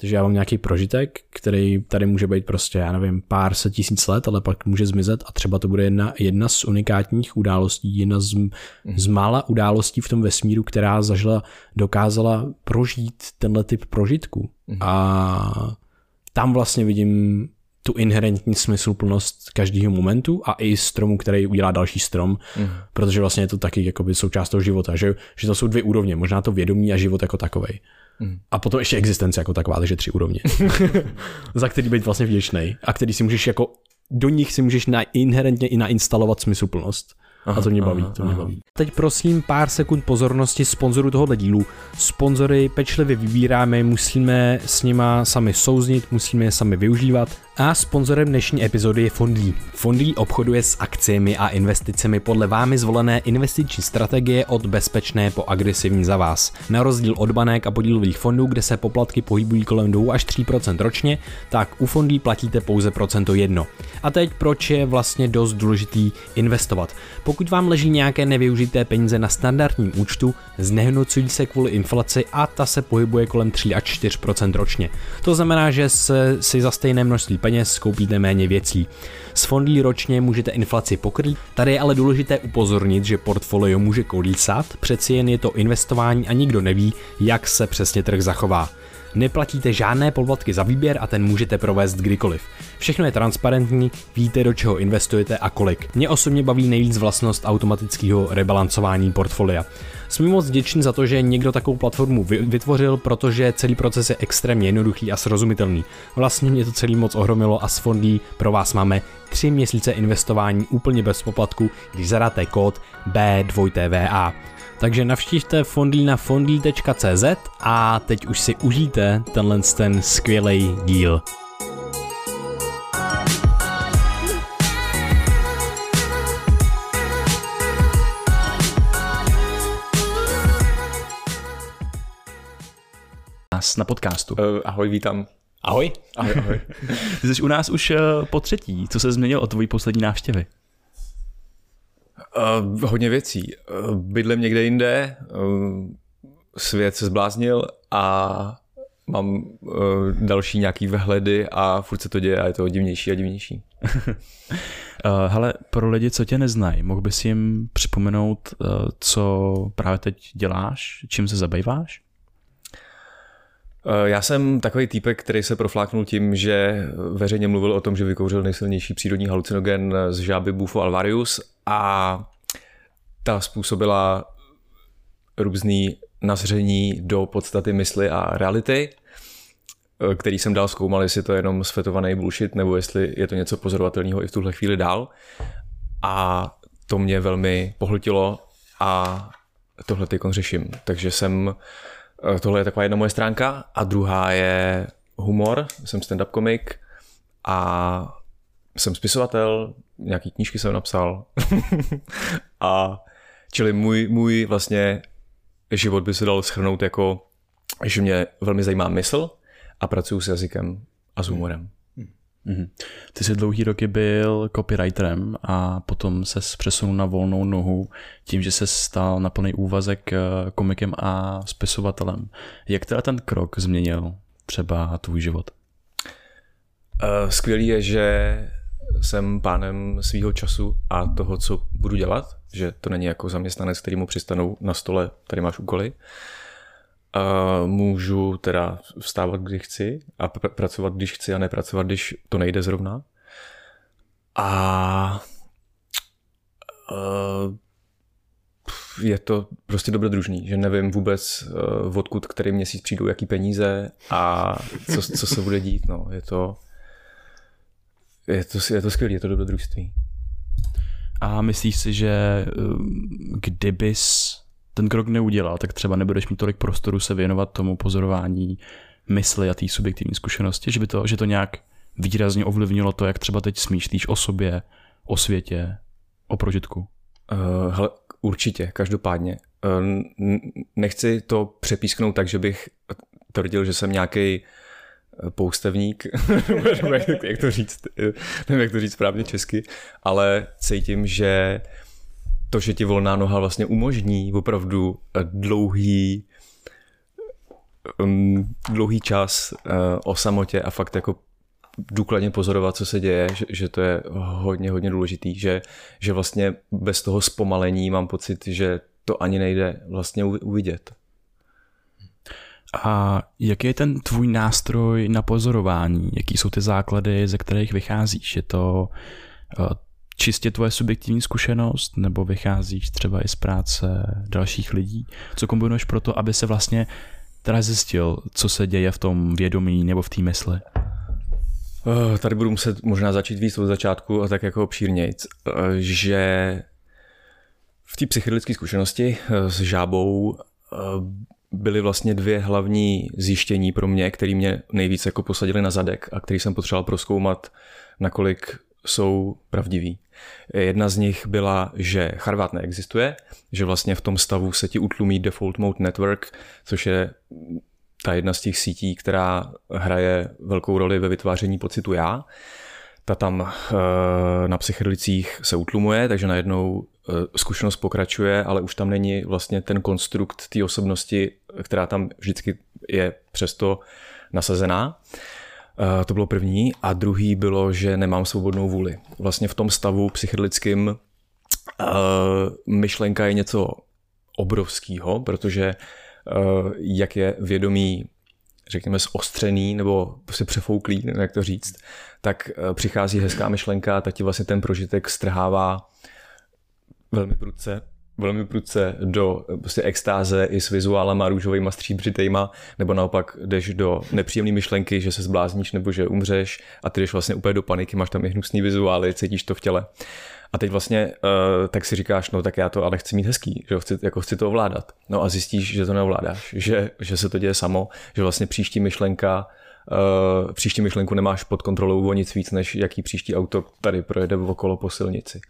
Takže já mám nějaký prožitek, který tady může být prostě, já nevím, pár set tisíc let, ale pak může zmizet a třeba to bude jedna, jedna z unikátních událostí, jedna z, mm. z mála událostí v tom vesmíru, která zažila, dokázala prožít tenhle typ prožitku. Mm. A tam vlastně vidím tu inherentní smysluplnost každého momentu a i stromu, který udělá další strom, mm. protože vlastně je to taky jakoby součást toho života, že, že to jsou dvě úrovně, možná to vědomí a život jako takovej. Mm. A potom ještě existence jako taková, takže tři úrovně, za který být vlastně vděčný a který si můžeš jako, do nich si můžeš na, inherentně i nainstalovat smysluplnost. Aha, a to mě baví, aha, to mě baví. Teď prosím pár sekund pozornosti sponzorů tohohle dílu. Sponzory pečlivě vybíráme, musíme s nima sami souznit, musíme je sami využívat a sponzorem dnešní epizody je Fondlí. Fondlí obchoduje s akciemi a investicemi podle vámi zvolené investiční strategie od bezpečné po agresivní za vás. Na rozdíl od banek a podílových fondů, kde se poplatky pohybují kolem 2 až 3% ročně, tak u Fondlí platíte pouze procento jedno. A teď proč je vlastně dost důležitý investovat? Pokud vám leží nějaké nevyužité peníze na standardním účtu, znehodnocují se kvůli inflaci a ta se pohybuje kolem 3 až 4% ročně. To znamená, že se si za stejné množství peněz koupíte méně věcí. S fondy ročně můžete inflaci pokrýt, tady je ale důležité upozornit, že portfolio může kolísat, přeci jen je to investování a nikdo neví, jak se přesně trh zachová. Neplatíte žádné poplatky za výběr a ten můžete provést kdykoliv. Všechno je transparentní, víte do čeho investujete a kolik. Mě osobně baví nejvíc vlastnost automatického rebalancování portfolia. Jsem moc vděčný za to, že někdo takovou platformu vytvořil, protože celý proces je extrémně jednoduchý a srozumitelný. Vlastně mě to celý moc ohromilo a s fondí pro vás máme 3 měsíce investování úplně bez poplatku, když zadáte kód B2TVA. Takže navštivte fondlí na fondlí.cz a teď už si užijte tenhle ten skvělý díl. Nás na podcastu. Uh, ahoj, vítám. Ahoj. Ahoj, ahoj. Ty jsi u nás už uh, po třetí. Co se změnilo od tvojí poslední návštěvy? Uh, hodně věcí. Uh, bydlím někde jinde, uh, svět se zbláznil a mám uh, další nějaký vhledy a furt se to děje a je to divnější a divnější. uh, hele, pro lidi, co tě neznají, mohl bys jim připomenout, uh, co právě teď děláš, čím se zabýváš? Já jsem takový týpek, který se profláknul tím, že veřejně mluvil o tom, že vykouřil nejsilnější přírodní halucinogen z žáby Bufo alvarius a ta způsobila různý nazření do podstaty mysli a reality, který jsem dál zkoumal, jestli to je jenom svetovaný bullshit, nebo jestli je to něco pozorovatelného i v tuhle chvíli dál. A to mě velmi pohltilo a tohle teď řeším. Takže jsem, tohle je taková jedna moje stránka a druhá je humor, jsem stand-up komik a jsem spisovatel, nějaký knížky jsem napsal a čili můj, můj vlastně život by se dal schrnout jako, že mě velmi zajímá mysl a pracuji s jazykem a s humorem. Mm-hmm. Ty jsi dlouhý roky byl copywriterem a potom se přesunul na volnou nohu tím, že se stal na plný úvazek eh, komikem a spisovatelem. Jak teda ten krok změnil třeba tvůj život? Uh, skvělý je, že jsem pánem svého času a toho, co budu dělat, že to není jako zaměstnanec, který mu přistanou na stole, tady máš úkoly. Uh, můžu teda vstávat, když chci a pr- pracovat, když chci a nepracovat, když to nejde zrovna. A uh, je to prostě dobrodružný, že nevím vůbec, uh, odkud který měsíc přijdou, jaký peníze a co, co se bude dít. No. Je to je to, je to skvělé, je to dobrodružství. A myslíš si, že um, kdybys ten krok neudělal, tak třeba nebudeš mít tolik prostoru se věnovat tomu pozorování mysli a té subjektivní zkušenosti, že by to, že to nějak výrazně ovlivnilo to, jak třeba teď smýšlíš o sobě, o světě, o prožitku? Uh, hele, určitě, každopádně. Uh, nechci to přepísknout tak, že bych tvrdil, že jsem nějaký poustevník, jak to říct, nevím, jak to říct správně česky, ale cítím, že to, že ti volná noha vlastně umožní opravdu dlouhý um, dlouhý čas uh, o samotě a fakt jako důkladně pozorovat, co se děje, že, že to je hodně, hodně důležitý, že, že vlastně bez toho zpomalení mám pocit, že to ani nejde vlastně uvidět. A jaký je ten tvůj nástroj na pozorování? Jaký jsou ty základy, ze kterých vycházíš? Je to uh, čistě tvoje subjektivní zkušenost, nebo vycházíš třeba i z práce dalších lidí? Co kombinuješ pro to, aby se vlastně teda zjistil, co se děje v tom vědomí nebo v té mysli? Uh, tady budu muset možná začít víc od začátku a tak jako obšírnějc, uh, že v té psychedelické zkušenosti uh, s žábou byly vlastně dvě hlavní zjištění pro mě, které mě nejvíc jako posadili na zadek a který jsem potřeboval proskoumat, nakolik jsou pravdiví. Jedna z nich byla, že Charvát neexistuje, že vlastně v tom stavu se ti utlumí Default Mode Network, což je ta jedna z těch sítí, která hraje velkou roli ve vytváření pocitu já. Ta tam eh, na psychedelicích se utlumuje, takže najednou eh, zkušenost pokračuje, ale už tam není vlastně ten konstrukt té osobnosti, která tam vždycky je přesto nasazená. Eh, to bylo první. A druhý bylo, že nemám svobodnou vůli. Vlastně v tom stavu psychedelickým myšlenka je něco obrovského, protože jak je vědomí řekněme, zostřený nebo prostě přefouklý, jak to říct, tak eh, přichází hezká myšlenka, tak ti vlastně ten prožitek strhává velmi prudce velmi prudce do eh, prostě extáze i s vizuálama růžovými stříbřitejma, nebo naopak jdeš do nepříjemné myšlenky, že se zblázníš nebo že umřeš a ty jdeš vlastně úplně do paniky, máš tam i hnusný vizuály, cítíš to v těle. A teď vlastně uh, tak si říkáš, no tak já to ale chci mít hezký, že chci, jako chci to ovládat. No a zjistíš, že to neovládáš, že, že se to děje samo, že vlastně příští myšlenka Uh, příští myšlenku nemáš pod kontrolou o nic víc, než jaký příští auto tady projede okolo po silnici.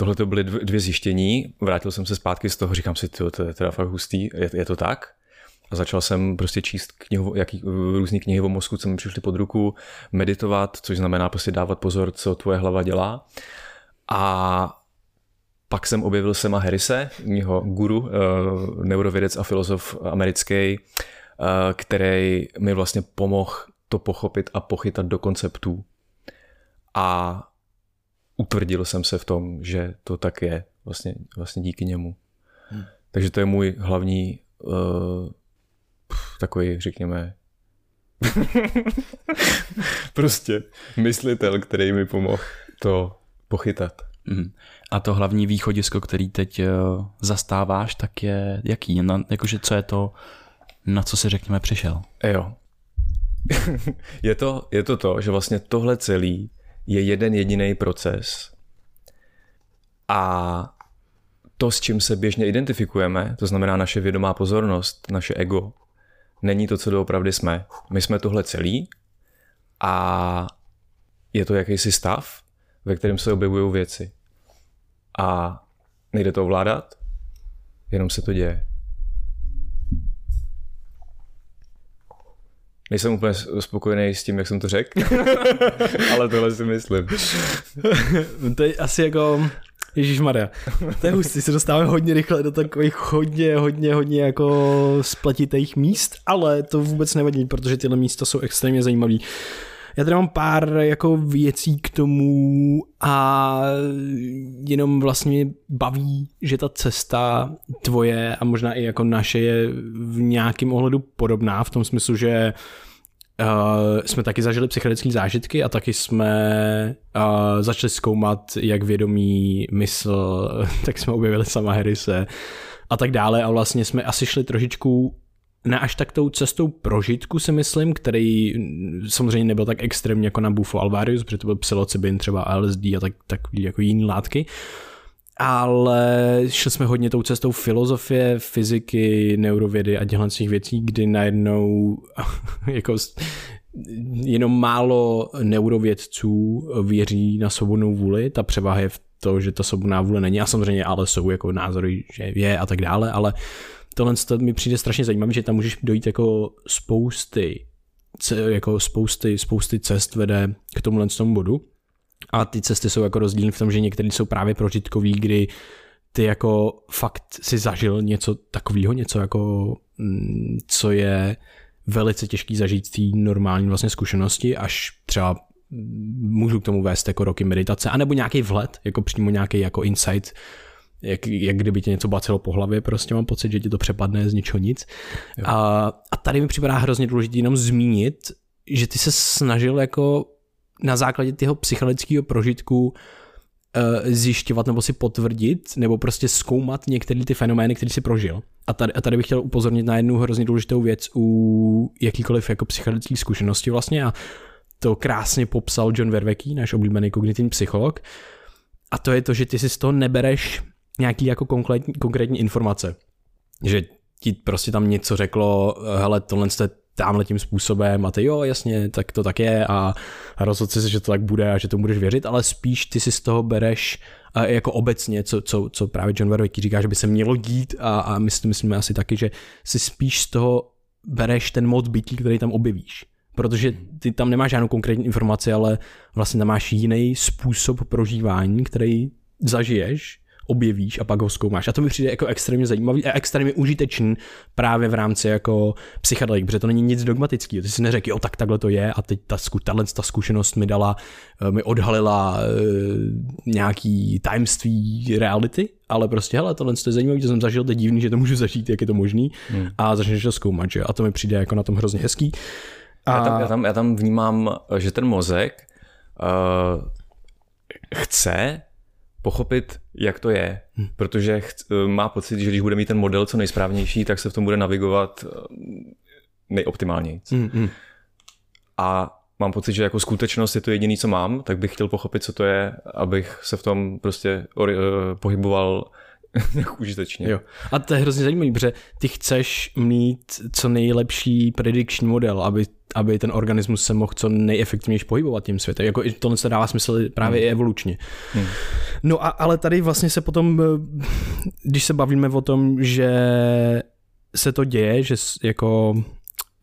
Tohle to byly dvě zjištění, vrátil jsem se zpátky z toho, říkám si, to, to je teda fakt hustý, je, je to tak? A začal jsem prostě číst knihu, jaký, různé knihy o mozku, co mi přišly pod ruku, meditovat, což znamená prostě dávat pozor, co tvoje hlava dělá. A pak jsem objevil Sema Harrise, mýho guru, uh, neurovědec a filozof americký, uh, který mi vlastně pomohl to pochopit a pochytat do konceptů. A utvrdil jsem se v tom, že to tak je, vlastně, vlastně díky němu. Hmm. Takže to je můj hlavní uh, takový, řekněme, prostě myslitel, který mi pomohl to pochytat. Mm. A to hlavní východisko, který teď uh, zastáváš, tak je jaký? Na, jakože co je to, na co si řekněme přišel? Jo. je, to, je to to, že vlastně tohle celý je jeden jediný proces a to, s čím se běžně identifikujeme, to znamená naše vědomá pozornost, naše ego, není to, co doopravdy jsme. My jsme tohle celý a je to jakýsi stav, ve kterém se objevují věci. A nejde to ovládat, jenom se to děje. Nejsem úplně spokojený s tím, jak jsem to řekl, ale tohle si myslím. to je asi jako, Ježíš Maria, to je hustý, se dostáváme hodně rychle do takových hodně, hodně, hodně jako spletitých míst, ale to vůbec nevadí, protože tyhle místa jsou extrémně zajímavé. Já tady mám pár jako věcí k tomu a jenom vlastně baví, že ta cesta tvoje a možná i jako naše je v nějakém ohledu podobná v tom smyslu, že Uh, jsme taky zažili psychedelické zážitky a taky jsme uh, začali zkoumat, jak vědomí mysl, tak jsme objevili sama Harrise a tak dále. A vlastně jsme asi šli trošičku ne až tak tou cestou prožitku si myslím, který samozřejmě nebyl tak extrémně jako na Bufo Alvarius, protože to byl psilocybin, třeba LSD a tak, tak jako jiný látky, ale šli jsme hodně tou cestou filozofie, fyziky, neurovědy a těchto věcí, kdy najednou jako jenom málo neurovědců věří na svobodnou vůli, ta převaha je v to, že ta svobodná vůle není a samozřejmě ale jsou jako názory, že je a tak dále, ale tohle to mi přijde strašně zajímavé, že tam můžeš dojít jako spousty jako spousty, spousty cest vede k tomuhle tomu bodu. A ty cesty jsou jako rozdílné v tom, že některé jsou právě prožitkový, kdy ty jako fakt si zažil něco takového, něco jako, mm, co je velice těžký zažít té normální vlastně zkušenosti, až třeba můžu k tomu vést jako roky meditace, anebo nějaký vhled, jako přímo nějaký jako insight, jak, jak kdyby tě něco bacilo po hlavě, prostě mám pocit, že ti to přepadne z ničeho nic. A, a tady mi připadá hrozně důležité jenom zmínit, že ty se snažil jako na základě toho psychologického prožitku uh, zjišťovat nebo si potvrdit, nebo prostě zkoumat některé ty fenomény, které si prožil. A tady, a tady bych chtěl upozornit na jednu hrozně důležitou věc u jakýkoliv jako psychologické zkušenosti vlastně a to krásně popsal John Verveký, náš oblíbený kognitivní psycholog. A to je to, že ty si z toho nebereš nějaký jako konkrétní, konkrétní informace. Že ti prostě tam něco řeklo, hele, tohle jste tamhle tím způsobem a ty jo, jasně, tak to tak je a rozhodl si, že to tak bude a že tomu budeš věřit, ale spíš ty si z toho bereš jako obecně, co, co, co právě John Verwicki říká, že by se mělo dít a, a my si myslíme asi taky, že si spíš z toho bereš ten mod bytí, který tam objevíš. Protože ty tam nemáš žádnou konkrétní informaci, ale vlastně tam máš jiný způsob prožívání, který zažiješ objevíš a pak ho zkoumáš. A to mi přijde jako extrémně zajímavý a extrémně užitečný právě v rámci jako psychedelik, protože to není nic dogmatického. Ty si neřekl, jo, tak takhle to je a teď ta, tahle ta zkušenost mi dala, eh, mi odhalila uh, nějaký tajemství reality, ale prostě, hele, tohle je zajímavé, že jsem zažil, to je divný, že to můžu zažít, jak je to možný hmm. a začneš to zkoumat, že? A to mi přijde jako na tom hrozně hezký. A... Já, tam, já, tam, já tam vnímám, že ten mozek uh, chce pochopit, jak to je, hmm. protože ch- má pocit, že když bude mít ten model co nejsprávnější, tak se v tom bude navigovat eh, nejoptimálněji. Hmm. A mám pocit, že jako skutečnost je to jediné, co mám, tak bych chtěl pochopit, co to je, abych se v tom prostě ori- uh, pohyboval jak užitečně. Jo. A to je hrozně zajímavé, protože ty chceš mít co nejlepší predikční model, aby, aby ten organismus se mohl co nejefektivněji pohybovat tím světem. Jako tohle se dává smysl právě hmm. i evolučně. Hmm. No a, ale tady vlastně se potom, eh, když se bavíme o tom, že se to děje, že jako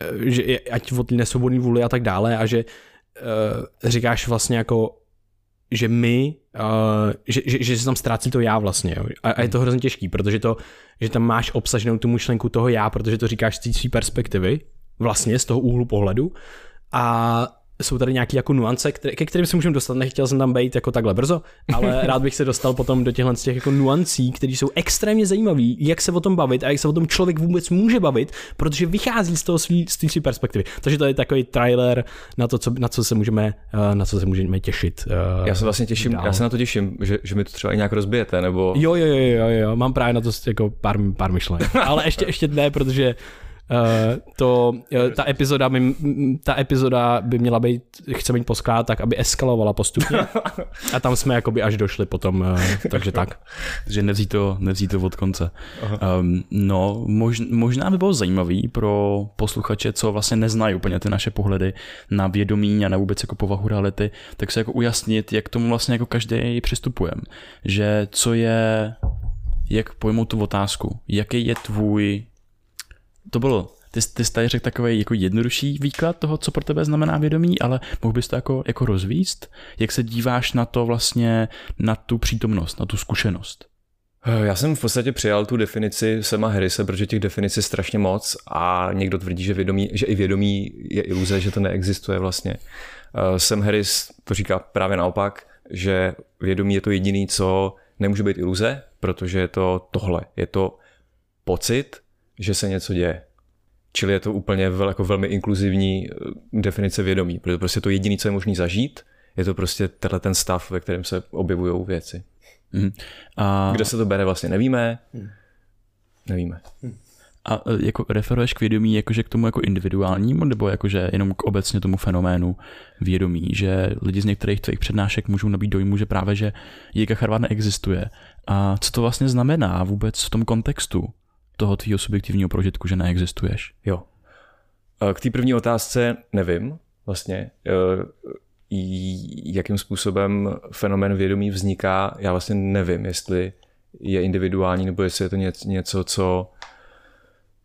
eh, že ať od nesvobodný vůli a tak dále a že uh, říkáš vlastně jako že my, uh, že, že, že se tam ztrácí to já vlastně. Jo. A, a je to hrozně těžký, protože to, že tam máš obsaženou tu myšlenku toho já, protože to říkáš z té perspektivy, vlastně z toho úhlu pohledu. A jsou tady nějaké jako nuance, které, ke kterým se můžeme dostat. Nechtěl jsem tam být jako takhle brzo, ale rád bych se dostal potom do těchto těch jako nuancí, které jsou extrémně zajímavé, jak se o tom bavit a jak se o tom člověk vůbec může bavit, protože vychází z toho svý, z té své perspektivy. Takže to je takový trailer na to, co, na co se můžeme, eh, na co se můžeme těšit. Eh, já se vlastně těším, dál. já se na to těším, že, že mi to třeba i nějak rozbijete, nebo... Jo, jo, jo, jo, jo, mám právě na to jako pár, pár myšlenek. ale ještě, ještě ne, protože to, uh, ta, epizoda by, ta epizoda by měla být, chce být poskládá tak, aby eskalovala postupně a tam jsme jakoby až došli potom, uh, takže tak. Takže nevzít to, nevzít to od konce. Um, no, mož, možná by bylo zajímavý pro posluchače, co vlastně neznají úplně ty naše pohledy na vědomí a na vůbec jako povahu reality, tak se jako ujasnit, jak tomu vlastně jako každý přistupujeme. Že co je, jak pojmout tu otázku, jaký je tvůj to bylo, ty, ty jsi tady řekl takový jako jednodušší výklad toho, co pro tebe znamená vědomí, ale mohl bys to jako, jako rozvíst? Jak se díváš na to vlastně, na tu přítomnost, na tu zkušenost? Eh, já jsem v podstatě přijal tu definici Sema Harrise, protože těch definic je strašně moc a někdo tvrdí, že, vědomí, že i vědomí je iluze, že to neexistuje vlastně. Eh, Sam Harris to říká právě naopak, že vědomí je to jediné, co nemůže být iluze, protože je to tohle. Je to pocit, že se něco děje. Čili je to úplně vel, jako velmi inkluzivní eh, definice vědomí, protože prostě to jediné, co je možné zažít, je to prostě tenhle ten stav, ve kterém se objevují věci. Mm. A... Kde se to bere, vlastně nevíme. Mm. Nevíme. Mm. A eh, jako referuješ k vědomí jakože k tomu jako individuálnímu, nebo jakože jenom k obecně tomu fenoménu vědomí, že lidi z některých tvých přednášek můžou nabít dojmu, že právě, že Jiga Charvat neexistuje. A co to vlastně znamená vůbec v tom kontextu? Toho tvýho subjektivního prožitku, že neexistuješ? Jo. K té první otázce nevím vlastně, e, jakým způsobem fenomén vědomí vzniká. Já vlastně nevím, jestli je individuální, nebo jestli je to něco, co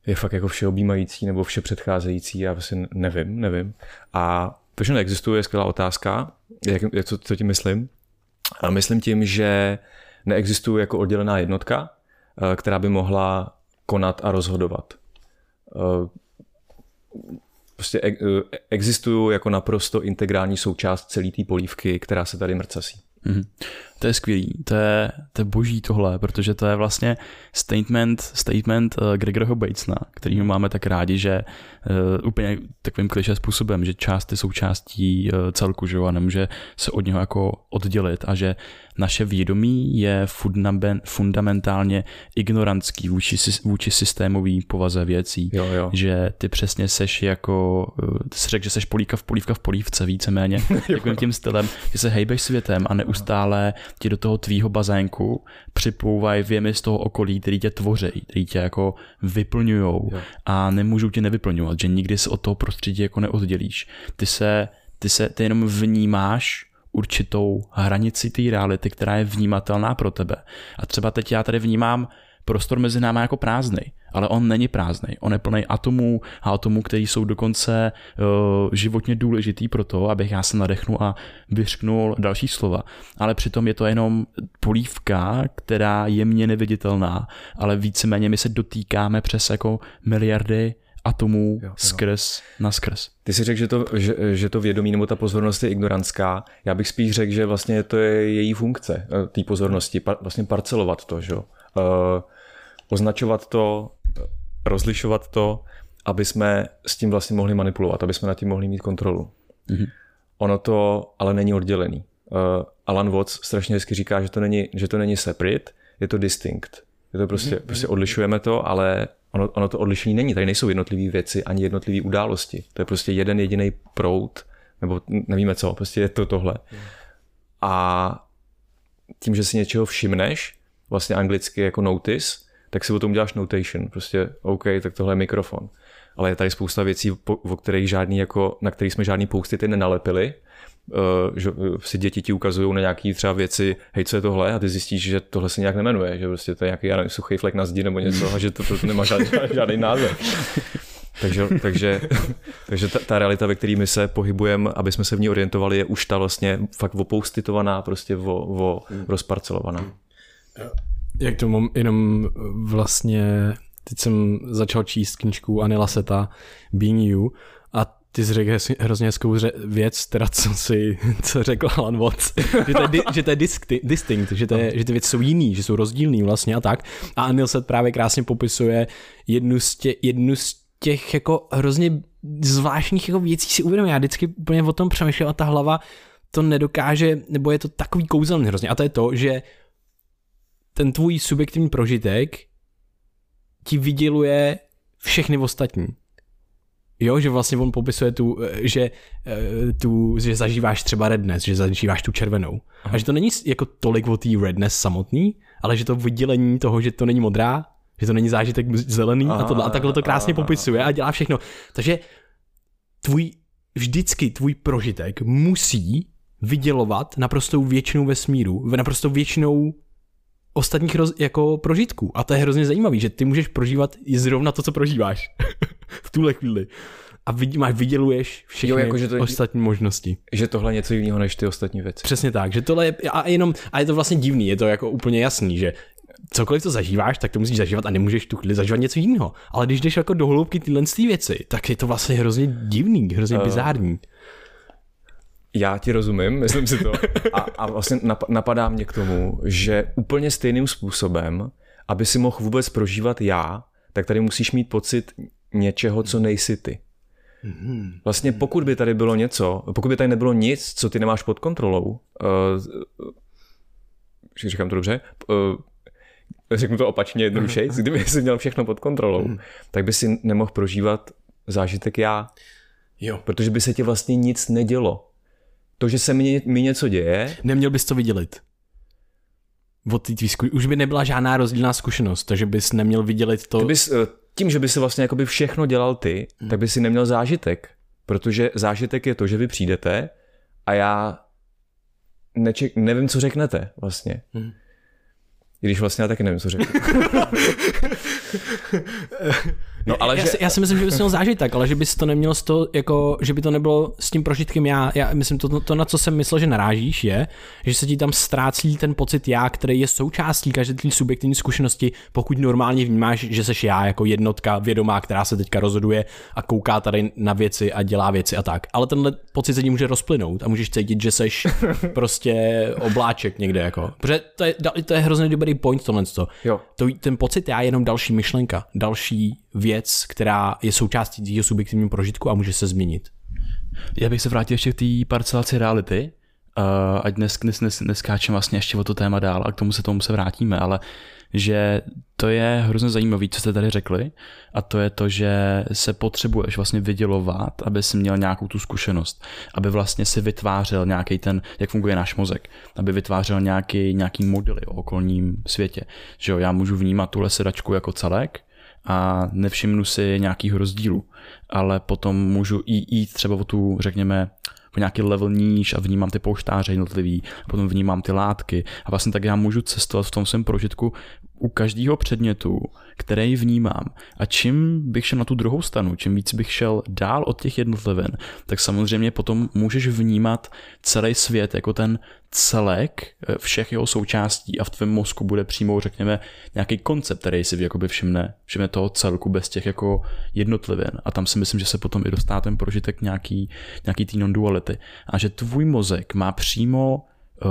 je fakt jako všeobjímající nebo vše předcházející, já vlastně nevím, nevím. A to, že neexistuje, je skvělá otázka, jak, jak co, co tím myslím. A myslím tím, že neexistuje jako oddělená jednotka, e, která by mohla konat a rozhodovat. Eh, prostě e- existují jako naprosto integrální součást celé té polívky, která se tady mrcasí. Mm-hmm. To je skvělý, to je, to je boží tohle, protože to je vlastně statement, statement uh, Gregoryho Batesna, kterýho máme tak rádi, že uh, úplně takovým kliše způsobem, že část je součástí uh, celku, že jo, a nemůže se od něho jako oddělit a že naše vědomí je fundamentálně ignorantský vůči, vůči systémový povaze věcí. Jo, jo. Že ty přesně seš jako, ty jsi řekl, že seš políka v polívka v polívce víceméně, takovým tím stylem, že se hejbeš světem a neustále ti do toho tvýho bazénku připlouvají věmy z toho okolí, který tě tvoří, který tě jako vyplňujou a nemůžou tě nevyplňovat, že nikdy se od toho prostředí jako neoddělíš. Ty se, ty se, ty jenom vnímáš určitou hranici té reality, která je vnímatelná pro tebe. A třeba teď já tady vnímám prostor mezi námi jako prázdný, ale on není prázdný. On je plný atomů a atomů, které jsou dokonce uh, životně důležitý pro to, abych já se nadechnul a vyřknul další slova. Ale přitom je to jenom polívka, která je mně neviditelná, ale víceméně my se dotýkáme přes jako miliardy atomů jo, jo. skrz na skrz. Ty si řekl, že to, že, že to vědomí nebo ta pozornost je ignorantská. Já bych spíš řekl, že vlastně to je její funkce, eh, té pozornosti, par, vlastně parcelovat to, že? Uh, označovat to, rozlišovat to, aby jsme s tím vlastně mohli manipulovat, aby jsme nad tím mohli mít kontrolu. Mm-hmm. Ono to ale není oddělený. Uh, Alan Watts strašně hezky říká, že to není, že to není separate, je to distinct. Je to prostě, mm-hmm. prostě odlišujeme to, ale ono, ono to odlišení není. Tady nejsou jednotlivé věci ani jednotlivé události. To je prostě jeden jediný prout, nebo nevíme co, prostě je to tohle. A tím, že si něčeho všimneš, vlastně anglicky jako notice, tak si o tom uděláš notation. Prostě OK, tak tohle je mikrofon. Ale je tady spousta věcí, o kterých žádný jako, na kterých jsme žádný poustity nenalepili, Uh, že si děti ti ukazují na nějaké třeba věci, hej, co je tohle, a ty zjistíš, že tohle se nějak nemenuje, že prostě to je nějaký já nevím, suchý flek na zdi nebo něco, a že to proto nemá žádný, žádný název. takže, takže, takže ta, ta, realita, ve které my se pohybujeme, aby jsme se v ní orientovali, je už ta vlastně fakt opoustitovaná, prostě o, o rozparcelovaná. Jak to mám jenom vlastně, teď jsem začal číst knížku Anila Seta, Being You, a ty jsi řekl hrozně hezkou věc, teda co si, co řekl Alan Watts, že to je, di, že to je disti, distinct, že, to je, že ty věci jsou jiný, že jsou rozdílný vlastně a tak. A Anil Set právě krásně popisuje jednu z, tě, jednu z těch jako hrozně zvláštních jako věcí si uvědomím. Já vždycky úplně o tom přemýšlím a ta hlava to nedokáže, nebo je to takový kouzelný hrozně. A to je to, že ten tvůj subjektivní prožitek ti vyděluje všechny ostatní. Jo, že vlastně on popisuje tu, eh, že, eh, tu, že zažíváš třeba redness, že zažíváš tu červenou. Aha. A že to není jako tolik o té redness samotný, ale že to vydělení toho, že to není modrá, že to není zážitek zelený aha, a, tohle, a takhle to krásně aha, popisuje a dělá všechno. Takže tvůj, vždycky tvůj prožitek musí vydělovat naprostou většinou vesmíru, naprostou většinou ostatních roz, jako prožitků. A to je hrozně zajímavý, že ty můžeš prožívat i zrovna to, co prožíváš v tuhle chvíli. A vidí, máš, vyděluješ všechny jo, jako, že to, ostatní možnosti. Že tohle je něco jiného než ty ostatní věci. Přesně tak, že tohle je, a jenom, a je to vlastně divný, je to jako úplně jasný, že cokoliv to zažíváš, tak to musíš zažívat a nemůžeš tu chvíli zažívat něco jiného. Ale když jdeš jako do hloubky tyhle věci, tak je to vlastně hrozně divný, hrozně uh, bizární. Já ti rozumím, myslím si to. A, a vlastně napadá mě k tomu, že úplně stejným způsobem, aby si mohl vůbec prožívat já, tak tady musíš mít pocit něčeho, co nejsi ty. Vlastně pokud by tady bylo něco, pokud by tady nebylo nic, co ty nemáš pod kontrolou, uh, říkám to dobře, uh, řeknu to opačně jednodušeji, kdyby jsi měl všechno pod kontrolou, tak by si nemohl prožívat zážitek já. Jo. Protože by se ti vlastně nic nedělo to, že se mi, mi něco děje. Neměl bys to vydělit. Od tvý zku... Už by nebyla žádná rozdílná zkušenost, takže bys neměl vydělit to. Ty bys, tím, že by si vlastně jakoby všechno dělal ty, hmm. tak by si neměl zážitek. Protože zážitek je to, že vy přijdete a já neček, nevím, co řeknete vlastně. Hmm. I když vlastně já taky nevím, co řekl. No, ale já, že... si, já si myslím, že bys měl zážit tak, ale že bys to neměl z toho, jako, že by to nebylo s tím prožitkem já, já myslím, to, to, na co jsem myslel, že narážíš, je, že se ti tam ztrácí ten pocit já, který je součástí každé té subjektivní zkušenosti, pokud normálně vnímáš, že seš já jako jednotka vědomá, která se teďka rozhoduje a kouká tady na věci a dělá věci a tak. Ale tenhle pocit se ti může rozplynout a můžeš cítit, že seš prostě obláček někde jako. Protože to je, to je hrozně dobrý point tohle. Jo. To, ten pocit já je jenom další myšlenka, další věc, která je součástí tvého subjektivního prožitku a může se změnit. Já bych se vrátil ještě k té parcelaci reality, uh, ať dnes, dnes, dnes, neskáčem vlastně ještě o to téma dál a k tomu se tomu se vrátíme, ale že to je hrozně zajímavé, co jste tady řekli a to je to, že se potřebuješ vlastně vydělovat, aby si měl nějakou tu zkušenost, aby vlastně si vytvářel nějaký ten, jak funguje náš mozek, aby vytvářel nějaký, nějaký modely o okolním světě, že jo, já můžu vnímat tuhle sedačku jako celek, a nevšimnu si nějakých rozdílů, ale potom můžu i jít třeba o tu, řekněme, po nějaký level níž a vnímám ty pouštáře jednotlivý, a potom vnímám ty látky. A vlastně tak já můžu cestovat v tom svém prožitku u každého předmětu, který vnímám. A čím bych šel na tu druhou stranu, čím víc bych šel dál od těch jednotlivin, tak samozřejmě potom můžeš vnímat celý svět jako ten celek eh, všech jeho součástí a v tvém mozku bude přímo, řekněme, nějaký koncept, který si jakoby všimne, všimne toho celku bez těch jako jednotlivin. A tam si myslím, že se potom i dostá ten prožitek nějaký, nějaký tý non-duality. A že tvůj mozek má přímo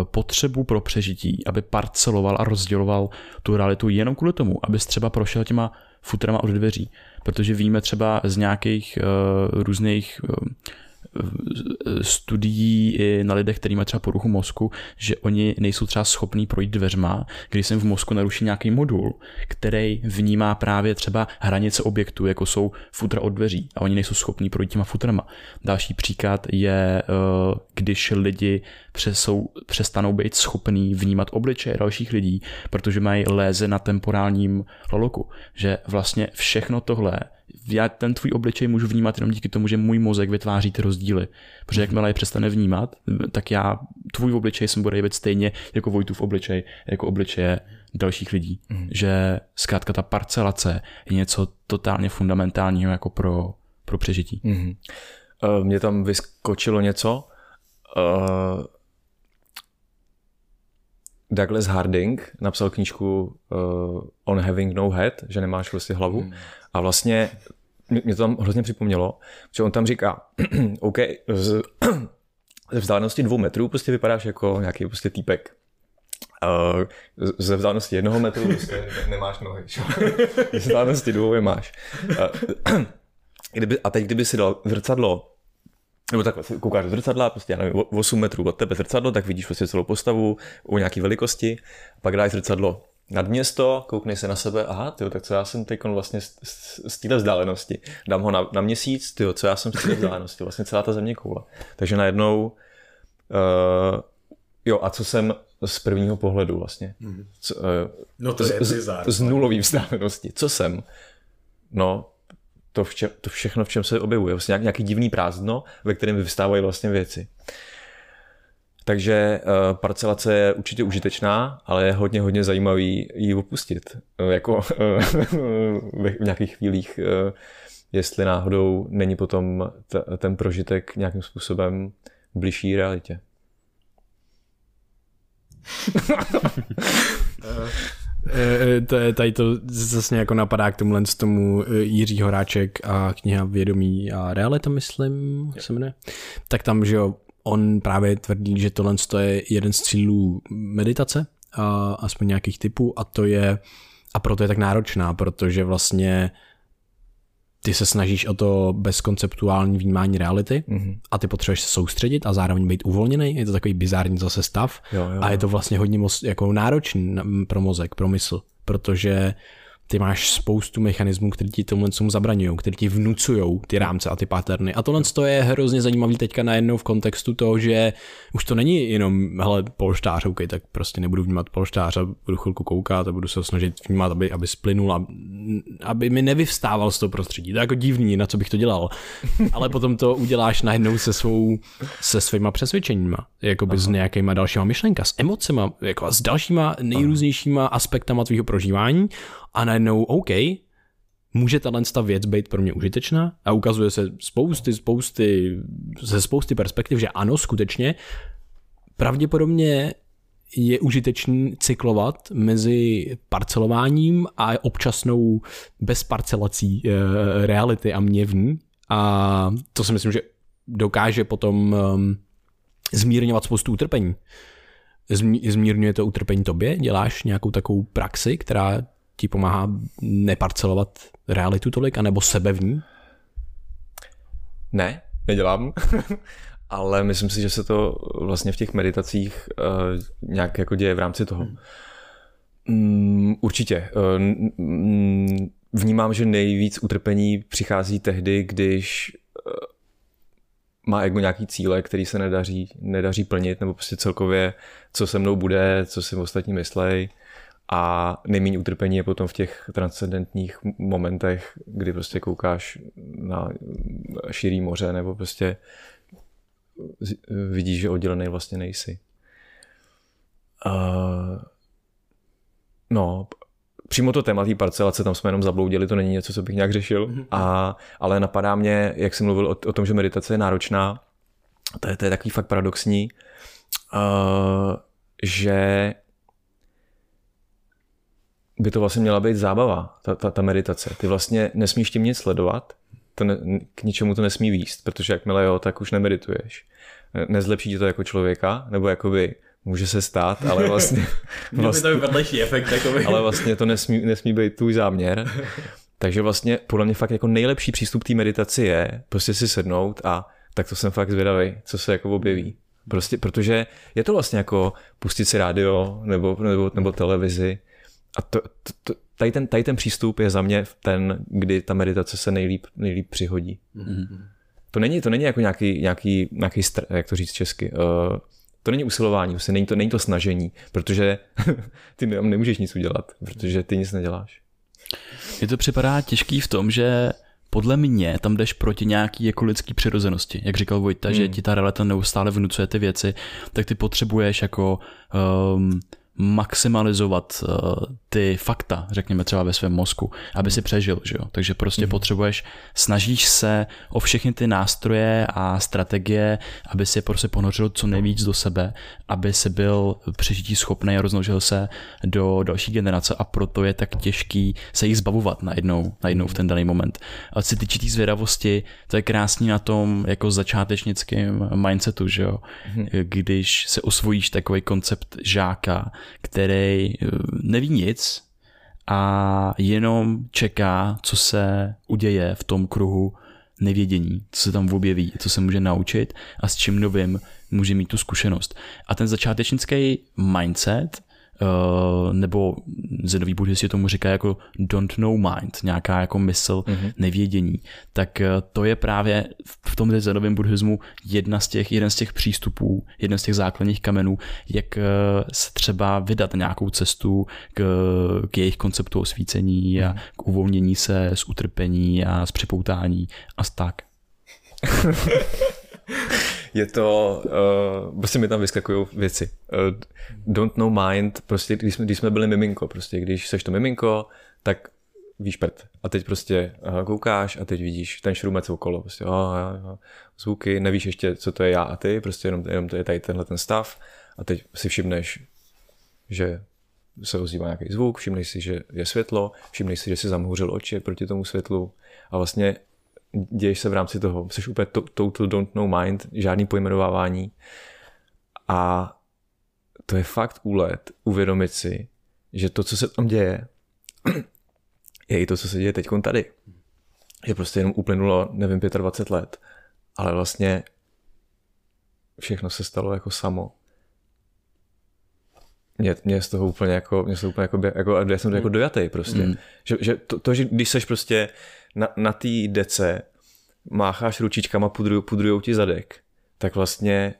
potřebu pro přežití, aby parceloval a rozděloval tu realitu jenom kvůli tomu, abys třeba prošel těma futrama od dveří. Protože víme třeba z nějakých uh, různých uh, studií i na lidech, kteří mají třeba poruchu mozku, že oni nejsou třeba schopní projít dveřma, když se v mozku naruší nějaký modul, který vnímá právě třeba hranice objektu, jako jsou futra od dveří a oni nejsou schopní projít těma futrama. Další příklad je, eh, když lidi přesou, přestanou být schopní vnímat obličeje dalších lidí, protože mají léze na temporálním loloku. Že vlastně všechno tohle já ten tvůj obličej můžu vnímat jenom díky tomu, že můj mozek vytváří ty rozdíly. Protože jakmile je přestane vnímat, tak já tvůj obličej jsem bude jevit stejně jako Vojtův obličej, jako obličeje dalších lidí. Mm. Že zkrátka ta parcelace je něco totálně fundamentálního jako pro, pro přežití. Mm. Uh, mně tam vyskočilo něco. Uh, Douglas Harding napsal knížku uh, On Having No Head, že nemáš vlastně hlavu. Mm. A vlastně mě to tam hrozně připomnělo, že on tam říká, OK, z, ze vzdálenosti dvou metrů prostě vypadáš jako nějaký prostě týpek. Uh, ze vzdálenosti jednoho metru prostě nemáš nohy. ze vzdálenosti dvou je máš. Uh, kdyby, a teď, kdyby si dal zrcadlo nebo takhle, koukáš do zrcadla, prostě já nevím, 8 metrů od tebe zrcadlo, tak vidíš prostě celou postavu u nějaké velikosti, pak dáš zrcadlo nad město, kouknej se na sebe, aha, tyjo, tak co já jsem teď vlastně z, z, z téhle vzdálenosti. Dám ho na, na měsíc, tyjo, co já jsem z téhle vzdálenosti, vlastně celá ta země koule. Takže najednou, uh, jo, a co jsem z prvního pohledu vlastně. Mm. Co, uh, no to je z, z, z nulový vzdálenosti. Co jsem? No, to, vše, to všechno, v čem se objevuje. Vlastně nějaký divný prázdno, ve kterém vystávají vlastně věci. Takže uh, parcelace je určitě užitečná, ale je hodně, hodně zajímavý ji opustit. Uh, jako uh, v nějakých chvílích, uh, jestli náhodou není potom t- ten prožitek nějakým způsobem blížší realitě. to je, tady to zase jako napadá k tomu z tomu Jiří Horáček a kniha Vědomí a realita, myslím, se jmenuje. Tak tam, že jo, on právě tvrdí, že tohle je jeden z cílů meditace, a aspoň nějakých typů, a to je, a proto je tak náročná, protože vlastně ty se snažíš o to bezkonceptuální vnímání reality mm-hmm. a ty potřebuješ se soustředit a zároveň být uvolněný. Je to takový bizární zase stav jo, jo, jo. a je to vlastně hodně moc, jako náročný pro mozek, pro mysl, protože ty máš spoustu mechanismů, které ti tomu zabraňují, které ti vnucují ty rámce a ty paterny. A tohle je hrozně zajímavý teďka najednou v kontextu toho, že už to není jenom, hele, polštář, okay, tak prostě nebudu vnímat polštář a budu chvilku koukat a budu se snažit vnímat, aby, aby splynul, a, aby mi nevyvstával z toho prostředí. To je jako divný, na co bych to dělal. Ale potom to uděláš najednou se svou, se svýma přesvědčeníma, jako by s nějakýma dalšíma myšlenka, s emocema, jako s dalšíma nejrůznějšíma aspektama tvýho prožívání a najednou OK, může tahle věc být pro mě užitečná a ukazuje se spousty, spousty, ze spousty perspektiv, že ano, skutečně, pravděpodobně je užitečný cyklovat mezi parcelováním a občasnou bezparcelací e, reality a měvní a to si myslím, že dokáže potom um, zmírňovat spoustu utrpení. Zmírňuje to utrpení tobě? Děláš nějakou takovou praxi, která ti pomáhá neparcelovat realitu tolik, anebo sebe v ní? Ne, nedělám. Ale myslím si, že se to vlastně v těch meditacích uh, nějak jako děje v rámci toho. Mm, určitě. Uh, vnímám, že nejvíc utrpení přichází tehdy, když uh, má ego nějaký cíle, který se nedaří, nedaří plnit, nebo prostě celkově, co se mnou bude, co si ostatní myslej a nejméně utrpení je potom v těch transcendentních momentech, kdy prostě koukáš na širý moře nebo prostě vidíš, že oddělený vlastně nejsi. Uh, no, přímo to téma té parcelace, tam jsme jenom zabloudili, to není něco, co bych nějak řešil, mm-hmm. a, ale napadá mě, jak jsem mluvil o, o tom, že meditace je náročná, to je, to je takový fakt paradoxní, uh, že by to vlastně měla být zábava, ta, ta, ta meditace. Ty vlastně nesmíš tím nic sledovat, to ne, k ničemu to nesmí výst, protože jakmile jo, tak už nemedituješ. Nezlepší ti to jako člověka, nebo jakoby může se stát, ale vlastně... vlastně to vedlejší efekt. Jakoby. ale vlastně to nesmí, nesmí být tvůj záměr. Takže vlastně podle mě fakt jako nejlepší přístup té meditaci je prostě si sednout a tak to jsem fakt zvědavý, co se jako objeví. Prostě, protože je to vlastně jako pustit si rádio nebo, nebo, nebo televizi a to, to, to, tady, ten, tady ten přístup je za mě ten, kdy ta meditace se nejlíp, nejlíp přihodí. Mm-hmm. To není, to není jako nějaký, nějaký, nějaký str, jak to říct česky, uh, to není usilování, vlastně není to, není to snažení, protože ty nemůžeš nic udělat, protože ty nic neděláš. Mně to připadá těžký v tom, že podle mě tam jdeš proti nějaký jako lidský přirozenosti. Jak říkal Vojta, hmm. že ti ta realita neustále vnucuje ty věci, tak ty potřebuješ jako um, maximalizovat uh, ty fakta, řekněme třeba ve svém mozku, aby si přežil, že jo? Takže prostě mm. potřebuješ, snažíš se o všechny ty nástroje a strategie, aby si prostě ponořil co nejvíc do sebe, aby si byl přežití schopný a rozmnožil se do další generace a proto je tak těžký se jich zbavovat najednou, najednou v ten daný moment. A si týče zvědavosti, to je krásný na tom jako začátečnickém mindsetu, že jo? Mm. Když se osvojíš takový koncept žáka, který eh, neví nic a jenom čeká, co se uděje v tom kruhu nevědění, co se tam objeví, co se může naučit a s čím novým může mít tu zkušenost. A ten začátečnický mindset Uh, nebo zenový buddhisti tomu říká jako don't know mind, nějaká jako mysl mm-hmm. nevědění, tak uh, to je právě v tom zenovém buddhismu jedna z těch, jeden z těch přístupů, jeden z těch základních kamenů, jak uh, se třeba vydat nějakou cestu k, k jejich konceptu osvícení mm-hmm. a mhm. k uvolnění se z utrpení a z připoutání a tak. je to, uh, prostě mi tam vyskakují věci. Uh, don't know mind, prostě když jsme, když jsme byli miminko, prostě když seš to miminko, tak víš prd. A teď prostě uh, koukáš a teď vidíš ten šrumec okolo, prostě uh, uh, zvuky, nevíš ještě, co to je já a ty, prostě jenom, jenom to je tady tenhle ten stav a teď si všimneš, že se ozývá nějaký zvuk, všimneš si, že je světlo, všimneš si, že si zamhouřil oči proti tomu světlu a vlastně děješ se v rámci toho. Jsi úplně to, total don't know mind, žádný pojmenovávání. A to je fakt úlet uvědomit si, že to, co se tam děje, je i to, co se děje teď tady. Že prostě jenom uplynulo, nevím, 25 let, ale vlastně všechno se stalo jako samo. mě, mě z toho úplně jako, mě z toho úplně jako, jako já jsem to jako dojatý prostě. Mm. Že, že to, to, že když seš prostě na, na té dece, mácháš ručičkama, pudruj, pudrujou ti zadek, tak vlastně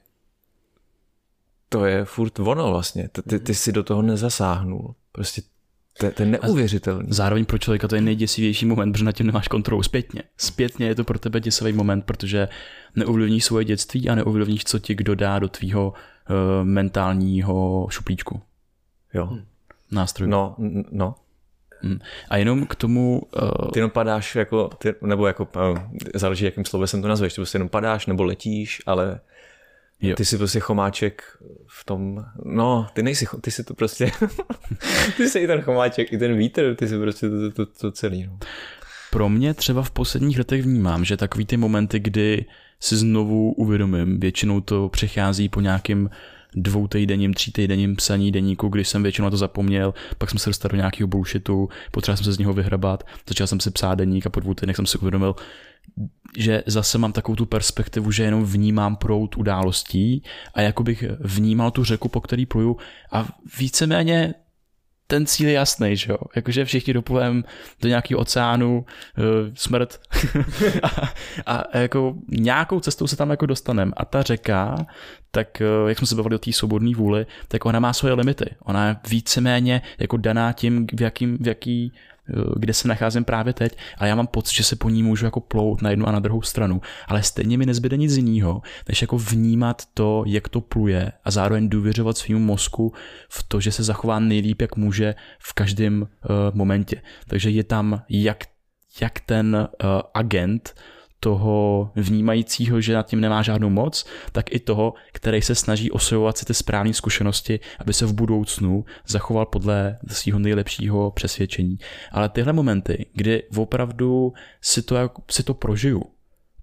to je furt ono vlastně. Ty, ty si do toho nezasáhnul. Prostě to, to je neuvěřitelný. A zároveň pro člověka to je nejděsivější moment, protože na tím nemáš kontrolu zpětně. Zpětně je to pro tebe děsivý moment, protože neovlivníš svoje dětství a neovlivníš, co ti kdo dá do tvýho uh, mentálního šuplíčku. Jo. Nástroj. No, no. Hm. A jenom k tomu... Uh... Ty jenom padáš jako, ty, nebo jako, uh, záleží jakým slovem to nazveš, ty prostě jenom padáš nebo letíš, ale Jo. Ty jsi prostě chomáček v tom, no, ty nejsi, ty jsi to prostě, ty jsi i ten chomáček, i ten vítr, ty jsi prostě to, to, to, to celý. No. Pro mě třeba v posledních letech vnímám, že takový ty momenty, kdy si znovu uvědomím, většinou to přechází po nějakým dvou týdenním, tří týdenním psaní deníku, když jsem většinou na to zapomněl, pak jsem se dostal do nějakého bullshitu, potřeboval jsem se z něho vyhrabat, začal jsem si psát deník a po dvou týdnech jsem si uvědomil, že zase mám takovou tu perspektivu, že jenom vnímám prout událostí a jako bych vnímal tu řeku, po který pluju a víceméně ten cíl je jasný, že jo? Jakože všichni doplujeme do nějakého oceánu, uh, smrt a, a, jako nějakou cestou se tam jako dostaneme. A ta řeka, tak uh, jak jsme se bavili o té svobodné vůli, tak ona má svoje limity. Ona je víceméně jako daná tím, v, jakým, v jaký kde se nacházím právě teď a já mám pocit, že se po ní můžu jako plout na jednu a na druhou stranu, ale stejně mi nezbyde nic jiného, než jako vnímat to, jak to pluje a zároveň důvěřovat svým mozku v to, že se zachová nejlíp, jak může v každém uh, momentě. Takže je tam jak, jak ten uh, agent toho vnímajícího, že nad tím nemá žádnou moc, tak i toho, který se snaží osvojovat si ty správné zkušenosti, aby se v budoucnu zachoval podle svého nejlepšího přesvědčení. Ale tyhle momenty, kdy opravdu si to, si to prožiju,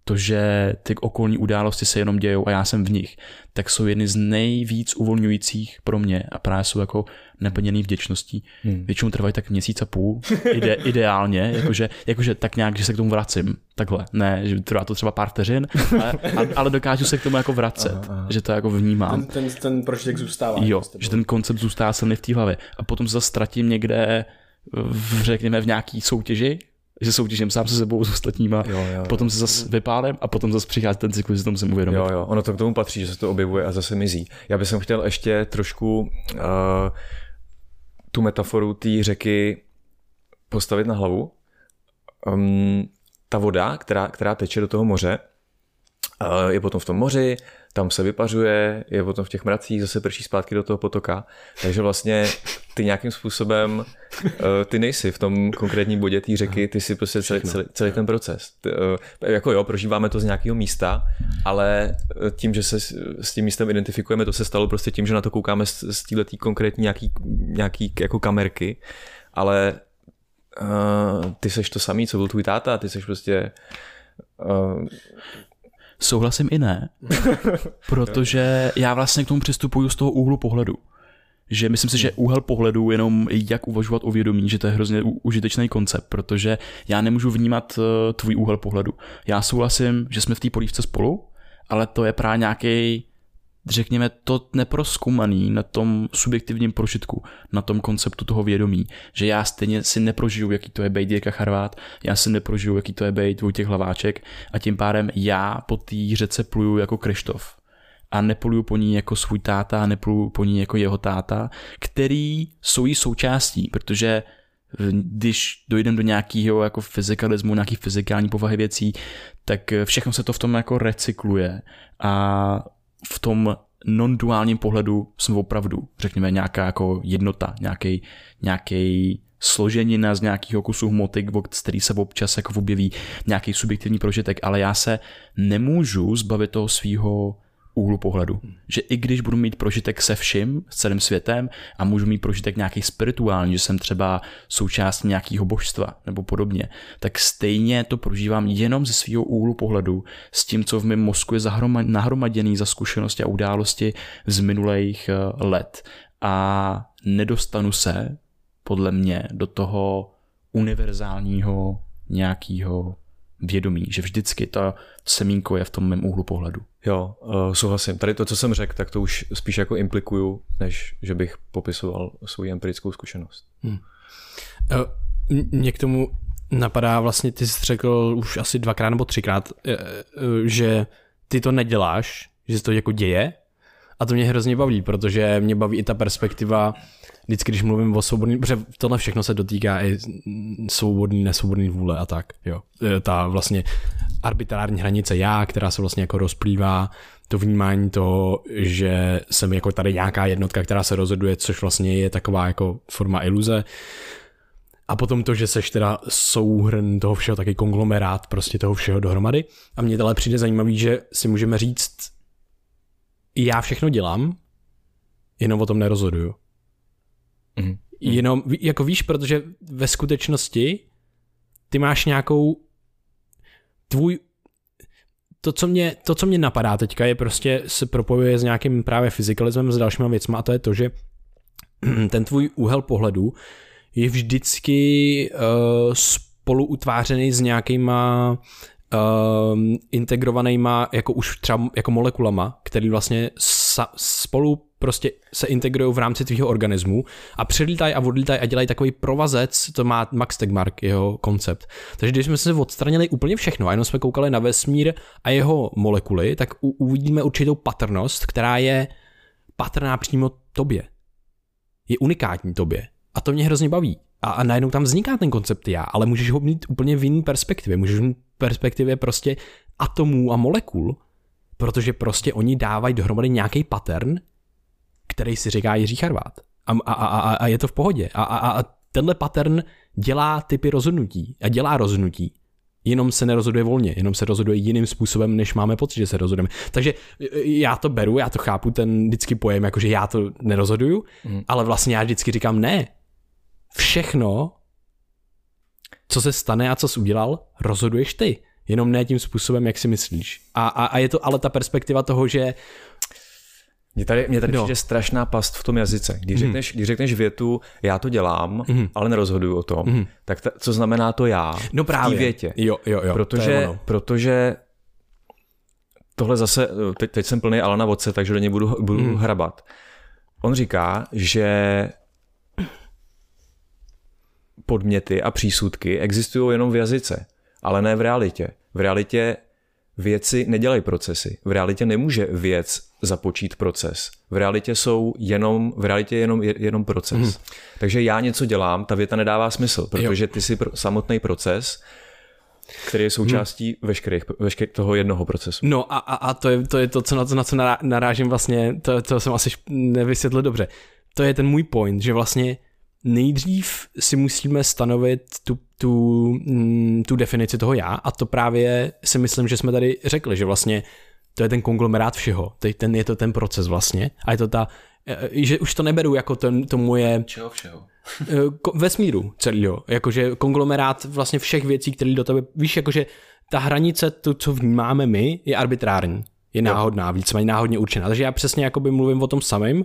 to, že ty okolní události se jenom dějou a já jsem v nich, tak jsou jedny z nejvíc uvolňujících pro mě a právě jsou jako neplněný vděčností. Hmm. Většinou trvají tak měsíc a půl, ide, ideálně, jakože, jakože tak nějak, že se k tomu vracím. Takhle, ne, že trvá to třeba pár vteřin, ale, ale dokážu se k tomu jako vracet, aha, aha. že to jako vnímám. Ten, ten, ten prožitek zůstává. Jo, že ten koncept zůstává silný v té hlavě. A potom se zase ztratím někde v, řekněme v nějaký soutěži, že soutěžím sám se sebou s ostatníma, jo, jo, potom se zase vypálem a potom zase přichází ten cyklus, že tomu jsem uvědomil. Jo, jo, ono to k tomu patří, že se to objevuje a zase mizí. Já bych chtěl ještě trošku uh, tu metaforu té řeky postavit na hlavu. Um, ta voda, která, která teče do toho moře, je potom v tom moři, tam se vypařuje, je potom v těch mracích, zase prší zpátky do toho potoka. Takže vlastně ty nějakým způsobem, eh, ty nejsi v tom konkrétním bodě té řeky, ty si prostě celý, celý, celý ten proces. Ty, eh, jako jo, prožíváme to z nějakého místa, ale eh, tím, že se s tím místem identifikujeme, to se stalo prostě tím, že na to koukáme z, z této konkrétní nějaký, nějaký jako kamerky, ale uh, ty seš to samý, co byl tvůj táta, ty seš prostě uh, Souhlasím i ne, protože já vlastně k tomu přistupuju z toho úhlu pohledu. Že myslím si, že úhel pohledu jenom jak uvažovat o vědomí, že to je hrozně užitečný koncept, protože já nemůžu vnímat eh, tvůj úhel pohledu. Já souhlasím, že jsme v té polívce spolu, ale to je právě nějaký řekněme, to neproskumaný na tom subjektivním prožitku, na tom konceptu toho vědomí, že já stejně si neprožiju, jaký to je být Jirka Charvát, já si neprožiju, jaký to je být Vojtěch Hlaváček a tím pádem já po té řece pluju jako Krištof. A nepluju po ní jako svůj táta, nepluju po ní jako jeho táta, který jsou jí součástí, protože když dojdeme do nějakého jako fyzikalismu, nějaký fyzikální povahy věcí, tak všechno se to v tom jako recykluje a v tom non-duálním pohledu jsme opravdu, řekněme, nějaká jako jednota, nějaký, nějaký složenina z nějakého kusu hmoty, z který se občas jako objeví nějaký subjektivní prožitek, ale já se nemůžu zbavit toho svého úhlu pohledu. Že i když budu mít prožitek se vším, s celým světem a můžu mít prožitek nějaký spirituální, že jsem třeba součástí nějakého božstva nebo podobně, tak stejně to prožívám jenom ze svého úhlu pohledu s tím, co v mém mozku je nahromaděný za zkušenosti a události z minulých eh, let. A nedostanu se, podle mě, do toho univerzálního nějakého vědomí, že vždycky to semínko je v tom mém úhlu pohledu. Jo, uh, souhlasím. Tady to, co jsem řekl, tak to už spíš jako implikuju, než že bych popisoval svou empirickou zkušenost. Hmm. Uh, mě k tomu napadá vlastně, ty jsi řekl už asi dvakrát nebo třikrát, uh, že ty to neděláš, že se to jako děje a to mě hrozně baví, protože mě baví i ta perspektiva, vždycky, když mluvím o svobodný, protože tohle všechno se dotýká i svobodný, nesvobodný vůle a tak, jo. E, ta vlastně arbitrární hranice já, která se vlastně jako rozplývá, to vnímání toho, že jsem jako tady nějaká jednotka, která se rozhoduje, což vlastně je taková jako forma iluze. A potom to, že seš teda souhrn toho všeho, taky konglomerát prostě toho všeho dohromady. A mně tohle přijde zajímavý, že si můžeme říct, já všechno dělám, jenom o tom nerozhoduju. Mm. Jenom, jako víš, protože ve skutečnosti ty máš nějakou tvůj to co, mě, to, co mě napadá teďka, je prostě se propojuje s nějakým právě fyzikalismem, s dalšíma věcma a to je to, že ten tvůj úhel pohledu je vždycky uh, spolu utvářený s nějakýma uh, integrovanýma jako už třeba jako molekulama, který vlastně sa, spolu prostě se integrují v rámci tvýho organismu a přilítají a odlítají a dělají takový provazec, to má Max Tegmark, jeho koncept. Takže když jsme se odstranili úplně všechno a jenom jsme koukali na vesmír a jeho molekuly, tak u, uvidíme určitou patrnost, která je patrná přímo tobě. Je unikátní tobě. A to mě hrozně baví. A, a najednou tam vzniká ten koncept já, ale můžeš ho mít úplně v jiný perspektivě. Můžeš mít perspektivě prostě atomů a molekul, protože prostě oni dávají dohromady nějaký pattern, který si říká Jiří Charvát. A, a, a, a je to v pohodě. A, a, a tenhle pattern dělá typy rozhodnutí a dělá rozhodnutí. Jenom se nerozhoduje volně, jenom se rozhoduje jiným způsobem, než máme pocit, že se rozhodujeme. Takže já to beru, já to chápu, ten vždycky pojem, jakože já to nerozhoduju, mm. ale vlastně já vždycky říkám ne. Všechno, co se stane a co jsi udělal, rozhoduješ ty. Jenom ne tím způsobem, jak si myslíš. A, a, a je to ale ta perspektiva toho, že mě tady, mě tady no. přijde strašná past v tom jazyce. Když, mm. řekneš, když řekneš větu, já to dělám, mm. ale nerozhoduju o tom, mm. tak ta, co znamená to já no právě. v té větě? Jo, jo, jo, protože, to protože tohle zase, teď, teď jsem plný Alana Vodce, takže do něj budu, budu mm. hrabat. On říká, že podměty a přísudky existují jenom v jazyce, ale ne v realitě. V realitě věci nedělají procesy. V realitě nemůže věc započít proces. V realitě jsou jenom, v realitě je jenom, jenom proces. Hmm. Takže já něco dělám, ta věta nedává smysl, protože ty jsi pro, samotný proces, který je součástí hmm. veškerých, veškerých toho jednoho procesu. No a, a, a to, je, to je to, co na, na co narážím vlastně, to, to jsem asi nevysvětlil dobře. To je ten můj point, že vlastně nejdřív si musíme stanovit tu, tu, mm, tu definici toho já a to právě si myslím, že jsme tady řekli, že vlastně to je ten konglomerát všeho, Teď ten, je to ten proces vlastně a je to ta, e, že už to neberu jako ten, to moje... Čeho všeho? E, vesmíru celého, jakože konglomerát vlastně všech věcí, které do tebe, víš, jakože ta hranice, to, co vnímáme my, je arbitrární, je náhodná, víceméně náhodně určená. Takže já přesně jakoby mluvím o tom samém,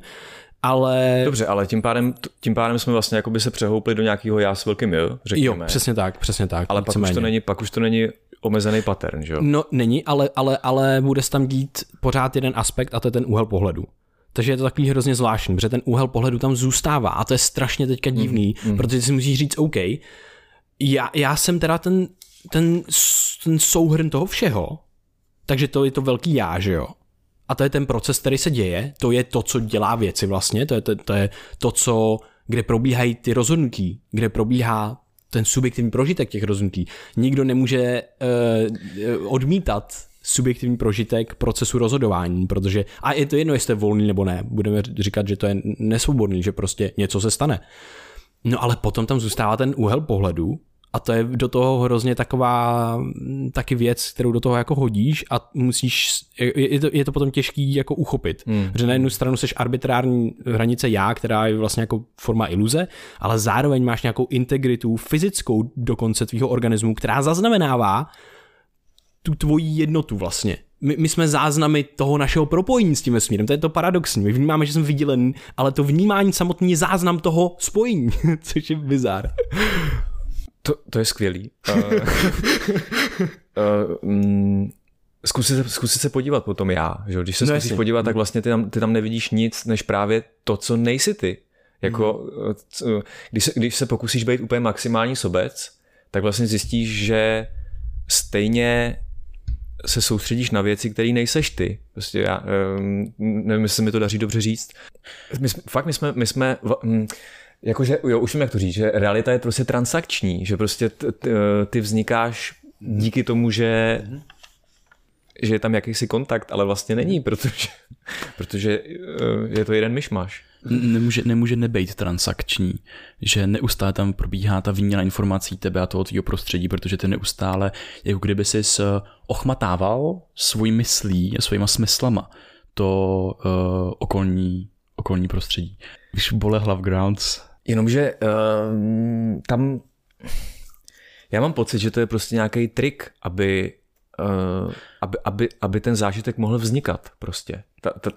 ale... Dobře, ale tím pádem, tím pádem jsme vlastně jakoby se přehoupli do nějakého já s velkým jo, řekněme. Jo, přesně tak, přesně tak. Ale pak už, to není, pak už to není omezený pattern, že jo? No, není, ale, ale, ale bude se tam dít pořád jeden aspekt a to je ten úhel pohledu. Takže je to takový hrozně zvláštní, protože ten úhel pohledu tam zůstává a to je strašně teďka mhm, divný, mm, mm. protože si musíš říct, OK, já, já jsem teda ten, ten, ten souhrn toho všeho, takže to je to velký já, že jo? A to je ten proces, který se děje, to je to, co dělá věci vlastně, to je to, to, je to co, kde probíhají ty rozhodnutí, kde probíhá ten subjektivní prožitek těch rozhodnutí. Nikdo nemůže uh, odmítat subjektivní prožitek procesu rozhodování, protože, a je to jedno, jestli je volný nebo ne, budeme říkat, že to je nesvobodný, že prostě něco se stane. No ale potom tam zůstává ten úhel pohledu, a to je do toho hrozně taková mm, taky věc, kterou do toho jako hodíš a musíš, je to, je to potom těžký jako uchopit. Hmm. Že na jednu stranu seš arbitrární hranice já, která je vlastně jako forma iluze, ale zároveň máš nějakou integritu fyzickou dokonce tvýho organismu, která zaznamenává tu tvoji jednotu vlastně. My, my jsme záznamy toho našeho propojení s tím vesmírem, to je to paradoxní. My vnímáme, že jsme vydělený, ale to vnímání samotný je záznam toho spojení, což je bizár. To, to je skvělý. uh, uh, mm, zkusit, zkusit se podívat potom já, že? když se No zkusíš podívat, tak vlastně ty tam, ty tam nevidíš nic, než právě to, co nejsi ty. Jako, Mhm. c- když, se, když se pokusíš být úplně maximální sobec, tak vlastně zjistíš, že stejně se soustředíš na věci, které nejseš ty. Prostě já um, nevím, jestli se mi to daří dobře říct. My jsme, fakt my jsme, my jsme hm, jakože, jo, už vím, jak to říct, že realita je prostě transakční, že prostě t, t, ty vznikáš díky tomu, že že je tam jakýsi kontakt, ale vlastně není, protože, protože eh, je to jeden myšmaš. nemůže, nemůže nebejt transakční, že neustále tam probíhá ta výměna informací tebe a toho tvýho prostředí, protože ty neustále, jako kdyby jsi ochmatával svůj myslí a svýma smyslama to uh, okolní, okolní prostředí. Když bole hlav grounds, Jenomže uh, tam já mám pocit, že to je prostě nějaký trik, aby, uh, aby, aby, aby ten zážitek mohl vznikat prostě. Ta, ta,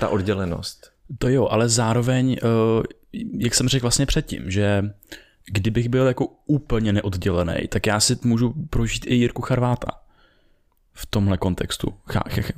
ta oddělenost. To jo, ale zároveň, eh, jak jsem řekl vlastně předtím, že kdybych byl jako úplně neoddělený, tak já si můžu prožít i Jirku Charváta v tomhle kontextu. Chá, ch,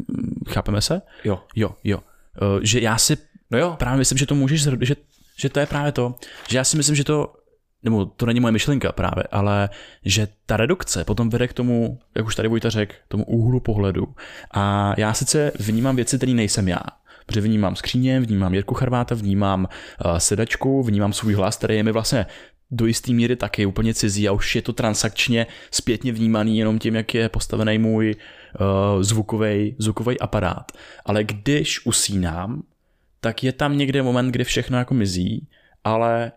chápeme se? Jo. Jo, jo. Eh, Že já si No jo. právě myslím, že to můžeš, že, že to je právě to, že já si myslím, že to, nebo to není moje myšlenka právě, ale že ta redukce potom vede k tomu, jak už tady Vojta řekl, tomu úhlu pohledu. A já sice vnímám věci, které nejsem já. Protože vnímám skříně, vnímám Jirku Charváta, vnímám uh, sedačku, vnímám svůj hlas, který je mi vlastně do jisté míry taky úplně cizí a už je to transakčně zpětně vnímaný jenom tím, jak je postavený můj uh, zvukový zvukový aparát. Ale když usínám, tak je tam někde moment, kdy všechno jako mizí, ale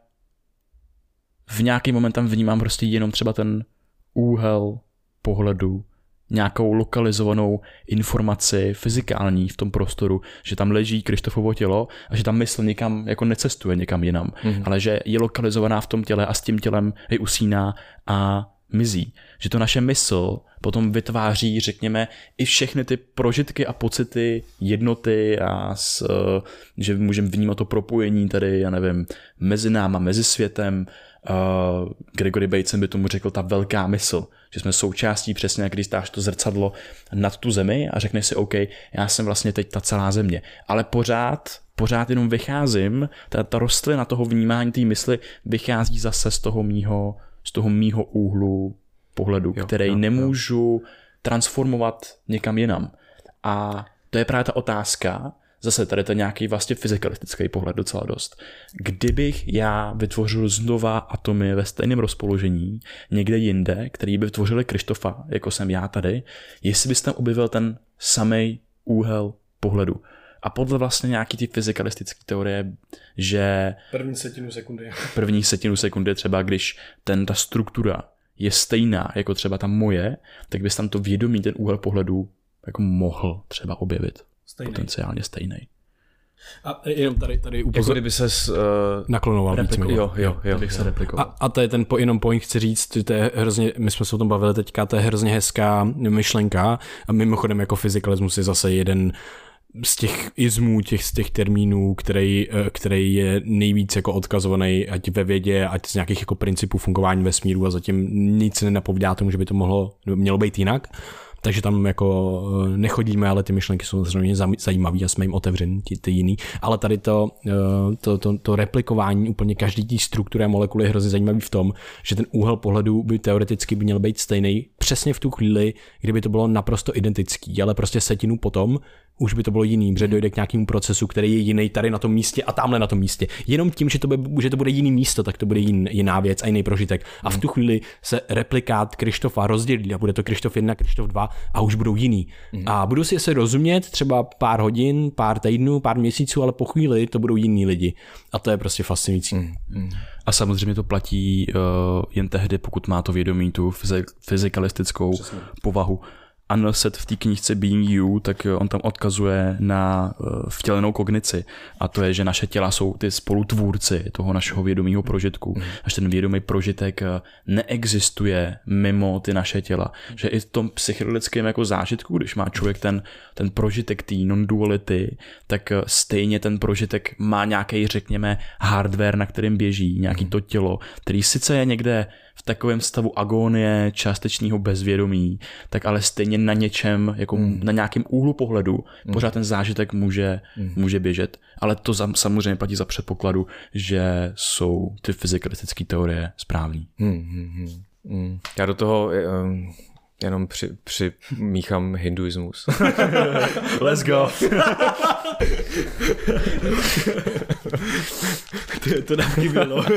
v nějaký moment tam vnímám prostě jenom třeba ten úhel pohledu, nějakou lokalizovanou informaci fyzikální v tom prostoru, že tam leží Krištofovo tělo a že tam mysl někam jako necestuje někam jinam, mm-hmm. ale že je lokalizovaná v tom těle a s tím tělem i usíná a mizí. Že to naše mysl potom vytváří, řekněme, i všechny ty prožitky a pocity jednoty a s, eh, že můžeme vnímat to propojení tady, já nevím, mezi náma, mezi světem. Uh, Gregory Batesen by tomu řekl ta velká mysl, že jsme součástí přesně, když dáš to zrcadlo nad tu zemi a řekneš si, OK, já jsem vlastně teď ta celá země. Ale pořád, pořád jenom vycházím, ta, ta rostlina toho vnímání té mysli vychází zase z toho mýho, z toho mýho úhlu pohledu, jo, který jo, nemůžu jo. transformovat někam jinam. A to je právě ta otázka, zase tady to nějaký vlastně fyzikalistický pohled docela dost. Kdybych já vytvořil znova atomy ve stejném rozpoložení někde jinde, který by vytvořili Krištofa, jako jsem já tady, jestli bys tam objevil ten samý úhel pohledu. A podle vlastně nějaký ty fyzikalistické teorie, že První setinu sekundy. první setinu sekundy třeba, když ten, ta struktura je stejná jako třeba ta moje, tak bys tam to vědomí, ten úhel pohledu jako mohl třeba objevit. Stejný. Potenciálně stejný. A jenom tady, tady Jako upozor... kdyby ses... Uh, naklonoval víc. jo, jo, jo. bych se replikoval. A, a to je ten po, jenom point, chci říct, že to je hrozně, my jsme se o tom bavili teďka, to je hrozně hezká myšlenka a mimochodem jako fyzikalismus je zase jeden z těch izmů, těch, z těch termínů, který, eh, který je nejvíc jako odkazovaný ať ve vědě, ať z nějakých jako principů fungování vesmíru a zatím nic nenapovídá tomu, že by to mohlo, mělo být jinak. Takže tam jako eh, nechodíme, ale ty myšlenky jsou samozřejmě zajímavé a jsme jim otevření, ty, ty jiný. Ale tady to, eh, to, to, to replikování úplně každý té struktury a molekuly je hrozně zajímavý v tom, že ten úhel pohledu by teoreticky by měl být stejný přesně v tu chvíli, kdyby to bylo naprosto identický, ale prostě setinu potom už by to bylo jiný, že dojde k nějakému procesu, který je jiný tady na tom místě a tamhle na tom místě. Jenom tím, že to, bude, že to bude jiný místo, tak to bude jin, jiná věc a jiný prožitek. A v tu chvíli se replikát Krištofa rozdělí a bude to Krištof 1, Krištof 2 a už budou jiný. Mm. A budou si se rozumět třeba pár hodin, pár týdnů, pár měsíců, ale po chvíli to budou jiní lidi. A to je prostě fascinující. Mm. A samozřejmě to platí uh, jen tehdy, pokud má to vědomí tu fyzik- fyzikalistickou Přesně. povahu. Unset v té knižce Being You, tak on tam odkazuje na vtělenou kognici a to je, že naše těla jsou ty spolutvůrci toho našeho vědomého prožitku. Mm. Až ten vědomý prožitek neexistuje mimo ty naše těla. Že i v tom psychedelickém jako zážitku, když má člověk ten, ten prožitek té non-duality, tak stejně ten prožitek má nějaký, řekněme, hardware, na kterým běží, nějaký to tělo, který sice je někde v takovém stavu agónie, částečného bezvědomí, tak ale stejně na něčem, jako mm. na nějakém úhlu pohledu, mm. pořád ten zážitek může, mm. může běžet. Ale to za, samozřejmě platí za předpokladu, že jsou ty fyzikalistické teorie správný. Mm, mm, mm. Já do toho um, jenom při, přimíchám hinduismus. Let's go. to, to nám chybělo.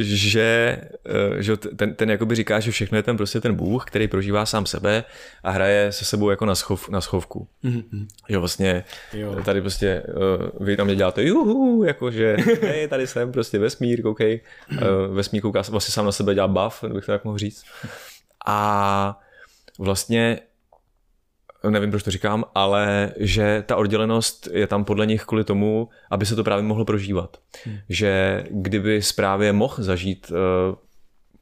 že, eh, že ten, ten jakoby říká, že všechno je ten prostě ten Bůh, který prožívá sám sebe a hraje se sebou jako na, schov, na schovku. Mm-hmm. Jo, vlastně jo. tady prostě uh, vy tam mě děláte juhu, jakože hej, tady jsem prostě vesmír, koukej. Uh, vesmír kouká vlastně sám na sebe, dělá buff, bych to tak mohl říct. A vlastně nevím, proč to říkám, ale že ta oddělenost je tam podle nich kvůli tomu, aby se to právě mohlo prožívat. Hmm. Že kdyby právě mohl zažít uh,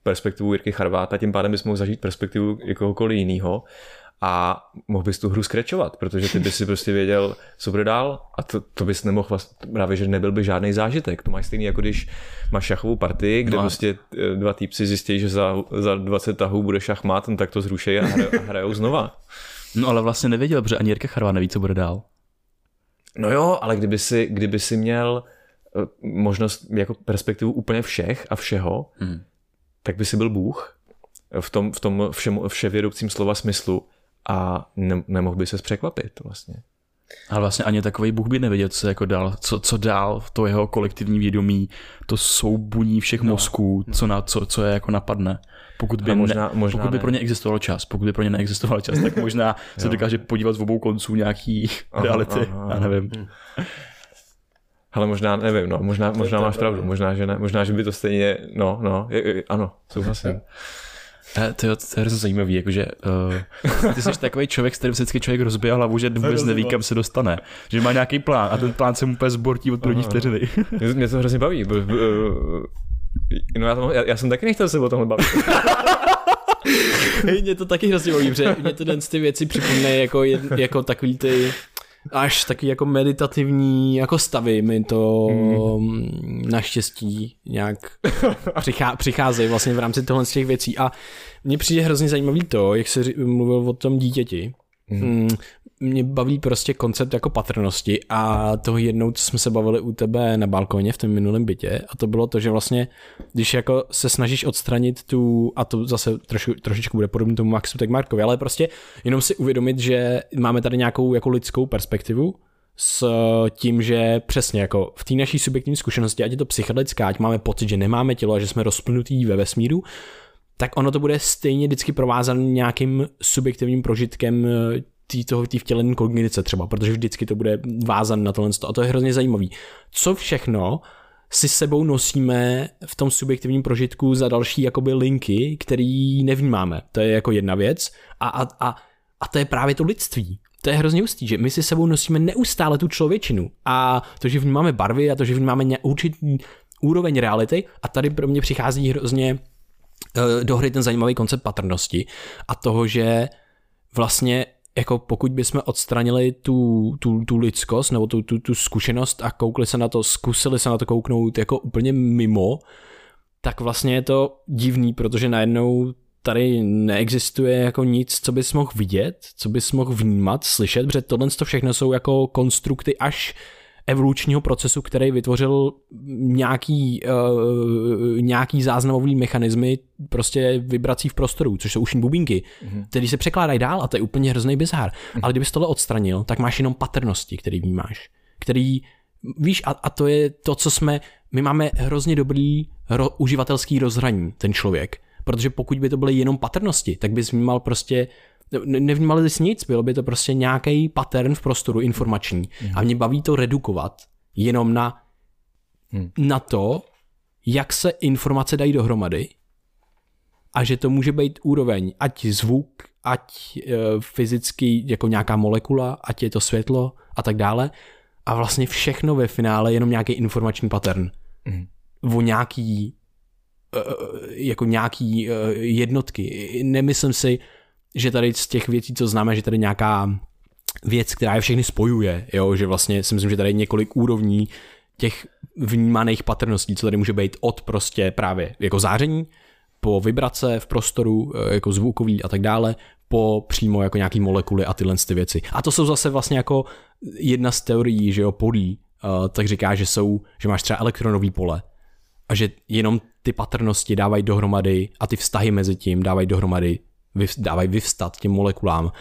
perspektivu Jirky Charváta, tím pádem bys mohl zažít perspektivu kohokoliv jiného a mohl bys tu hru skrečovat, protože ty bys si prostě věděl, co bude dál a to, to bys nemohl vlastně, právě, že nebyl by žádný zážitek. To máš stejný, jako když máš šachovou partii, kde no. prostě eh, dva týpci zjistí, že za, za 20 tahů bude šachmat, no tak to zrušejí a, hrajou, a hrajou znova. No ale vlastně nevěděl, protože ani Jirka Charva neví, co bude dál. No jo, ale kdyby si, kdyby si měl eh, možnost jako perspektivu úplně všech a všeho, hmm. tak by si byl Bůh v tom, v tom všem, vševědoucím slova smyslu a ne, nemohl by se překvapit vlastně. Ale vlastně ani takový Bůh by nevěděl, co jako dál, co, co dál, to jeho kolektivní vědomí, to soubuní všech no, mozků, co, na, co, co je jako napadne. Pokud by, možná, ne, možná pokud by pro ně existoval čas, pokud by pro ně neexistoval čas, tak možná se dokáže podívat z obou konců nějaký aha, reality, aha, já nevím. Ale možná, nevím, no, možná, možná máš pravdu, možná, že ne, možná, že by to stejně, no, no, je, je, ano, souhlasím. A to, je, to je hrozně zajímavý, jakože uh, ty jsi takový člověk, s kterým vždycky člověk rozbije hlavu, že vůbec neví, kam se dostane. Že má nějaký plán a ten plán se mu úplně zbortí od první vteřiny. Mě to hrozně baví. Uh, no já, to, já, já jsem taky nechtěl se o tomhle bavit. Hej, mě to taky hrozně baví, protože mě to den ty věci připomínají jako, jako takový ty až taky jako meditativní jako stavy mi to mm. naštěstí nějak přichá, přicházejí vlastně v rámci tohle z těch věcí. A mně přijde hrozně zajímavý to, jak jsi mluvil o tom dítěti, Mm mě baví prostě koncept jako patrnosti a toho jednou, co jsme se bavili u tebe na balkoně v tom minulém bytě a to bylo to, že vlastně, když jako se snažíš odstranit tu, a to zase troši, trošičku bude podobný tomu Maxu tak Markovi, ale prostě jenom si uvědomit, že máme tady nějakou jako lidskou perspektivu, s tím, že přesně jako v té naší subjektivní zkušenosti, ať je to psychedelická, ať máme pocit, že nemáme tělo a že jsme rozplnutí ve vesmíru, tak ono to bude stejně vždycky provázané nějakým subjektivním prožitkem tý, toho, tý vtělený kognice třeba, protože vždycky to bude vázan na tohle a to je hrozně zajímavý. Co všechno si sebou nosíme v tom subjektivním prožitku za další jakoby linky, který nevnímáme. To je jako jedna věc a, a, a, a to je právě to lidství. To je hrozně hustý, že my si sebou nosíme neustále tu člověčinu a to, že vnímáme barvy a to, že vnímáme určitý úroveň reality a tady pro mě přichází hrozně eh, do hry ten zajímavý koncept patrnosti a toho, že vlastně jako pokud bychom odstranili tu, tu, tu lidskost nebo tu, tu, tu zkušenost a koukli se na to, zkusili se na to kouknout jako úplně mimo, tak vlastně je to divný, protože najednou tady neexistuje jako nic, co bys mohl vidět, co bys mohl vnímat, slyšet, protože tohle to všechno jsou jako konstrukty až evolučního procesu, který vytvořil nějaký, uh, nějaký záznamový mechanismy prostě vibrací v prostoru, což jsou ušní bubínky, mm-hmm. které se překládají dál a to je úplně hrozný bizár. Mm-hmm. Ale kdybys tohle odstranil, tak máš jenom patrnosti, který vnímáš, který víš, a, a to je to, co jsme, my máme hrozně dobrý ro, uživatelský rozhraní, ten člověk, protože pokud by to byly jenom patrnosti, tak bys vnímal prostě nevnímali jsi nic, bylo by to prostě nějaký pattern v prostoru informační. Mm. A mě baví to redukovat jenom na, mm. na to, jak se informace dají dohromady a že to může být úroveň, ať zvuk, ať e, fyzicky jako nějaká molekula, ať je to světlo a tak dále. A vlastně všechno ve finále jenom nějaký informační pattern. Mm. O nějaký e, jako nějaký e, jednotky. Nemyslím si, že tady z těch věcí, co známe, že tady nějaká věc, která je všechny spojuje, jo, že vlastně si myslím, že tady je několik úrovní těch vnímaných patrností, co tady může být od prostě právě jako záření, po vibrace v prostoru, eh, jako zvukový a tak dále, po přímo jako nějaký molekuly a tyhle ty věci. A to jsou zase vlastně jako jedna z teorií, že jo, polí, uh, tak říká, že jsou, že máš třeba elektronový pole a že jenom ty patrnosti dávají dohromady a ty vztahy mezi tím dávají dohromady, dávají vyvstat těm molekulám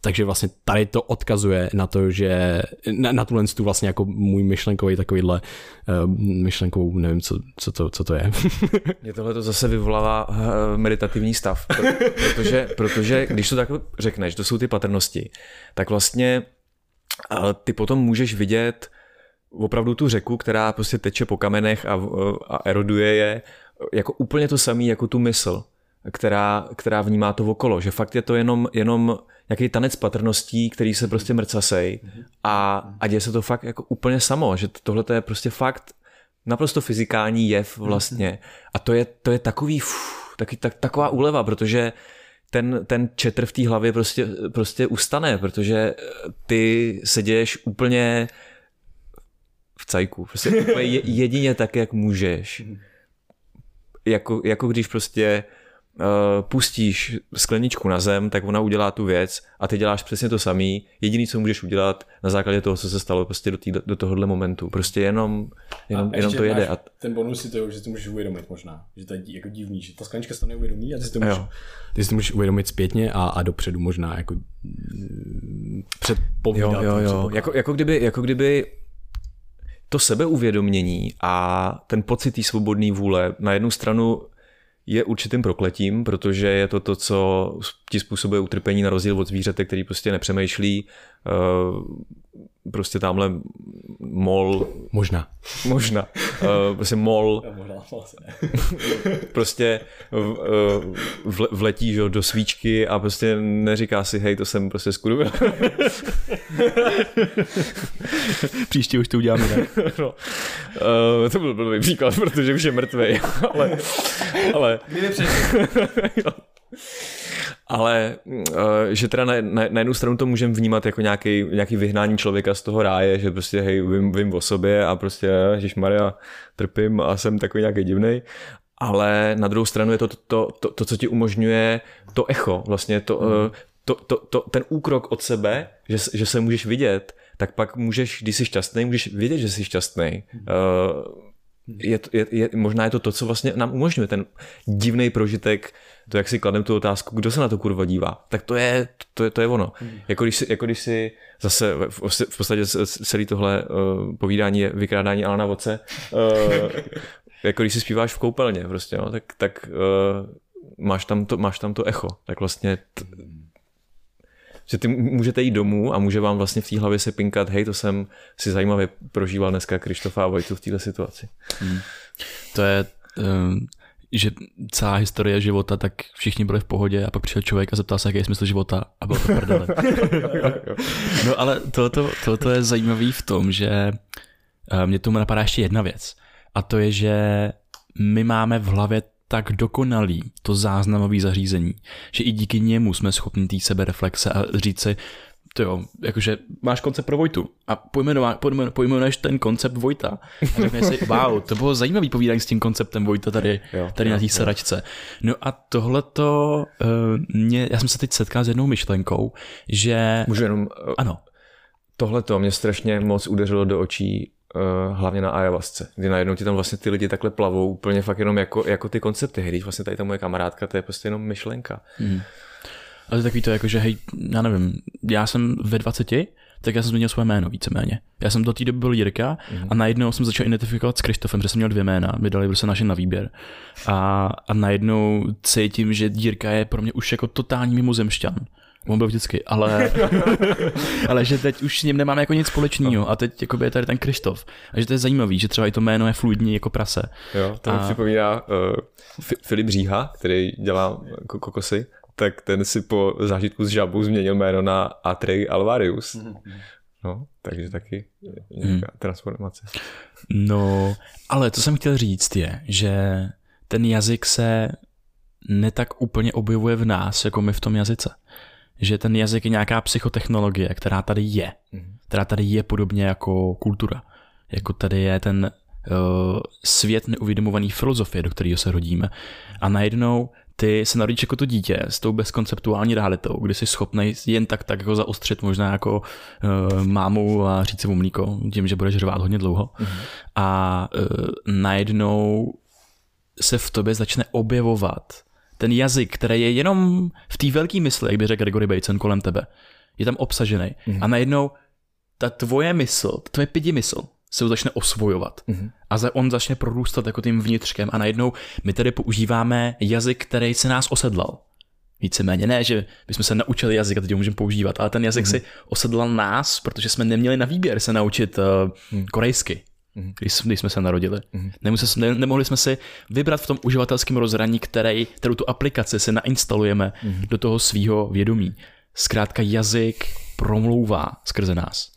takže vlastně tady to odkazuje na to, že na, na tuhle tu vlastně jako můj myšlenkový takovýhle uh, myšlenkovou, nevím, co, co, to, co to je. Mě tohle to zase vyvolává uh, meditativní stav, protože, protože když to tak řekneš, to jsou ty patrnosti, tak vlastně uh, ty potom můžeš vidět opravdu tu řeku, která prostě teče po kamenech a, a eroduje je, jako úplně to samé jako tu mysl, která, která vnímá to okolo, že fakt je to jenom, jenom nějaký tanec patrností, který se prostě mrcasej a, a děje se to fakt jako úplně samo, že tohle je prostě fakt naprosto fyzikální jev vlastně. A to je, to je takový, uf, taky, tak, taková úleva, protože ten, ten četr v té hlavě prostě, prostě ustane, protože ty se děješ úplně v cajku, prostě úplně jedině tak, jak můžeš. Jako, jako když prostě uh, pustíš skleničku na zem, tak ona udělá tu věc a ty děláš přesně to samý. Jediný, co můžeš udělat na základě toho, co se stalo prostě do, tý, do tohohle momentu. Prostě jenom, jenom, jenom to jede. A... Ten bonus je to, že to můžeš uvědomit možná. Že to je jako divný, že ta sklenička se to neuvědomí a ty si to můžeš, ty si to můžeš uvědomit zpětně a, a dopředu možná jako mm, předpovídat. Jo, jo, jo. Jako, jako, kdyby, jako kdyby to sebeuvědomění a ten pocit té svobodné vůle na jednu stranu je určitým prokletím, protože je to to, co ti způsobuje utrpení na rozdíl od zvířete, který prostě nepřemýšlí, uh, prostě tamhle mol. Možná. Možná. Uh, prostě mol. prostě v, v, vletí že, do svíčky a prostě neříká si, hej, to jsem prostě skurvil. Příště už to uděláme tak. no. uh, to byl blbý příklad, protože už je mrtvý. ale, ale... ale uh, že teda na, na, na jednu stranu to můžeme vnímat jako nějaký, nějaký vyhnání člověka z toho ráje, že prostě hej, vím, vím o sobě a prostě Ježíš Maria trpím a jsem takový nějaký divný. Ale na druhou stranu je to to, to, to, to co ti umožňuje to echo, vlastně to, mm. to, to, to, ten úkrok od sebe, že, že se můžeš vidět, tak pak můžeš, když jsi šťastný, můžeš vědět, že jsi šťastný. Mm. Uh, je, je, je, možná je to to, co vlastně nám umožňuje ten divný prožitek, to, jak si kladem tu otázku, kdo se na to kurva dívá, tak to je, to je, to je ono. Hmm. Jako, když si, jako když si zase v, v podstatě celý tohle uh, povídání je vykrádání Alana Voce, uh, jako když si zpíváš v koupelně prostě, no, tak, tak uh, máš, tam to, máš tam to echo, tak vlastně t, že ty můžete jít domů a může vám vlastně v té hlavě se pinkat, hej, to jsem si zajímavě prožíval dneska Krištofa a Vojtu v této situaci. Hmm. To je, um, že celá historie života, tak všichni byli v pohodě a pak přišel člověk a zeptal se, jaký je smysl života a byl to prdele. no ale tohoto, tohoto je zajímavý v tom, že uh, mě tomu napadá ještě jedna věc a to je, že my máme v hlavě tak dokonalý to záznamový zařízení, že i díky němu jsme schopni té sebereflexe a říct si, to jo, jakože máš koncept pro Vojtu a pojmenuješ ten koncept Vojta a řekneš si, wow, to bylo zajímavý povídání s tím konceptem Vojta tady, jo, tady jo, na té saračce. No a tohleto, uh, mě, já jsem se teď setkal s jednou myšlenkou, že... Můžu jenom... Uh, ano. Tohleto mě strašně moc udeřilo do očí hlavně na ayahuasce, kdy najednou ti tam vlastně ty lidi takhle plavou úplně fakt jenom jako, jako ty koncepty, když vlastně tady ta moje kamarádka, to je prostě jenom myšlenka. Hmm. Ale takový to jako, že hej, já nevím, já jsem ve 20, tak já jsem změnil své jméno víceméně. Já jsem do té doby byl Jirka mm. a najednou jsem začal identifikovat s Krištofem, že jsem měl dvě jména, mi dali prostě naše na výběr. A, a najednou cítím, že Jirka je pro mě už jako totální mimozemšťan. On byl vždycky, ale, ale že teď už s ním nemáme jako nic společného a teď jako je tady ten Krištof. A že to je zajímavý, že třeba i to jméno je fluidní jako prase. Jo, to a... mi připomíná uh, Filip Říha, který dělá kokosy, tak ten si po zážitku s žabou změnil jméno na Atrey Alvarius. No, takže taky nějaká hmm. transformace. No, ale co jsem chtěl říct je, že ten jazyk se netak úplně objevuje v nás, jako my v tom jazyce že ten jazyk je nějaká psychotechnologie, která tady je. Mhm. Která tady je podobně jako kultura. Jako tady je ten svět neuvědomovaný filozofie, do kterého se rodíme. A najednou ty se narodíš jako to dítě s tou bezkonceptuální realitou, kdy jsi schopný jen tak tak jako zaostřit možná jako uh, mámu a říct si mu mlíko, tím, že budeš řvát hodně dlouho. Mm-hmm. A uh, najednou se v tobě začne objevovat ten jazyk, který je jenom v té velké mysli, jak by řekl Gregory Bateson kolem tebe. Je tam obsažený. Mm-hmm. A najednou ta tvoje mysl, ta tvoje pidi mysl, se ho začne osvojovat. Mm-hmm. A on začne prorůstat jako tím vnitřkem a najednou my tady používáme jazyk, který se nás osedlal. Víceméně ne, že bychom se naučili jazyk a teď ho můžeme používat, ale ten jazyk mm-hmm. si osedlal nás, protože jsme neměli na výběr se naučit uh, mm. korejsky. Když, když jsme se narodili. Mm-hmm. Nemuseli, ne, nemohli jsme si vybrat v tom uživatelském rozhraní, který, kterou tu aplikaci si nainstalujeme mm-hmm. do toho svého vědomí. Zkrátka jazyk promlouvá skrze nás.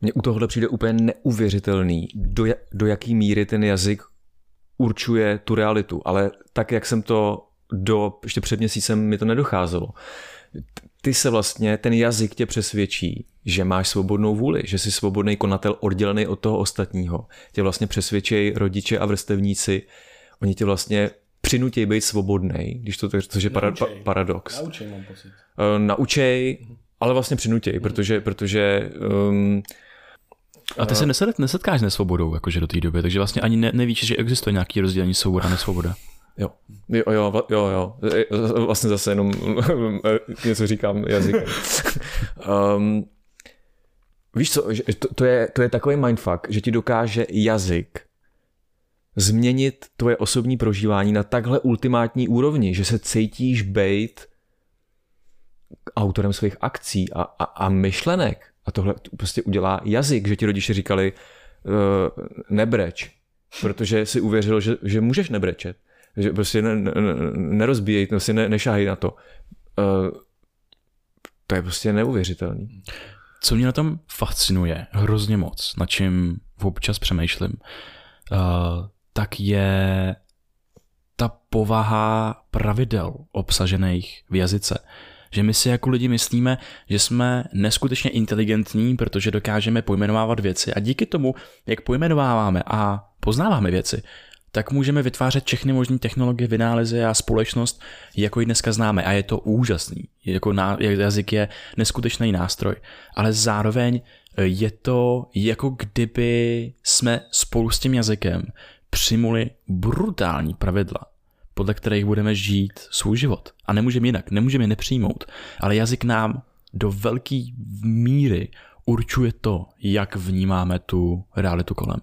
Mně u tohohle přijde úplně neuvěřitelný, do, do jaký míry ten jazyk určuje tu realitu, ale tak, jak jsem to do, ještě před měsícem mi to nedocházelo. Ty se vlastně, ten jazyk tě přesvědčí, že máš svobodnou vůli, že jsi svobodný konatel oddělený od toho ostatního. Tě vlastně přesvědčí rodiče a vrstevníci, oni tě vlastně přinutí být svobodný, když to, což je para, pa, paradox. Naučej, mám pocit. Uh, naučej, ale vlastně přinutěj, protože, protože um, a ty se neset, nesetkáš s nesvobodou jakože do té doby, takže vlastně ani ne, nevíš, že existuje nějaký rozdělení svoboda a nesvoboda. Jo, jo, jo, jo, jo. Vlastně zase jenom něco říkám jazykem. um, víš co, to, to, je, to je takový mindfuck, že ti dokáže jazyk změnit tvoje osobní prožívání na takhle ultimátní úrovni, že se cítíš být autorem svých akcí a, a, a myšlenek. A tohle prostě udělá jazyk, že ti rodiče říkali uh, nebreč, protože si uvěřil, že, že můžeš nebrečet. Že prostě ne, ne, nerozbíjej, prostě ne, nešáhej na to. Uh, to je prostě neuvěřitelný. Co mě na tom fascinuje hrozně moc, na čím občas přemýšlím, uh, tak je ta povaha pravidel obsažených v jazyce. Že my si jako lidi myslíme, že jsme neskutečně inteligentní, protože dokážeme pojmenovávat věci a díky tomu, jak pojmenováváme a poznáváme věci, tak můžeme vytvářet všechny možné technologie, vynálezy a společnost, jako ji dneska známe. A je to úžasný. Jako ná, jazyk je neskutečný nástroj. Ale zároveň je to jako kdyby jsme spolu s tím jazykem přimuli brutální pravidla podle kterých budeme žít svůj život. A nemůžeme jinak, nemůžeme je nepřijmout. Ale jazyk nám do velké míry určuje to, jak vnímáme tu realitu kolem.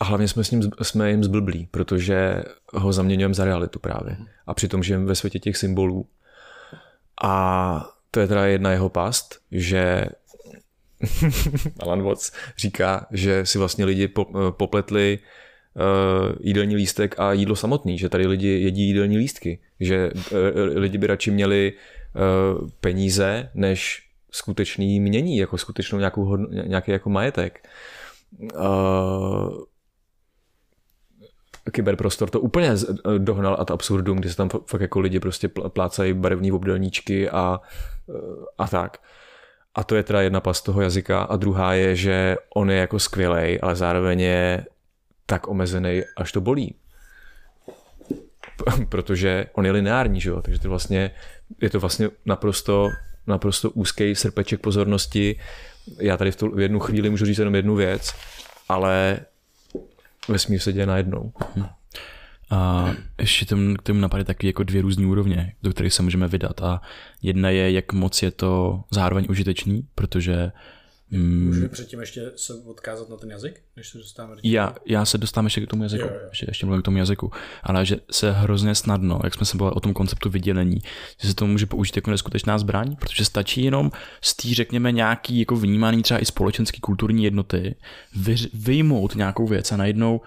A hlavně jsme, s ním, jsme jim zblblí, protože ho zaměňujeme za realitu právě. A přitom žijeme ve světě těch symbolů. A to je teda jedna jeho past, že Alan Watts říká, že si vlastně lidi popletli uh, jídelní lístek a jídlo samotný, že tady lidi jedí jídelní lístky, že uh, lidi by radši měli uh, peníze než skutečný mění, jako skutečnou nějakou nějaký jako majetek. Kyberprostor to úplně dohnal ad absurdum, kdy se tam fakt jako lidi prostě plácají barevní obdelníčky a, a tak. A to je teda jedna pas toho jazyka a druhá je, že on je jako skvělej, ale zároveň je tak omezený, až to bolí. Protože on je lineární, že jo? takže to vlastně, je to vlastně naprosto, naprosto úzký srpeček pozornosti. Já tady v, tu, v jednu chvíli můžu říct jenom jednu věc, ale vesmír se děje najednou. Hm. A ještě tomu, k tomu napadá taky jako dvě různé úrovně, do kterých se můžeme vydat. A jedna je, jak moc je to zároveň užitečný, protože Mm. Můžu předtím ještě se odkázat na ten jazyk, než se dostáváme do já, já se dostávám ještě k tomu jazyku, jo, jo. Ještě, ještě mluvím k tomu jazyku, ale že se hrozně snadno, jak jsme se bavili o tom konceptu vydělení, že se to může použít jako neskutečná zbraň, protože stačí jenom z té, řekněme, nějaký jako vnímaný třeba i společenský kulturní jednoty, vy, vyjmout nějakou věc a najednou uh,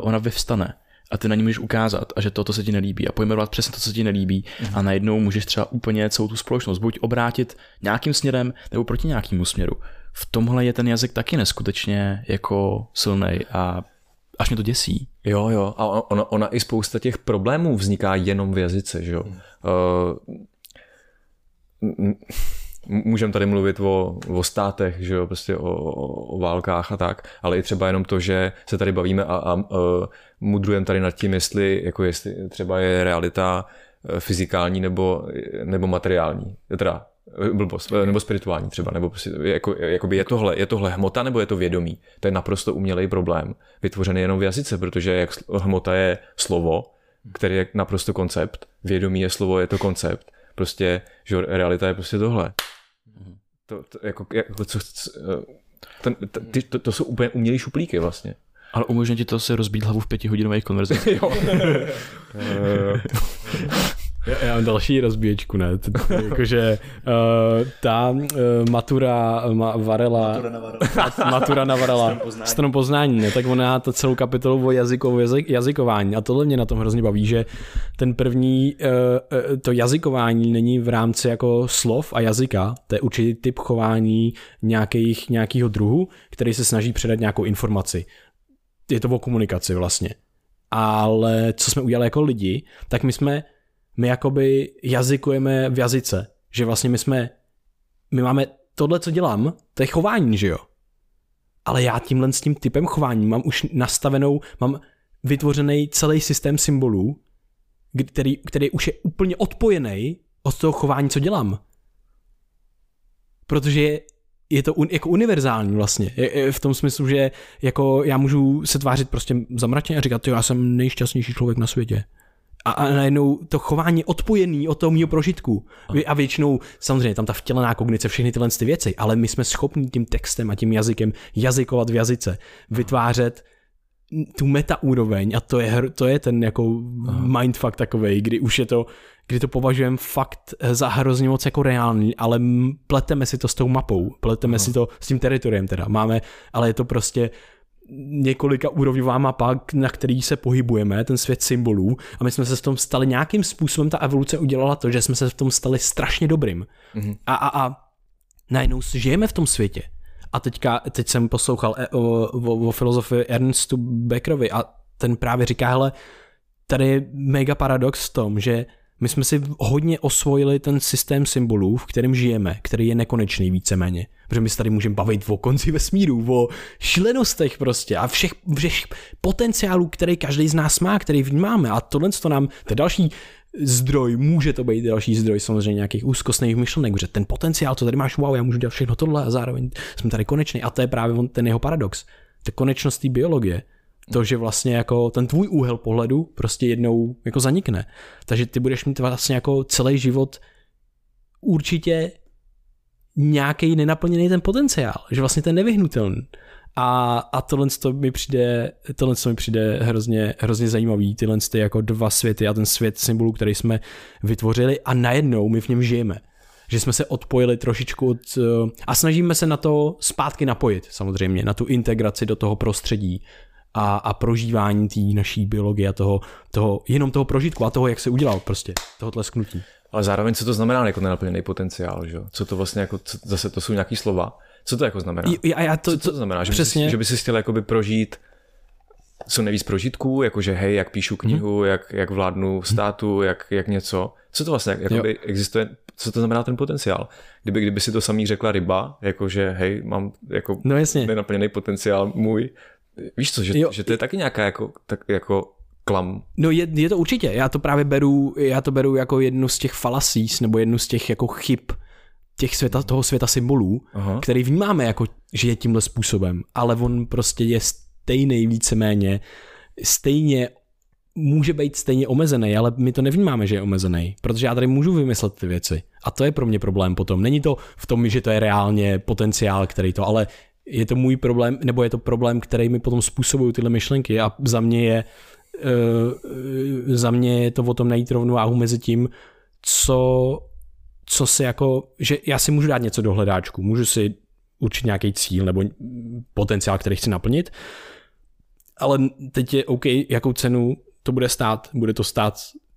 ona vyvstane a ty na ní můžeš ukázat a že toto se ti nelíbí a pojmenovat přesně to, co se ti nelíbí mm. a najednou můžeš třeba úplně celou tu společnost buď obrátit nějakým směrem nebo proti nějakému směru v tomhle je ten jazyk taky neskutečně jako silný a až mě to děsí. Jo, jo, a ona, ona i spousta těch problémů vzniká jenom v jazyce, že jo. Uh, můžeme tady mluvit o, o státech, že jo, prostě o, o, o válkách a tak, ale i třeba jenom to, že se tady bavíme a, a, a mudrujeme tady nad tím, jestli, jako jestli třeba je realita e, fyzikální nebo, nebo materiální, teda blbost, e, nebo spirituální třeba, nebo prostě, jako, jakoby je tohle, je tohle hmota nebo je to vědomí? To je naprosto umělej problém, vytvořený jenom v jazyce, protože jak hmota je slovo, který je naprosto koncept, vědomí je slovo, je to koncept, prostě, že realita je prostě tohle. To, to jako, jako co, co, ten, ty, to, to jsou úplně umělý šuplíky vlastně. Ale umožňuje ti to se rozbít hlavu v pětihodinových konverzacích. jo. Já, já mám další rozbíječku, ne? Jakože uh, ta uh, matura ma, Varela, matura na Varela, matura na Varela strom poznání, ne? tak ona má to celou kapitolu o jazyku, jazyk, jazykování a tohle mě na tom hrozně baví, že ten první, uh, to jazykování není v rámci jako slov a jazyka, to je určitý typ chování nějakých, nějakého druhu, který se snaží předat nějakou informaci. Je to o komunikaci vlastně. Ale co jsme udělali jako lidi, tak my jsme my jakoby jazykujeme v jazyce. Že vlastně my jsme, my máme tohle, co dělám, to je chování, že jo? Ale já tímhle s tím typem chování mám už nastavenou, mám vytvořený celý systém symbolů, který, který už je úplně odpojený od toho chování, co dělám. Protože je, je to un, jako univerzální vlastně. Je, je v tom smyslu, že jako já můžu se tvářit prostě zamračeně a říkat, jo, já jsem nejšťastnější člověk na světě a, a najednou to chování odpojený od toho mého prožitku. A většinou, samozřejmě tam ta vtělená kognice, všechny tyhle ty věci, ale my jsme schopni tím textem a tím jazykem jazykovat v jazyce, vytvářet tu meta úroveň a to je, to je ten jako mindfuck takovej, kdy už je to, kdy to považujeme fakt za hrozně moc jako reálný, ale pleteme si to s tou mapou, pleteme Aha. si to s tím teritoriem teda, máme, ale je to prostě několika úrovňová mapa, na který se pohybujeme, ten svět symbolů a my jsme se v tom stali nějakým způsobem, ta evoluce udělala to, že jsme se v tom stali strašně dobrým. Mm-hmm. A, a, a najednou žijeme v tom světě. A teďka, teď jsem poslouchal e, o, o, o filozofii Ernstu Beckerovi a ten právě říká, hele, tady je mega paradox v tom, že my jsme si hodně osvojili ten systém symbolů, v kterém žijeme, který je nekonečný víceméně. Protože my se tady můžeme bavit o konci vesmíru, o šílenostech prostě a všech, všech potenciálů, který každý z nás má, který vnímáme. A tohle to nám, to je další zdroj, může to být další zdroj samozřejmě nějakých úzkostných myšlenek, že ten potenciál, co tady máš, wow, já můžu dělat všechno tohle a zároveň jsme tady konečný. A to je právě ten jeho paradox. Ta konečnost té biologie to, že vlastně jako ten tvůj úhel pohledu prostě jednou jako zanikne. Takže ty budeš mít vlastně jako celý život určitě nějaký nenaplněný ten potenciál, že vlastně ten nevyhnutelný. A, a tohle to mi přijde, tohle to mi přijde hrozně, hrozně zajímavý, tyhle ty jako dva světy a ten svět symbolů, který jsme vytvořili a najednou my v něm žijeme. Že jsme se odpojili trošičku od, a snažíme se na to zpátky napojit samozřejmě, na tu integraci do toho prostředí, a, a prožívání té naší biologie a toho, toho, jenom toho prožitku a toho, jak se udělal prostě, toho tlesknutí. Ale zároveň co to znamená jako nenaplněný potenciál, že? Co to vlastně jako, co, zase to jsou nějaký slova. Co to jako znamená? Já, já to, co to znamená? Že přesně. Bys, že by si chtěl jakoby prožít co nejvíc prožitků, jakože hej, jak píšu knihu, mm. jak, jak vládnu státu, jak, jak něco. Co to vlastně jakoby existuje, co to znamená ten potenciál? Kdyby, kdyby si to samý řekla ryba, jakože hej, mám jako no, jasně. nenaplněný potenciál můj, Víš co, že, jo. že to je taky nějaká jako, tak jako klam. No je, je to určitě, já to právě beru, já to beru jako jednu z těch falasís, nebo jednu z těch jako chyb těch světa, toho světa symbolů, Aha. který vnímáme jako, že je tímhle způsobem, ale on prostě je stejný víceméně, stejně může být stejně omezený, ale my to nevnímáme, že je omezený, protože já tady můžu vymyslet ty věci. A to je pro mě problém potom. Není to v tom, že to je reálně potenciál, který to, ale je to můj problém, nebo je to problém, který mi potom způsobují tyhle myšlenky a za mě je uh, za mě je to o tom najít rovnováhu mezi tím, co, co si jako, že já si můžu dát něco do hledáčku, můžu si určit nějaký cíl nebo potenciál, který chci naplnit, ale teď je OK, jakou cenu to bude stát, bude to stát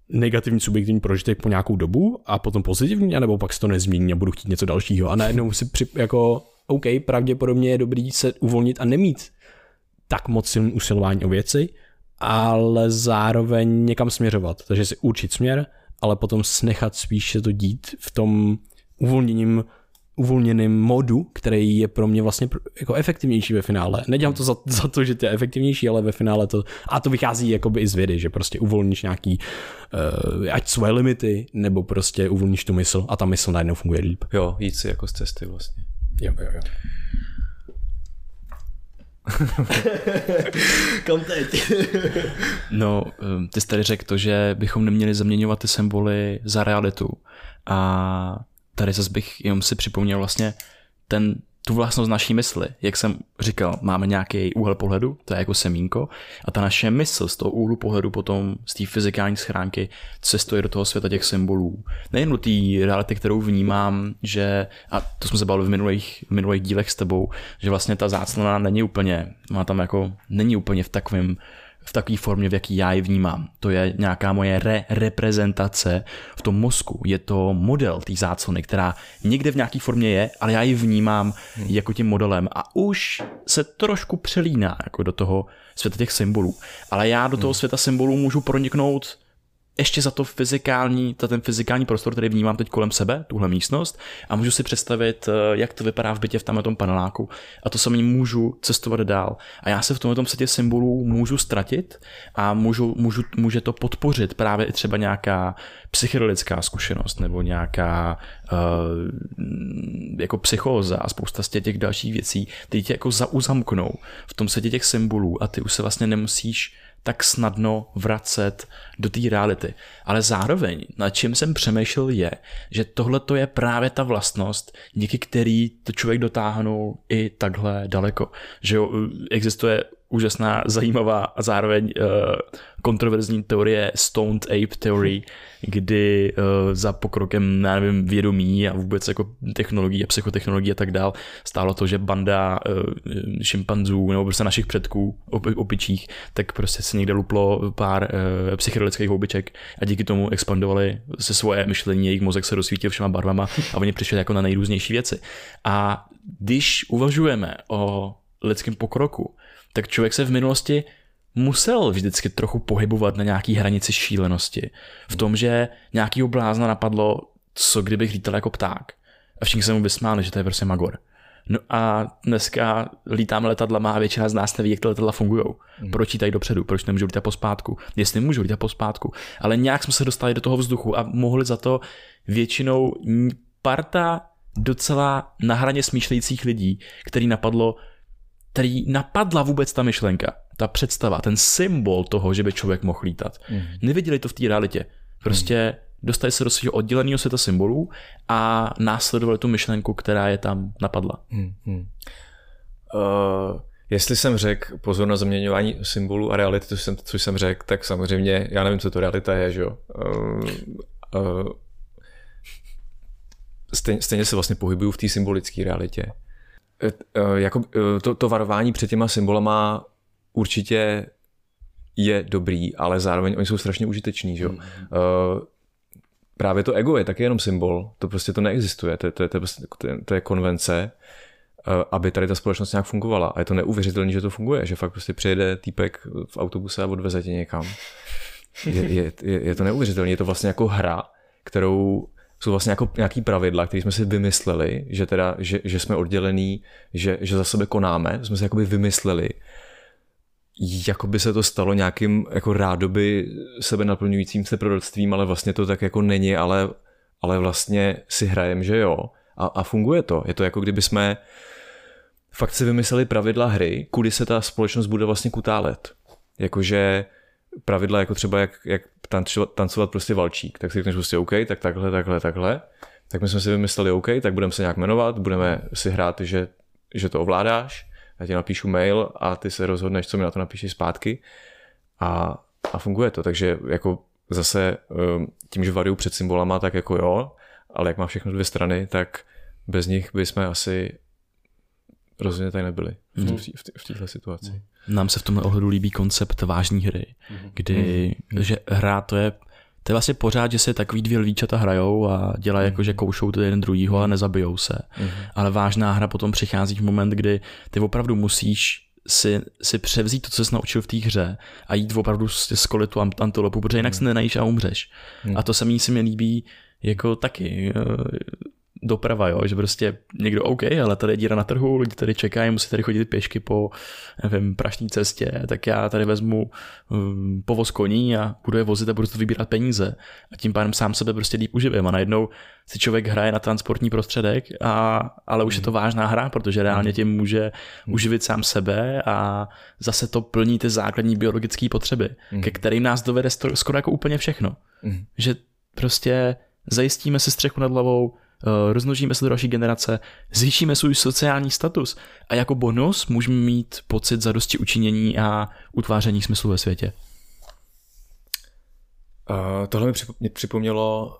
negativní subjektivní prožitek po nějakou dobu a potom pozitivní, anebo pak se to nezmění a budu chtít něco dalšího a najednou si při, jako OK, pravděpodobně je dobrý se uvolnit a nemít tak moc silný usilování o věci, ale zároveň někam směřovat. Takže si určit směr, ale potom snechat spíš se to dít v tom uvolněním uvolněným modu, který je pro mě vlastně jako efektivnější ve finále. Nedělám to za, za to, že to je efektivnější, ale ve finále to, a to vychází jakoby i z vědy, že prostě uvolníš nějaký, uh, ať svoje limity, nebo prostě uvolníš tu mysl a ta mysl najednou funguje líp. Jo, jít si jako z cesty vlastně. Jo, jo, jo. Kam teď? no, ehm, ty jsi tady řekl to, že bychom neměli zaměňovat ty symboly za realitu. A tady zase bych jenom si připomněl vlastně ten tu vlastnost naší mysli. Jak jsem říkal, máme nějaký úhel pohledu, to je jako semínko, a ta naše mysl z toho úhlu pohledu potom z té fyzikální schránky cestuje do toho světa těch symbolů. Nejen do té reality, kterou vnímám, že, a to jsme se bavili v minulých, v minulých dílech s tebou, že vlastně ta záclona není úplně, má tam jako, není úplně v takovém v takové formě, v jaký já ji vnímám. To je nějaká moje re- reprezentace v tom mozku. Je to model té záclony, která někde v nějaké formě je, ale já ji vnímám hmm. jako tím modelem a už se trošku přelíná jako do toho světa těch symbolů. Ale já do toho hmm. světa symbolů můžu proniknout ještě za to fyzikální, za ten fyzikální prostor, který vnímám teď kolem sebe, tuhle místnost, a můžu si představit, eh, jak to vypadá v bytě v tamhle tom paneláku. A to samý můžu cestovat dál. A já se v tomhle setě symbolů můžu ztratit a můžu, můžu, může to podpořit právě i třeba nějaká psychedelická zkušenost nebo nějaká uh, jako psychóza a spousta z těch dalších věcí, které tě jako zauzamknou v tom světě těch symbolů a ty už se vlastně nemusíš tak snadno vracet do té reality. Ale zároveň, nad čím jsem přemýšlel je, že tohle to je právě ta vlastnost, díky který to člověk dotáhnul i takhle daleko. Že jo, existuje úžasná, zajímavá a zároveň uh, kontroverzní teorie Stoned Ape Theory, kdy uh, za pokrokem, já nevím, vědomí a vůbec jako technologií a psychotechnologií a tak dál stálo to, že banda uh, šimpanzů nebo prostě našich předků op- opičích, tak prostě se někde luplo pár psychedelických houbiček a díky tomu expandovali se svoje myšlení, jejich mozek se rozsvítil všema barvama a oni přišli jako na nejrůznější věci. A když uvažujeme o lidském pokroku, tak člověk se v minulosti musel vždycky trochu pohybovat na nějaký hranici šílenosti. V tom, že nějakýho blázna napadlo, co kdybych lítal jako pták. A všichni se mu vysmáli, že to je prostě magor. No a dneska lítáme letadlama a většina z nás neví, jak ty letadla fungují. Mm. Proč lítají dopředu, proč nemůžou lítat pospátku. Jestli můžou lítat pospátku. Ale nějak jsme se dostali do toho vzduchu a mohli za to většinou parta docela na hraně smýšlejících lidí, který napadlo, který napadla vůbec ta myšlenka, ta představa, ten symbol toho, že by člověk mohl lítat. Mm. Neviděli to v té realitě. Prostě mm. dostali se do svého odděleného světa symbolů a následovali tu myšlenku, která je tam napadla. Mm. Uh, jestli jsem řekl pozor na zaměňování symbolů a reality, což jsem, což jsem řekl, tak samozřejmě, já nevím, co to realita je, že jo. Uh, uh, stejně, stejně se vlastně pohybuju v té symbolické realitě. Eh, eh, jako eh, to, to varování před těma symbolama určitě je dobrý, ale zároveň oni jsou strašně užiteční, že? Mm. Uh, právě to ego je taky jenom symbol, to prostě to neexistuje, to, to, to, to, to je konvence, uh, aby tady ta společnost nějak fungovala. A je to neuvěřitelné, že to funguje, že fakt prostě přijede týpek v autobuse a odveze tě někam. Je, je, je, je to neuvěřitelné, je to vlastně jako hra, kterou jsou vlastně jako nějaký pravidla, které jsme si vymysleli, že teda, že, že jsme oddělení, že, že za sebe konáme, jsme si jakoby vymysleli, jako by se to stalo nějakým jako rádoby sebe naplňujícím se proroctvím, ale vlastně to tak jako není, ale, ale vlastně si hrajem, že jo. A, a funguje to. Je to jako kdyby jsme fakt si vymysleli pravidla hry, kudy se ta společnost bude vlastně kutálet. Jakože pravidla jako třeba jak, jak tancovat, tancovat prostě valčík, tak si řekneš prostě OK, tak takhle, takhle, takhle. Tak my jsme si vymysleli OK, tak budeme se nějak jmenovat, budeme si hrát, že, že to ovládáš, já ti napíšu mail a ty se rozhodneš, co mi na to napíšeš zpátky a, a funguje to, takže jako zase ehm, tím, že varuju před symbolama, tak jako jo, ale jak má všechno dvě strany, tak bez nich bychom asi rozhodně tady nebyli v, mhm. v, v této situaci. Nám se v tomhle ohledu líbí koncept vážní hry, mm-hmm. kdy, mm-hmm. že hra to je to je vlastně pořád, že se takový dvě lvíčata hrajou a dělají mm. jako, že koušou to jeden druhýho a nezabijou se. Mm. Ale vážná hra potom přichází v moment, kdy ty opravdu musíš si, si převzít to, co jsi naučil v té hře a jít opravdu z kolitu antilopu, protože jinak mm. se nenajíš a umřeš. Mm. A to se mi se mi líbí jako taky doprava, jo, že prostě někdo OK, ale tady je díra na trhu, lidi tady čekají, musí tady chodit pěšky po, nevím, prašní cestě, tak já tady vezmu um, povoz koní a budu je vozit a budu to vybírat peníze a tím pádem sám sebe prostě líp uživím a najednou si člověk hraje na transportní prostředek, a, ale už je to hmm. vážná hra, protože reálně hmm. tím může hmm. uživit sám sebe a zase to plní ty základní biologické potřeby, ke kterým nás dovede skoro jako úplně všechno. Že prostě zajistíme si střechu nad hlavou, rozmnožíme se do další generace, zvýšíme svůj sociální status a jako bonus můžeme mít pocit zadosti učinění a utváření smyslu ve světě. Uh, tohle mi připomnělo,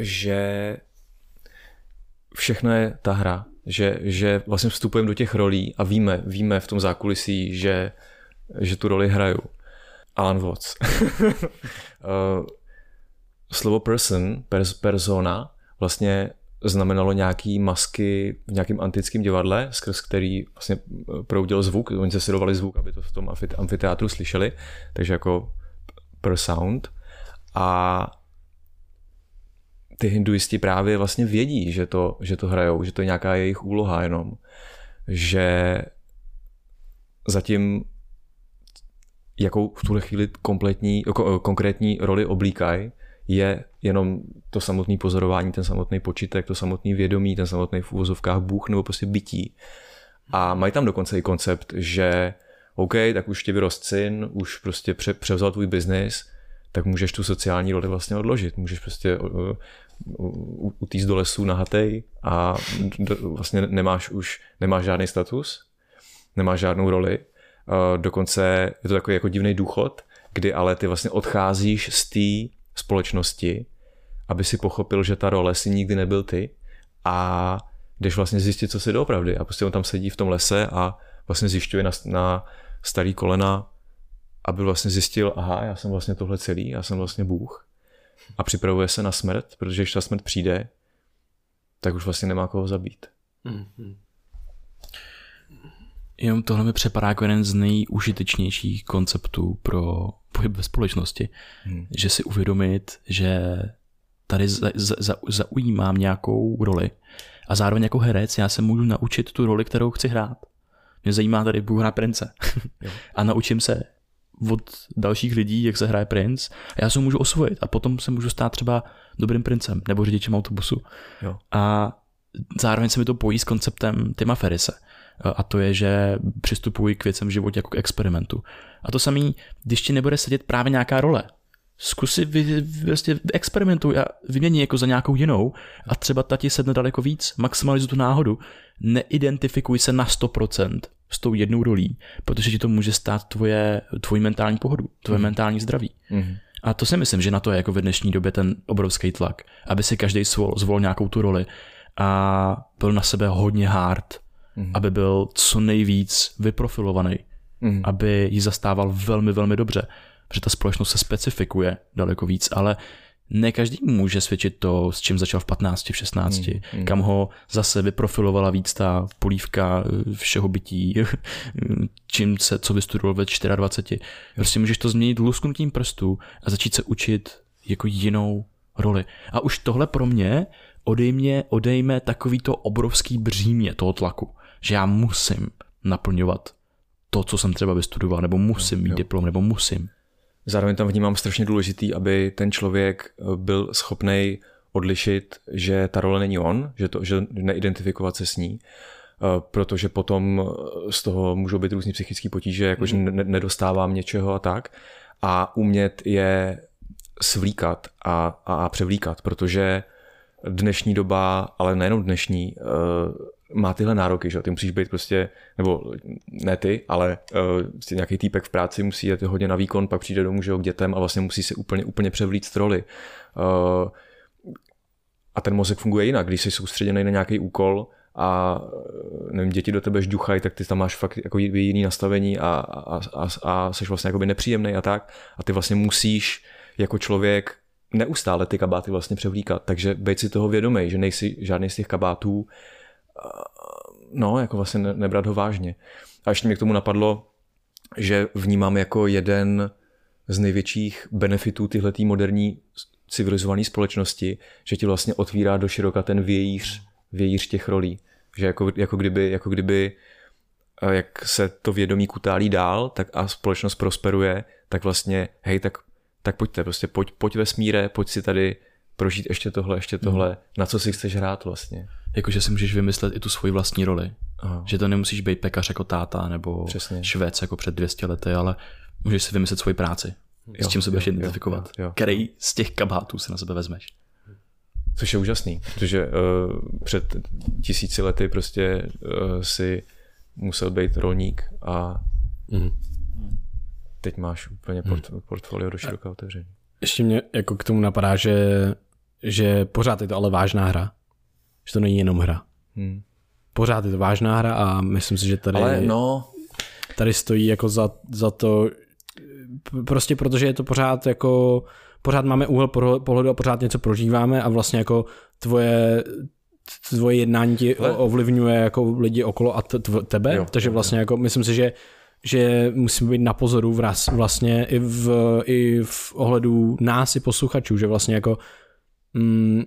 že všechno je ta hra, že, že vlastně vstupujeme do těch rolí a víme, víme v tom zákulisí, že, že tu roli hraju. Alan Watts. uh, slovo person, pers, persona, vlastně znamenalo nějaký masky v nějakém antickém divadle, skrz který vlastně eh, proudil zvuk, oni se sidovali zvuk, aby to v tom amfiteátru slyšeli, takže jako per sound. A ty hinduisti právě vlastně vědí, že to, že to hrajou, že to je nějaká jejich úloha jenom. Že zatím jakou v tuhle chvíli kompletní, konkrétní roli oblíkají, je jenom to samotné pozorování, ten samotný počítek, to samotné vědomí, ten samotný v úvozovkách Bůh nebo prostě bytí. A mají tam dokonce i koncept, že OK, tak už ti vyrost syn, už prostě pře- převzal tvůj biznis, tak můžeš tu sociální roli vlastně odložit. Můžeš prostě utíct do lesů nahatej a vlastně nemáš už nemáš žádný status, nemáš žádnou roli. Dokonce je to takový jako divný důchod, kdy ale ty vlastně odcházíš z té společnosti, aby si pochopil, že ta role si nikdy nebyl ty a jdeš vlastně zjistit, co si doopravdy. A prostě on tam sedí v tom lese a vlastně zjišťuje na, na starý kolena, aby vlastně zjistil, aha, já jsem vlastně tohle celý, já jsem vlastně Bůh. A připravuje se na smrt, protože když ta smrt přijde, tak už vlastně nemá koho zabít. Mm-hmm. Jenom tohle mi připadá jako jeden z nejužitečnějších konceptů pro pohyb ve společnosti. Hmm. Že si uvědomit, že tady za, za, za, zaujímám nějakou roli a zároveň jako herec já se můžu naučit tu roli, kterou chci hrát. Mě zajímá tady Bůh hrát prince. a naučím se od dalších lidí, jak se hraje princ a já se můžu osvojit a potom se můžu stát třeba dobrým princem nebo řidičem autobusu. Jo. A zároveň se mi to pojí s konceptem Tima Ferise a to je, že přistupuji k věcem v životě jako k experimentu. A to samý, když ti nebude sedět právě nějaká role, zkus si vy, vlastně experimentuj a vymění jako za nějakou jinou a třeba ta ti sedne daleko víc, maximalizuj tu náhodu, neidentifikuj se na 100% s tou jednou rolí, protože ti to může stát tvoje, tvoji mentální pohodu, tvoje mm. mentální zdraví. Mm. A to si myslím, že na to je jako v dnešní době ten obrovský tlak, aby si každý zvolil, zvolil nějakou tu roli a byl na sebe hodně hard mm. aby byl co nejvíc vyprofilovaný, mm. aby ji zastával velmi, velmi dobře, protože ta společnost se specifikuje daleko víc, ale ne každý může svědčit to, s čím začal v 15, v 16, mm, mm. kam ho zase vyprofilovala víc ta polívka eh, všeho bytí, čím se, co vystudoval ve 24. Prostě můžeš to změnit lusknutím prstů a začít se učit jako jinou roli. A už tohle pro mě odejmě, odejme takový to obrovský břímě toho tlaku že já musím naplňovat to, co jsem třeba vystudoval, nebo musím mít jo. diplom, nebo musím. Zároveň tam vnímám strašně důležitý, aby ten člověk eh, byl schopný odlišit, že ta role není on, že, to, že neidentifikovat se s ní, eh, protože potom eh, z toho můžou být různý psychické potíže, jako mm. že mhm. nedostávám něčeho a tak. A umět je svlíkat a, a, a převlíkat, protože dnešní doba, ale nejenom dnešní, má tyhle nároky, že ty musíš být prostě, nebo ne ty, ale uh, prostě nějaký týpek v práci musí jít hodně na výkon, pak přijde domů, že k dětem a vlastně musí si úplně, úplně převlít roli. Uh, a ten mozek funguje jinak, když jsi soustředěný na nějaký úkol a nevím, děti do tebe žduchají, tak ty tam máš fakt jako jiný nastavení a, a, a, a jsi vlastně jakoby nepříjemný a tak. A ty vlastně musíš jako člověk neustále ty kabáty vlastně převlíkat, takže být si toho vědomý, že nejsi žádný z těch kabátů no, jako vlastně nebrat ho vážně. A ještě mi k tomu napadlo, že vnímám jako jeden z největších benefitů tyhletý moderní civilizované společnosti, že ti vlastně otvírá do široka ten vějíř, vějíř těch rolí. Že jako, jako kdyby, jako kdyby eh, jak se to vědomí kutálí dál tak a společnost prosperuje, tak vlastně, hej, tak, tak pojďte, prostě pojď, pojď ve smíre, pojď si tady prožít ještě tohle, ještě tohle, hmm. na co si chceš hrát vlastně. Jakože si můžeš vymyslet i tu svoji vlastní roli. Aha. Že to nemusíš být pekař jako táta nebo Přesně. švec jako před 200 lety, ale můžeš si vymyslet svoji práci. Jo, s čím se budeš jo, identifikovat. Jo, jo. Který z těch kabátů se na sebe vezmeš. Což je úžasný, protože uh, před tisíci lety prostě uh, si musel být rolník a mm. teď máš úplně port, mm. portfolio do široká otevření. Ještě mě jako k tomu napadá, že, že pořád je to ale vážná hra. Že to není jenom hra. Hmm. Pořád je to vážná hra a myslím si, že tady, ale no... tady stojí jako za, za to, prostě protože je to pořád jako, pořád máme úhel pohledu a pořád něco prožíváme a vlastně jako tvoje tvoje jednání ti ovlivňuje jako lidi okolo a tebe, jo, takže vlastně jako myslím si, že že musíme být na pozoru vraz, vlastně i v, i v ohledu nás i posluchačů, že vlastně jako mm,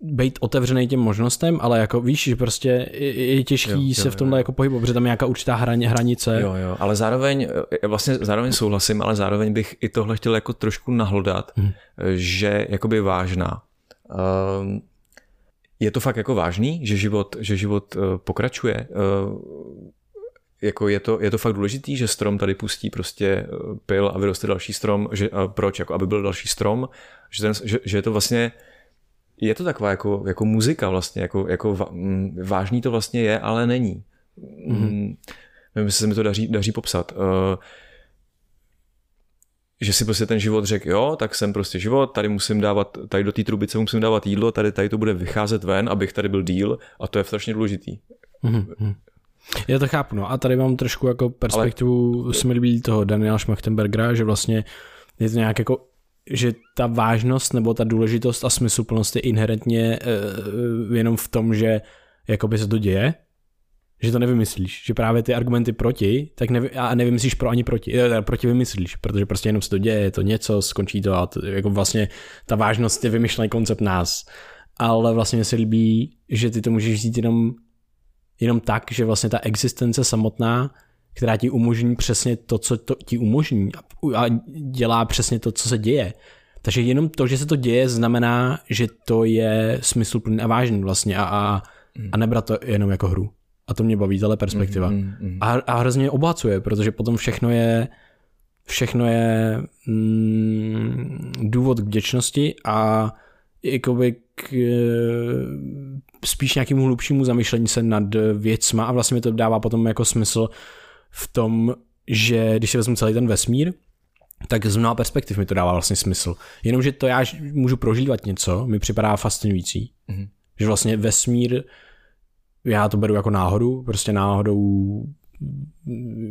být otevřený těm možnostem, ale jako víš, že prostě je, je těžký jo, jo, se v tomhle jo. jako pohybovat, protože tam je nějaká určitá hraně, hranice. Jo, jo, ale zároveň, vlastně zároveň souhlasím, ale zároveň bych i tohle chtěl jako trošku nahlodat, hmm. že jakoby vážná. Um, je to fakt jako vážný, že život, že život uh, pokračuje. Jako je to, je to fakt důležitý, že strom tady pustí prostě pil a vyroste další strom, že, uh, proč, jako aby byl další strom, že, ten, že, že je to vlastně je to taková jako, jako muzika vlastně, jako, jako vážný to vlastně je, ale není. Mm-hmm. Nevím, jestli se mi to daří, daří popsat. Uh, že si prostě ten život řekl, jo, tak jsem prostě život, tady musím dávat, tady do té trubice musím dávat jídlo, tady, tady to bude vycházet ven, abych tady byl díl a to je strašně důležitý. Mm-hmm. Já to chápu, no a tady mám trošku jako perspektivu, Ale... se mi líbí toho Daniela Schmachtenbergera, že vlastně je to nějak jako že ta vážnost nebo ta důležitost a smysluplnost je inherentně uh, jenom v tom, že jakoby se to děje, že to nevymyslíš, že právě ty argumenty proti, tak nevy, a nevymyslíš pro ani proti, teda proti vymyslíš, protože prostě jenom se to děje, je to něco, skončí to a to, jako vlastně ta vážnost je vymyšlený koncept nás. Ale vlastně mi se líbí, že ty to můžeš vzít jenom, jenom tak, že vlastně ta existence samotná která ti umožní přesně to, co to ti umožní a dělá přesně to, co se děje. Takže jenom to, že se to děje, znamená, že to je smysluplný a vážný vlastně a, a, a nebrat to jenom jako hru. A to mě baví, tahle perspektiva. Mm, mm, mm. A, a hrozně obohacuje, protože potom všechno je všechno je mm, důvod k vděčnosti a jakoby k, spíš nějakému hlubšímu zamýšlení se nad věcma a vlastně mi to dává potom jako smysl v tom, že když si vezmu celý ten vesmír, tak z mnoha perspektiv mi to dává vlastně smysl. Jenomže to já můžu prožívat něco, mi připadá fascinující. Mm-hmm. Že vlastně vesmír, já to beru jako náhodu, prostě náhodou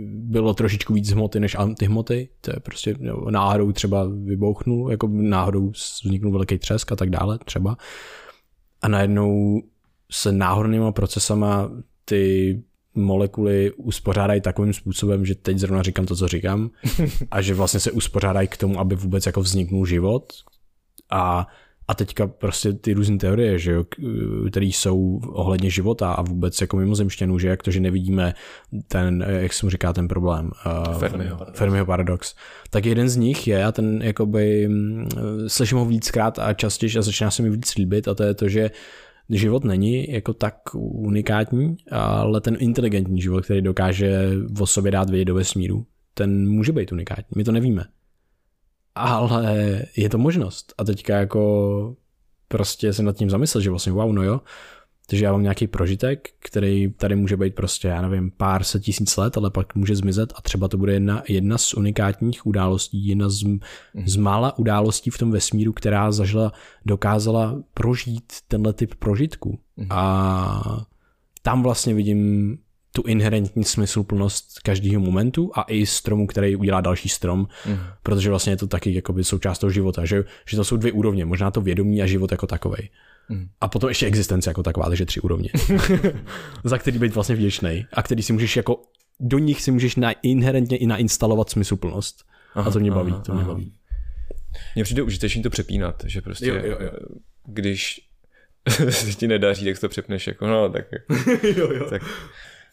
bylo trošičku víc hmoty než antihmoty, to je prostě náhodou třeba vybouchnul, jako náhodou vzniknul velký třesk a tak dále třeba. A najednou se náhodnýma procesama ty molekuly uspořádají takovým způsobem, že teď zrovna říkám to, co říkám, a že vlastně se uspořádají k tomu, aby vůbec jako vzniknul život. A, a teďka prostě ty různé teorie, že jo, které jsou ohledně života a vůbec jako mimozemštěnů, že jak to, že nevidíme ten, jak se mu říká ten problém, uh, Fermiho, Fermiho paradox, tak jeden z nich je, a ten jakoby, mm, slyším ho víckrát a častěji a začíná se mi víc líbit a to je to, že život není jako tak unikátní, ale ten inteligentní život, který dokáže o sobě dát vědět do vesmíru, ten může být unikátní. My to nevíme. Ale je to možnost. A teďka jako prostě jsem nad tím zamyslel, že vlastně wow, no jo, takže já mám nějaký prožitek, který tady může být prostě, já nevím, pár set tisíc let, ale pak může zmizet a třeba to bude jedna, jedna z unikátních událostí, jedna z, mm. z mála událostí v tom vesmíru, která zažila, dokázala prožít tenhle typ prožitku. Mm. A tam vlastně vidím tu inherentní smysluplnost každého momentu a i stromu, který udělá další strom, mm. protože vlastně je to taky jakoby součást toho života, že, že to jsou dvě úrovně, možná to vědomí a život jako takovej. Mm. A potom ještě existence jako taková, takže tři úrovně, za který být vlastně vděčný a který si můžeš jako, do nich si můžeš na, inherentně i nainstalovat smysluplnost. Aha, a to mě baví, aha, to mě aha. baví. Mně přijde užitečný to přepínat, že prostě Jo, jo, jo. když se ti nedaří, tak to přepneš jako no, tak, jo, jo. tak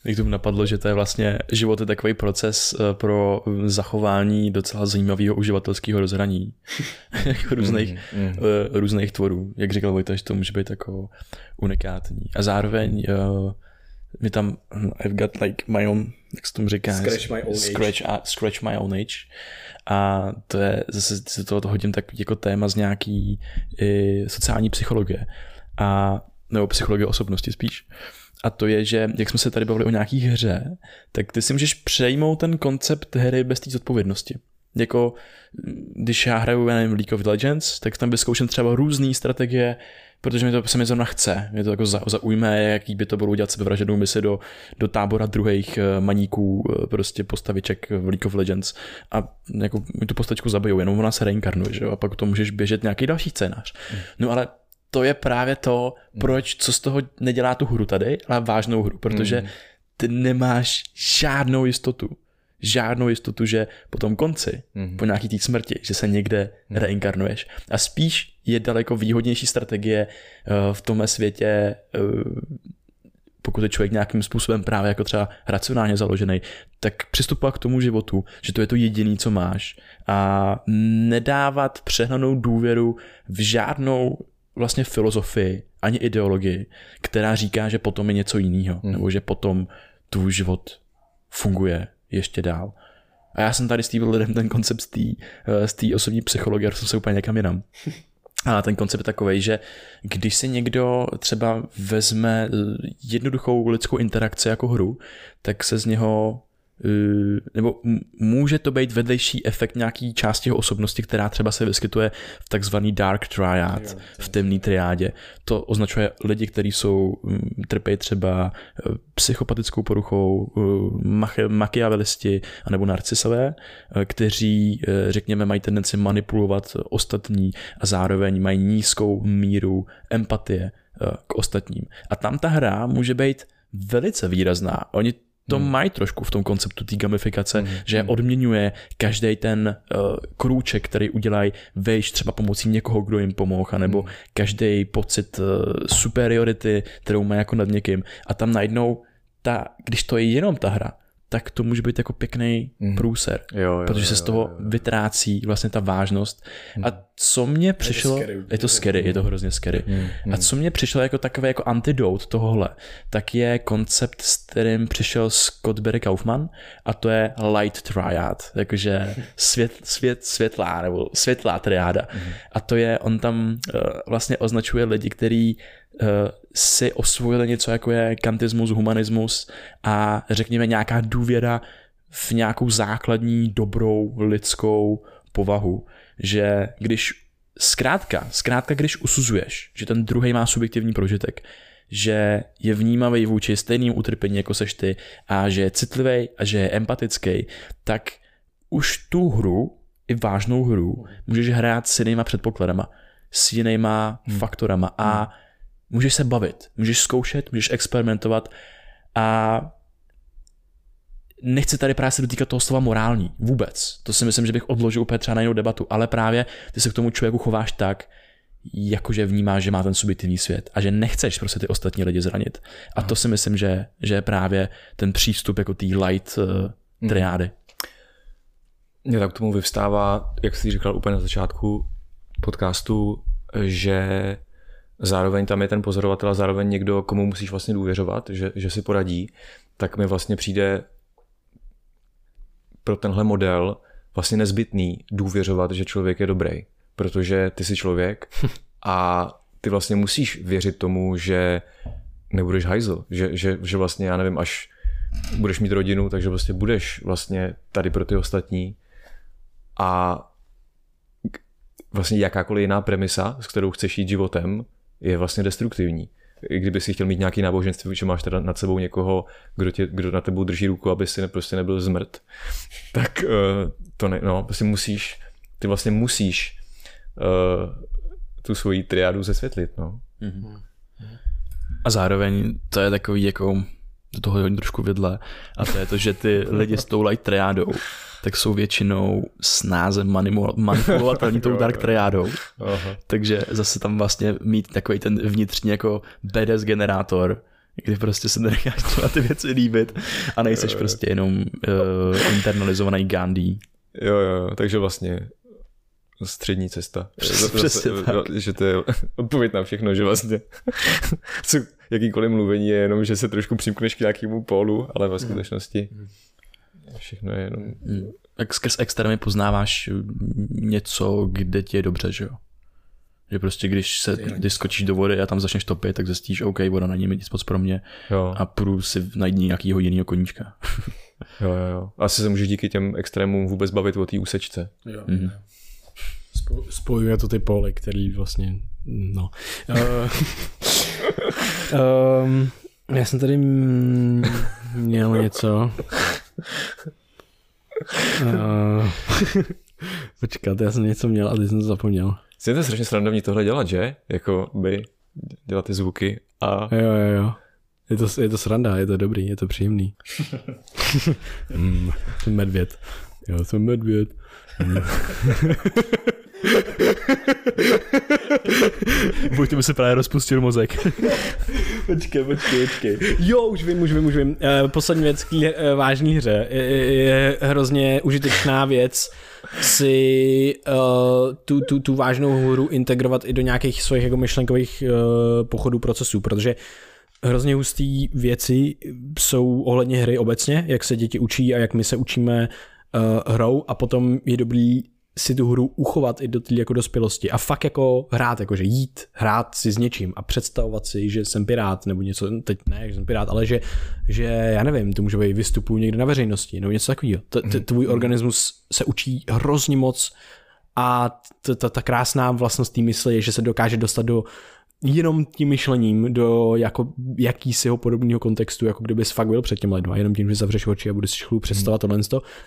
Mě k tomu napadlo, že to je vlastně, život je takový proces eh, pro zachování docela zajímavého uživatelského rozhraní. jako různých, Mm, mm. eh, různých tvorů. Jak říkal Vojta, že to může být jako unikátní. A zároveň uh, mi tam, hm, I've got like my own, jak se tomu říká? Scratch my own age. scratch, a, scratch my own age. A to je, zase se toho to hodím tak jako téma z nějaký i sociální psychologie. A, nebo psychologie osobnosti spíš. A to je, že jak jsme se tady bavili o nějaký hře, tak ty si můžeš přejmout ten koncept hry bez té zodpovědnosti. Jako, když já hraju, já nevím, League of Legends, tak tam vyzkouším třeba různé strategie, protože mi to se mi zrovna chce. Mě to jako za- zaujme, jaký by to bylo udělat sebevražednou misi do, do tábora druhých eh, maníků, eh, prostě postaviček v League of Legends a jako mi tu postavičku zabijou, jenom ona se reinkarnuje, že jo? a pak to můžeš běžet nějaký další scénář. No ale to je právě to, proč, co z toho nedělá tu hru tady, ale vážnou hru, protože ty nemáš žádnou jistotu. Žádnou jistotu, že po tom konci, po nějaký té smrti, že se někde reinkarnuješ. A spíš je daleko výhodnější strategie eh, v tomhle světě, eh, pokud je člověk nějakým způsobem právě jako třeba racionálně založený, tak přistupovat k tomu životu, že to je to jediný, co máš a nedávat přehnanou důvěru v žádnou vlastně filozofii ani ideologii, která říká, že potom je něco jiného, hmm. nebo že potom tvůj život funguje ještě dál. A já jsem tady s tím lidem ten koncept z té eh, osobní psychologie, jsem se úplně někam jinam. A ten koncept je takový, že když si někdo třeba vezme eh, jednoduchou lidskou interakci jako hru, tak se z něho nebo m- může to být vedlejší efekt nějaký části jeho osobnosti, která třeba se vyskytuje v takzvaný dark triad, v temné triádě. To označuje lidi, kteří jsou, trpějí třeba eh, psychopatickou poruchou, eh, mach- machiavelisti anebo narcisové, eh, kteří, eh, řekněme, mají tendenci manipulovat ostatní a zároveň mají nízkou míru empatie eh, k ostatním. A tam ta hra může být velice výrazná. Oni to hmm. mají trošku v tom konceptu té gamifikace, hmm. že odměňuje každý ten uh, krůček, který udělají vejš třeba pomocí někoho, kdo jim pomohl, nebo hmm. každý pocit uh, superiority, kterou má jako nad někým. A tam najednou, ta, když to je jenom ta hra, tak to může být jako pěkný mm. průser, Jo, jo, protože se jo, z toho jo, jo. vytrácí vlastně ta vážnost. A co mě přišlo, scary, je to scary, je to hrozně scary. A co mě přišlo jako takové jako antidote tohohle, tak je koncept, s kterým přišel Scott Barry Kaufman a to je light triad, jakože svět, svět, světlá nebo světlá triáda. A to je, on tam uh, vlastně označuje lidi, kteří uh, si osvojili něco jako je kantismus, humanismus a řekněme nějaká důvěra v nějakou základní dobrou lidskou povahu, že když zkrátka, zkrátka když usuzuješ, že ten druhý má subjektivní prožitek, že je vnímavý vůči stejným utrpení jako seš ty a že je citlivý a že je empatický, tak už tu hru, i vážnou hru, můžeš hrát s jinýma předpokladama, s jinýma hmm. faktorama. A můžeš se bavit, můžeš zkoušet, můžeš experimentovat a nechci tady právě se dotýkat toho slova morální, vůbec. To si myslím, že bych odložil úplně třeba na jinou debatu, ale právě ty se k tomu člověku chováš tak, jakože vnímáš, že má ten subjektivní svět a že nechceš prostě ty ostatní lidi zranit. A to si myslím, že, že je právě ten přístup jako tý light uh, triády. Mně tak k tomu vyvstává, jak jsi říkal úplně na začátku podcastu, že zároveň tam je ten pozorovatel a zároveň někdo, komu musíš vlastně důvěřovat, že, že si poradí, tak mi vlastně přijde pro tenhle model vlastně nezbytný důvěřovat, že člověk je dobrý, protože ty jsi člověk a ty vlastně musíš věřit tomu, že nebudeš hajzl, že, že, že vlastně, já nevím, až budeš mít rodinu, takže vlastně budeš vlastně tady pro ty ostatní. A vlastně jakákoliv jiná premisa, s kterou chceš jít životem, je vlastně destruktivní. I kdyby si chtěl mít nějaký náboženství, že máš teda nad sebou někoho, kdo, tě, kdo na tebou drží ruku, aby si ne, prostě nebyl zmrt, tak uh, to ne, no, prostě musíš, ty vlastně musíš uh, tu svoji triádu zesvětlit, no. A zároveň to je takový jako do toho hodně trošku vidle a to je to, že ty lidi s tou light triádou tak jsou většinou snáze manipulovatelní tou dark triádou. Takže zase tam vlastně mít takový ten vnitřní jako BDS generátor, kdy prostě se nenecháš na ty věci líbit a nejseš prostě jenom uh, internalizovaný Gandhi. Jo, jo, takže vlastně střední cesta. Přesně tak. Že to je odpověď na všechno, že vlastně co, jakýkoliv mluvení je jenom, že se trošku přimkneš k nějakému pólu, ale ve hmm. Všechno je jenom... Skrz externy poznáváš něco, kde ti je dobře, že jo? Že prostě když se když skočíš do vody a tam začneš topit, tak zjistíš, OK, voda není nic moc pro mě jo. a půjdu si najít nějakýho jiného koníčka. jo, jo, jo. Asi se můžeš díky těm extrémům vůbec bavit o té úsečce. Jo. Mm-hmm spojuje to ty póly, který vlastně, no. Um, já jsem tady měl něco. Uh, počkat, já jsem něco měl a teď jsem to zapomněl. Je to strašně srandovní tohle dělat, že? Jako by dělat ty zvuky a... Jo, jo, jo. Je to, je to sranda, je to dobrý, je to příjemný. mm, jsem medvěd. Já jsem medvěd. Buď mi se právě rozpustil mozek. počkej, počkej, počkej. Jo, už vím, už vím, už vím. Uh, poslední věc k uh, vážný hře. Je, je hrozně užitečná věc si uh, tu, tu, tu vážnou hru integrovat i do nějakých svých jako myšlenkových uh, pochodů procesů, protože hrozně hustý věci jsou ohledně hry obecně, jak se děti učí a jak my se učíme uh, hrou a potom je dobrý si tu hru uchovat i do té jako dospělosti a fakt jako hrát, jakože jít, hrát si s něčím a představovat si, že jsem pirát nebo něco, teď ne, že jsem pirát, ale že, že já nevím, to může být vystupuji někde na veřejnosti nebo něco takového. Mhm. Tvůj organismus se učí hrozně moc a ta krásná vlastnost té mysli je, že se dokáže dostat do jenom tím myšlením do jako jakýsiho podobného kontextu, jako kdyby jsi fakt byl před těmi lidmi. Jenom tím, že zavřeš oči a budeš si chvíli představovat tohle,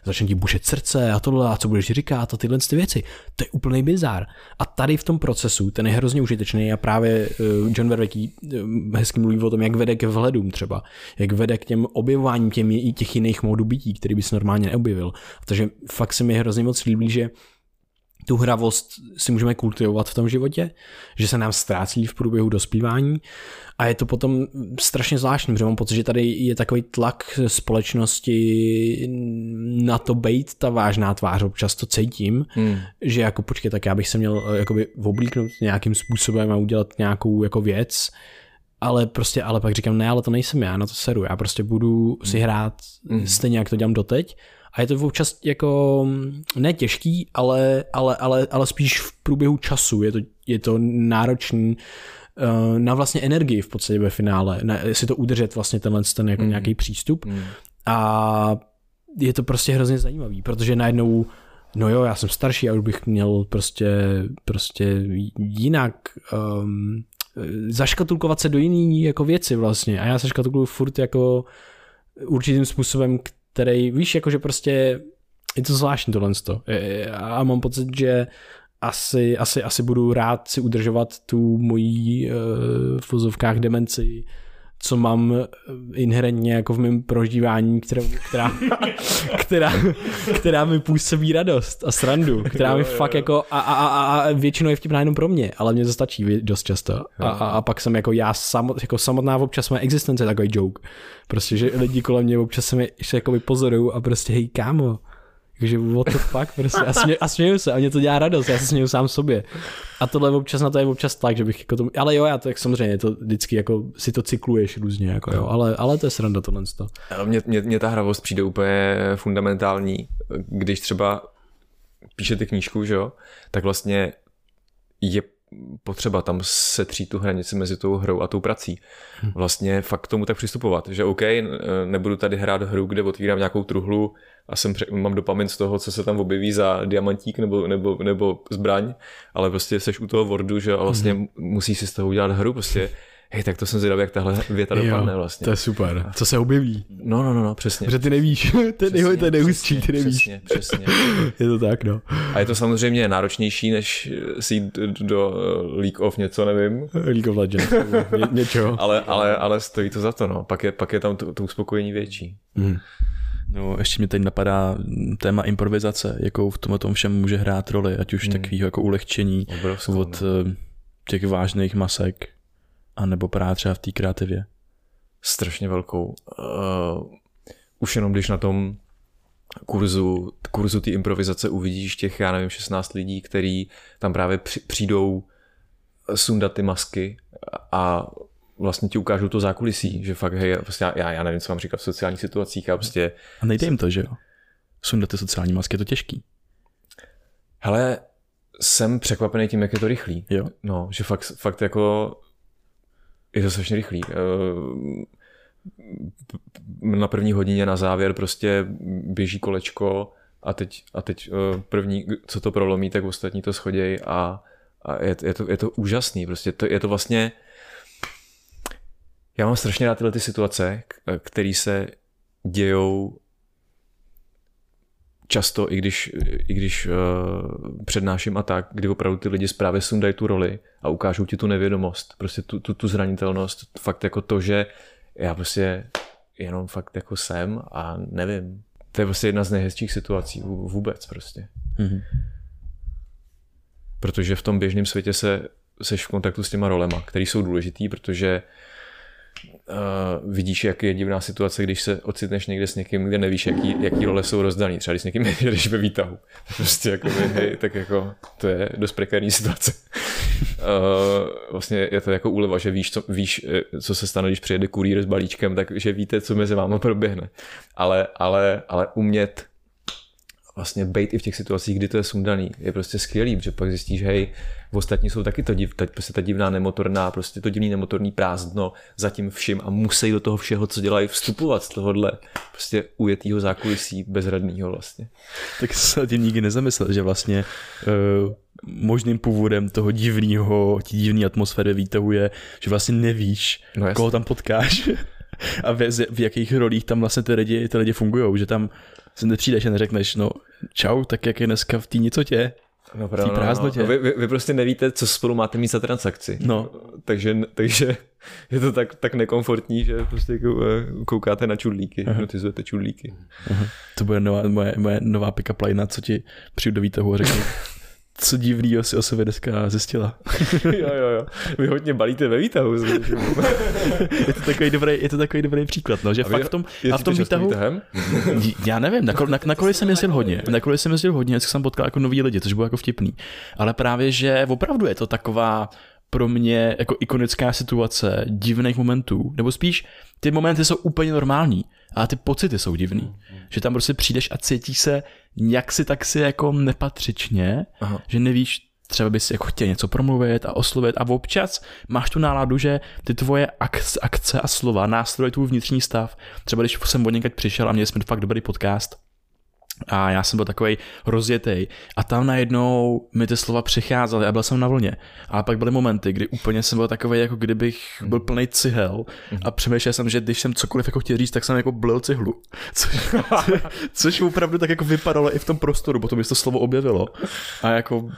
začne ti bušet srdce a tohle, a co budeš říkat a tyhle ty věci. To je úplný bizár. A tady v tom procesu, ten je hrozně užitečný a právě uh, John Verwecki uh, hezky mluví o tom, jak vede ke vhledům třeba, jak vede k těm objevováním těm i těch jiných módů bytí, který bys normálně neobjevil. Takže fakt se mi hrozně moc líbí, že tu hravost si můžeme kultivovat v tom životě, že se nám ztrácí v průběhu dospívání a je to potom strašně zvláštní, protože mám pocit, že tady je takový tlak společnosti na to být ta vážná tvář, občas to cítím, hmm. že jako počkej, tak já bych se měl eh, jakoby oblíknout nějakým způsobem a udělat nějakou jako věc, ale prostě, ale pak říkám, ne, ale to nejsem já, na to seru, já prostě budu si hmm. hrát hmm. stejně, jak to dělám doteď a je to občas jako ne těžký, ale, ale, ale, ale spíš v průběhu času je to, je to náročný uh, na vlastně energii v podstatě ve finále, na, si to udržet vlastně tenhle ten jako mm. nějaký přístup mm. a je to prostě hrozně zajímavý, protože najednou no jo, já jsem starší a už bych měl prostě, prostě jinak um, zaškatulkovat se do jiný jako věci vlastně a já se škatulkuju furt jako určitým způsobem, který, víš, jakože prostě je to zvláštní tohle. A mám pocit, že asi, asi, asi budu rád si udržovat tu mojí uh, v vozovkách demenci co mám eh, inherentně jako v mém prožívání, která, která, která, která mi působí radost a srandu, která mi fakt jako a, a, a, a většinou je vtipná jenom pro mě, ale mě to stačí dost často. A, a, a pak jsem jako já samot, jako samotná občas moje existence takový joke. Prostě, že lidi kolem mě občas se mi ještě jako vypozorují a prostě hej kámo, takže what the fuck, prostě. A, smě, a směju se a mě to dělá radost, já se směju sám sobě. A tohle občas na to je občas tak, že bych jako to, ale jo, já to jak samozřejmě, to vždycky jako si to cykluješ různě, jako jo, ale, ale to je sranda tohle. Mně, mě, mě ta hravost přijde úplně fundamentální, když třeba píšete knížku, že jo, tak vlastně je potřeba tam setřít tu hranici mezi tou hrou a tou prací. Hm. Vlastně fakt k tomu tak přistupovat, že OK, nebudu tady hrát hru, kde otvírám nějakou truhlu a jsem, mám dopamin z toho, co se tam objeví za diamantík nebo, nebo, nebo zbraň, ale prostě seš u toho Wordu, že a vlastně mm. musíš si z toho udělat hru, prostě hej, tak to jsem zvědavý, jak tahle věta Jo, dopadne vlastně. To je super. Co se objeví? No, no, no, no, přesně. Protože ty nevíš. Ten jeho to je neústří, ty nevíš. Přesně, přesně. Je to tak, no. A je to samozřejmě náročnější, než si jít do eh, League of něco, nevím. League of Legends. Ně, něčeho. Ale, ale, ale stojí to za to, no. Pak je, pak je tam to, to uspokojení větší. Mm. No, ještě mě teď napadá téma improvizace, jakou v tomhle tom všem může hrát roli, ať už hmm. takového jako ulehčení Obrovskou, od no. těch vážných masek, anebo právě třeba v té kreativě. Strašně velkou. Uh, už jenom když na tom kurzu, kurzu té improvizace uvidíš těch, já nevím, 16 lidí, který tam právě při, přijdou sundat ty masky a vlastně ti ukážou to zákulisí, že fakt, hej, prostě já, já nevím, co mám říkat v sociálních situacích a prostě... A nejde jim to, že jo? Sundat ty sociální masky, je to těžký. Hele, jsem překvapený tím, jak je to rychlý. Jo? No, že fakt, fakt jako je to strašně rychlý. Na první hodině na závěr prostě běží kolečko a teď, a teď první, co to prolomí, tak ostatní to schodějí a, a je, je, to, je to úžasný. Prostě to, je to vlastně já mám strašně rád tyhle ty situace, které se dějou často, i když, i když uh, přednáším a tak, kdy opravdu ty lidi právě sundají tu roli a ukážou ti tu nevědomost, prostě tu, tu, tu zranitelnost, fakt jako to, že já prostě jenom fakt jako jsem a nevím. To je prostě jedna z nejhezčích situací vůbec prostě. Mm-hmm. Protože v tom běžném světě se seš v kontaktu s těma rolema, které jsou důležitý, protože uh, vidíš, jak je divná situace, když se ocitneš někde s někým, kde nevíš, jaký, jaký role jsou rozdaný. Třeba když s někým jedeš ve výtahu. Prostě jako, hej, tak jako to je dost prekérní situace. Uh, vlastně je to jako úleva, že víš co, víš, eh, co se stane, když přijede kurýr s balíčkem, takže víte, co mezi vámi proběhne. Ale, ale, ale umět vlastně být i v těch situacích, kdy to je sundaný, je prostě skvělý, protože pak zjistíš, hej, v ostatní jsou taky to div, teď prostě ta divná nemotorná, prostě to divný nemotorný prázdno za tím vším a musí do toho všeho, co dělají, vstupovat z tohohle prostě ujetýho zákulisí bezradného vlastně. Tak se tím nikdy nezamyslel, že vlastně uh, možným původem toho divného, divné atmosféry výtahu je, že vlastně nevíš, no koho tam potkáš a v, v jakých rolích tam vlastně ty lidi, ty lidi fungují, že tam se nepřijdeš a neřekneš, no čau, tak jak je dneska v té nicotě, No, pravda, prázdnotě. No, no. Vy, vy, vy, prostě nevíte, co spolu máte mít za transakci. No. Takže, takže je to tak, tak nekomfortní, že prostě eh, koukáte na čudlíky, Aha. notizujete čudlíky. Aha. To bude nová, moje, moje nová pick-up line, co ti přijdu do výtahu a řeknu, co divného si o sobě dneska zjistila. jo, jo, jo. Vy hodně balíte ve výtahu. je, to takový dobrý, je to takový dobrý příklad, no, že a fakt v tom, a v tom výtahu, já nevím, na, na, na jsem jezdil hodně, na kole jsem jezdil hodně, jsem potkal jako nový lidi, což bylo jako vtipný, ale právě, že opravdu je to taková pro mě jako ikonická situace divných momentů, nebo spíš ty momenty jsou úplně normální, a ty pocity jsou divný. Mm, Že tam prostě přijdeš a cítíš se jak si tak si jako nepatřičně, Aha. že nevíš, třeba bys jako chtěl něco promluvit a oslovit a občas máš tu náladu, že ty tvoje akce, akce a slova nástroje tvůj vnitřní stav. Třeba když jsem od přišel a měli jsme fakt dobrý podcast, a já jsem byl takový rozjetý a tam najednou mi ty slova přicházely a byl jsem na vlně. A pak byly momenty, kdy úplně jsem byl takový, jako kdybych byl plný cihel a přemýšlel jsem, že když jsem cokoliv jako chtěl říct, tak jsem jako blil cihlu. Což, což opravdu tak jako vypadalo i v tom prostoru, potom to slovo objevilo. A jako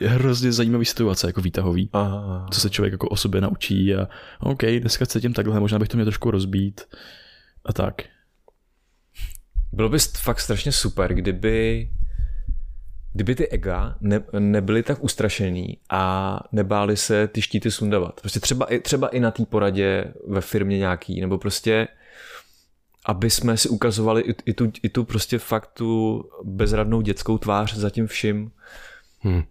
je hrozně zajímavý situace, jako výtahový. Aha. Co se člověk jako o sobě naučí a OK, dneska cítím takhle, možná bych to měl trošku rozbít a tak. Bylo by fakt strašně super, kdyby kdyby ty ega ne, nebyly tak ustrašený a nebáli se ty štíty sundavat. Prostě třeba, třeba i na té poradě ve firmě nějaký, nebo prostě aby jsme si ukazovali i, i, tu, i tu prostě fakt tu bezradnou dětskou tvář za tím vším. Hmm.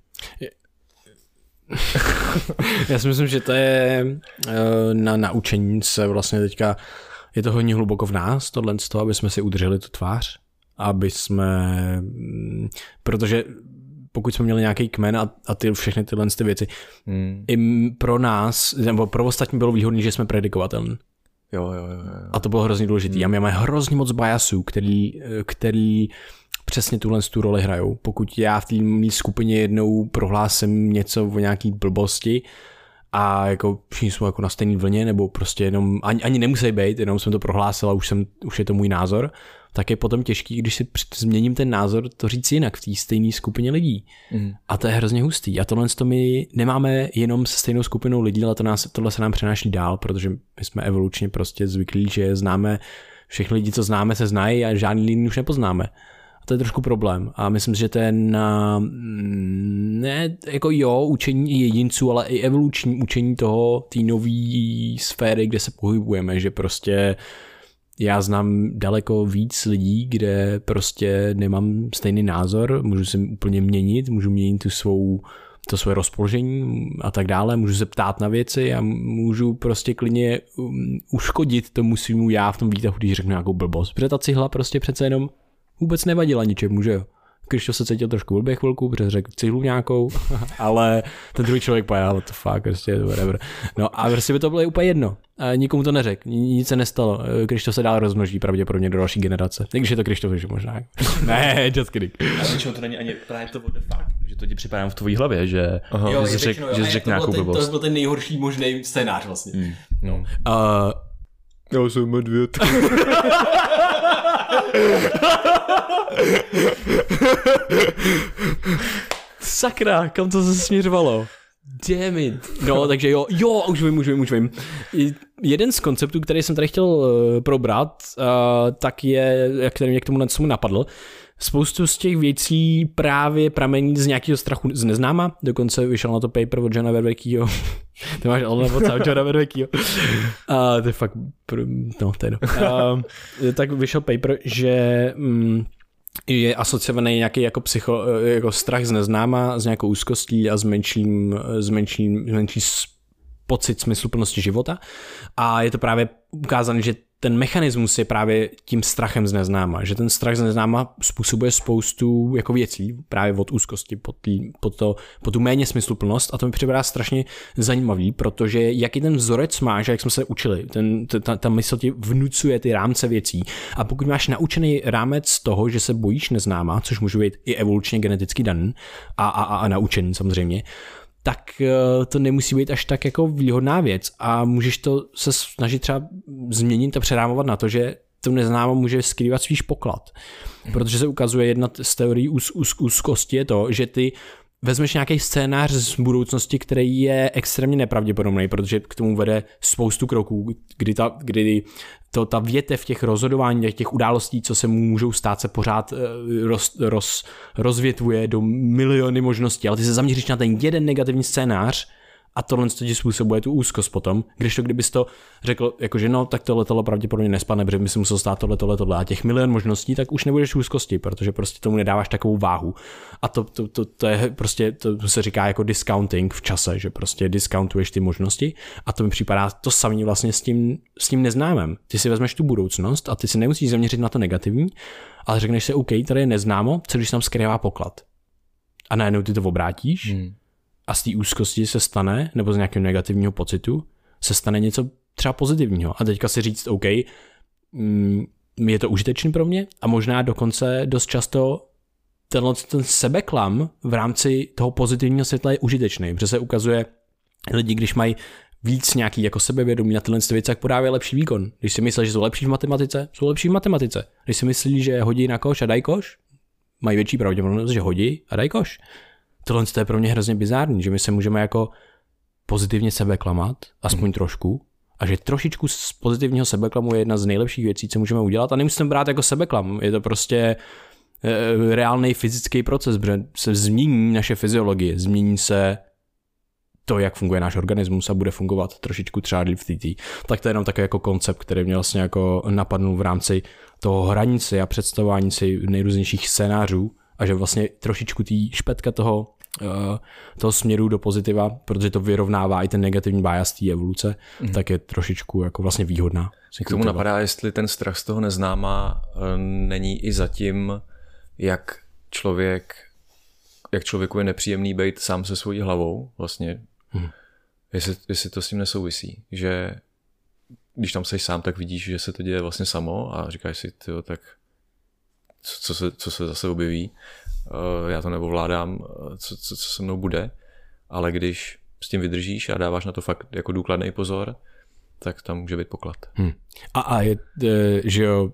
Já si myslím, že to je eh, na naučení se vlastně teďka je to hodně hluboko v nás, tohle z toho, aby jsme si udrželi tu tvář, aby jsme, mm, protože pokud jsme měli nějaký kmen a, a ty všechny tyhle ty věci, hmm. i pro nás, nebo pro ostatní bylo výhodné, že jsme predikovatelní. Jo, jo, jo, jo. A to bylo hrozně důležité. Hmm. A my máme hrozně moc biasů, který, který přesně tuhle tu roli hrajou. Pokud já v té skupině jednou prohlásím něco o nějaký blbosti, a jako všichni jsme jako na stejné vlně, nebo prostě jenom, ani, ani nemusí být, jenom jsem to prohlásil a už, jsem, už je to můj názor, tak je potom těžký, když si změním ten názor, to říct jinak v té stejné skupině lidí. Mm. A to je hrozně hustý. A tohle to my nemáme jenom se stejnou skupinou lidí, ale to nás, tohle se nám přenáší dál, protože my jsme evolučně prostě zvyklí, že známe všechny lidi, co známe, se znají a žádný lidi už nepoznáme. A to je trošku problém. A myslím si, že to je na, ne, jako jo, učení jedinců, ale i evoluční učení toho, té nové sféry, kde se pohybujeme, že prostě já znám daleko víc lidí, kde prostě nemám stejný názor, můžu se úplně měnit, můžu měnit tu svou to svoje rozpoložení a tak dále, můžu se ptát na věci a můžu prostě klidně um, uškodit tomu svýmu já v tom výtahu, když řeknu nějakou blbost. Protože ta cihla prostě přece jenom vůbec nevadila ničemu, že jo. Krištof se cítil trošku blbě chvilku, protože řekl cihlu nějakou, ale ten druhý člověk pojel, what the fuck, prostě whatever. No a prostě by to bylo úplně jedno. A nikomu to neřekl, nic se nestalo. Krištof se dál rozmnoží pravděpodobně do další generace. I když je to Krištof, že možná. ne, just kidding. A to není ani právě to what the fuck, že to ti připadá v tvojí hlavě, že, Aha. jo, že jsi řekl řek nějakou blbost. To byl ten nejhorší možný scénář vlastně. Mm. No. Uh, já jsem medvěd. Sakra, kam to se směřovalo? Damn it. No, takže jo, jo, už vím, už vím, už vím. Jeden z konceptů, který jsem tady chtěl uh, probrat, uh, tak je, který mě k tomu napadl, Spoustu z těch věcí právě pramení z nějakého strachu z neznáma, dokonce vyšel na to paper od Johna Vervekýho. Ty máš ale nebo od Johna Vervekýho. A to je fakt, no to je no. Tak vyšel paper, že mm, je asociovaný nějaký jako, psycho, jako strach z neznáma, s nějakou úzkostí a s menším, s menším, menší pocit smysluplnosti života. A je to právě ukázané, že ten mechanismus je právě tím strachem z neznáma, že ten strach z neznáma způsobuje spoustu jako věcí, právě od úzkosti po, tý, po, to, po tu méně smysluplnost a to mi připadá strašně zajímavý, protože jaký ten vzorec máš, jak jsme se učili, ten, ta, ta mysl ti vnucuje ty rámce věcí. A pokud máš naučený rámec toho, že se bojíš neznáma, což může být i evolučně geneticky daný a, a, a naučený samozřejmě, tak eh, to nemusí být až tak jako výhodná věc a můžeš to se snažit třeba změnit a přerámovat na to, že to neznámo může skrývat svýš poklad. Protože se ukazuje jedna z teorií úz, úz, úzkosti je to, že ty vezmeš nějaký scénář z budoucnosti, který je extrémně nepravděpodobný, protože k tomu vede spoustu kroků, kdy, ta, kdy to, ta větev těch rozhodování, těch, těch událostí, co se mu můžou stát, se pořád eh, roz, roz, rozvětvuje do miliony možností, ale ty se zaměříš na ten jeden negativní scénář a tohle ti způsobuje tu úzkost potom, když to kdybys to řekl, jakože no, tak tohle tohle pravděpodobně nespadne, protože by si musel stát tohle, tohle, tohle a těch milion možností, tak už nebudeš úzkosti, protože prostě tomu nedáváš takovou váhu. A to, to, to, to je prostě, to se říká jako discounting v čase, že prostě discountuješ ty možnosti a to mi připadá to samé vlastně s tím, s tím neznámem. Ty si vezmeš tu budoucnost a ty si nemusíš zaměřit na to negativní, ale řekneš si, OK, tady je neznámo, co když tam skrývá poklad. A najednou ty to obrátíš hmm a z té úzkosti se stane, nebo z nějakého negativního pocitu, se stane něco třeba pozitivního. A teďka si říct, OK, mm, je to užitečný pro mě a možná dokonce dost často tenhle ten sebeklam v rámci toho pozitivního světla je užitečný, protože se ukazuje lidi, když mají víc nějaký jako sebevědomí na tyhle věci, jak podávají lepší výkon. Když si myslí, že jsou lepší v matematice, jsou lepší v matematice. Když si myslí, že hodí na koš a dají koš, mají větší pravděpodobnost, že hodí a dají koš tohle je pro mě hrozně bizární, že my se můžeme jako pozitivně sebe klamat, aspoň mm. trošku, a že trošičku z pozitivního sebeklamu je jedna z nejlepších věcí, co můžeme udělat a nemusíme brát jako sebeklam, je to prostě e, reálný fyzický proces, protože se změní naše fyziologie, změní se to, jak funguje náš organismus a bude fungovat trošičku třeba v TT. Tak to je jenom takový jako koncept, který mě vlastně jako napadnul v rámci toho hranice a představování si nejrůznějších scénářů a že vlastně trošičku tý špetka toho toho směru do pozitiva, protože to vyrovnává i ten negativní bias té evoluce, mm. tak je trošičku jako vlastně výhodná. K tomu napadá, jestli ten strach z toho neznáma eh, není i zatím, jak člověk, jak člověku je nepříjemný být sám se svojí hlavou, vlastně, mm. jestli, jestli to s tím nesouvisí, že když tam jsi sám, tak vidíš, že se to děje vlastně samo a říkáš si, tyjo, tak co, co, se, co se zase objeví. Eh, já to neovládám, eh, co, co, co se mnou bude, ale když s tím vydržíš a dáváš na to fakt jako důkladný pozor, tak tam může být poklad. Hmm. A, a je, e, že jo,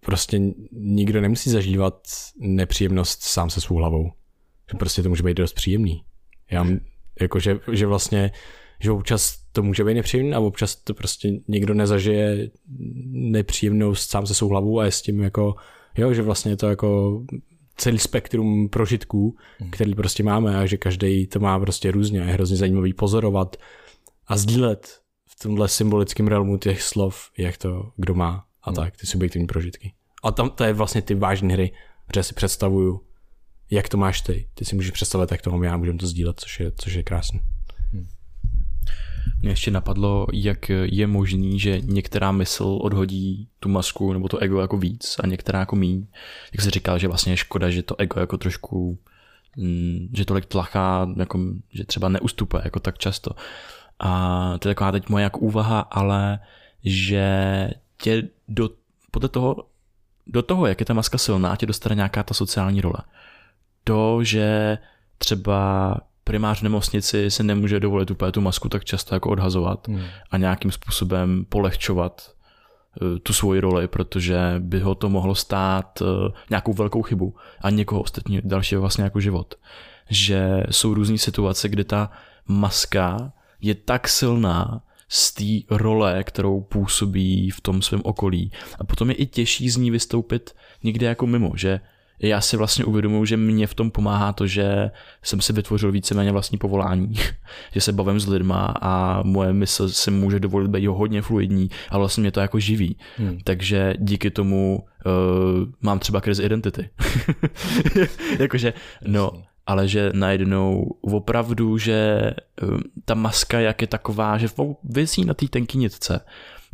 prostě nikdo nemusí zažívat nepříjemnost sám se svou hlavou. Prostě to může být dost příjemný. Já, jako, že, že vlastně, že občas to může být nepříjemné a občas to prostě někdo nezažije nepříjemnost sám se svou hlavou a je s tím jako, jo, že vlastně je to jako celý spektrum prožitků, hmm. který prostě máme a že každý to má prostě různě a je hrozně zajímavý pozorovat a sdílet v tomhle symbolickém realmu těch slov, jak to kdo má a hmm. tak, ty subjektivní prožitky. A tam to je vlastně ty vážné hry, protože si představuju, jak to máš ty. Ty si můžeš představit, jak to mám já, můžeme to sdílet, což je, což je krásné. Mě ještě napadlo, jak je možný, že některá mysl odhodí tu masku nebo to ego jako víc a některá jako míň. Jak jsi říkal, že vlastně je škoda, že to ego jako trošku, mm, že tolik tlachá, jako, že třeba neustupuje jako tak často. A to je taková teď moje jako úvaha, ale že tě do, podle toho, do toho, jak je ta maska silná, tě dostane nějaká ta sociální role. To, že třeba primář v nemocnici si nemůže dovolit úplně tu masku tak často jako odhazovat hmm. a nějakým způsobem polehčovat eh, tu svoji roli, protože by ho to mohlo stát eh, nějakou velkou chybu a někoho ostatní dalšího vlastně jako život. Že jsou různé situace, kdy ta maska je tak silná z té role, kterou působí v tom svém okolí. A potom je i těžší z ní vystoupit někde jako mimo, že já si vlastně uvědomuji, že mě v tom pomáhá to, že jsem si vytvořil víceméně vlastní povolání, že se bavím s lidma a moje mysl si může dovolit být hodně fluidní, ale vlastně mě to jako živí. Hmm. Takže díky tomu uh, mám třeba krizi identity. Jakože, no, ale že najednou opravdu, že uh, ta maska jak je taková, že vysí na té tenký nitce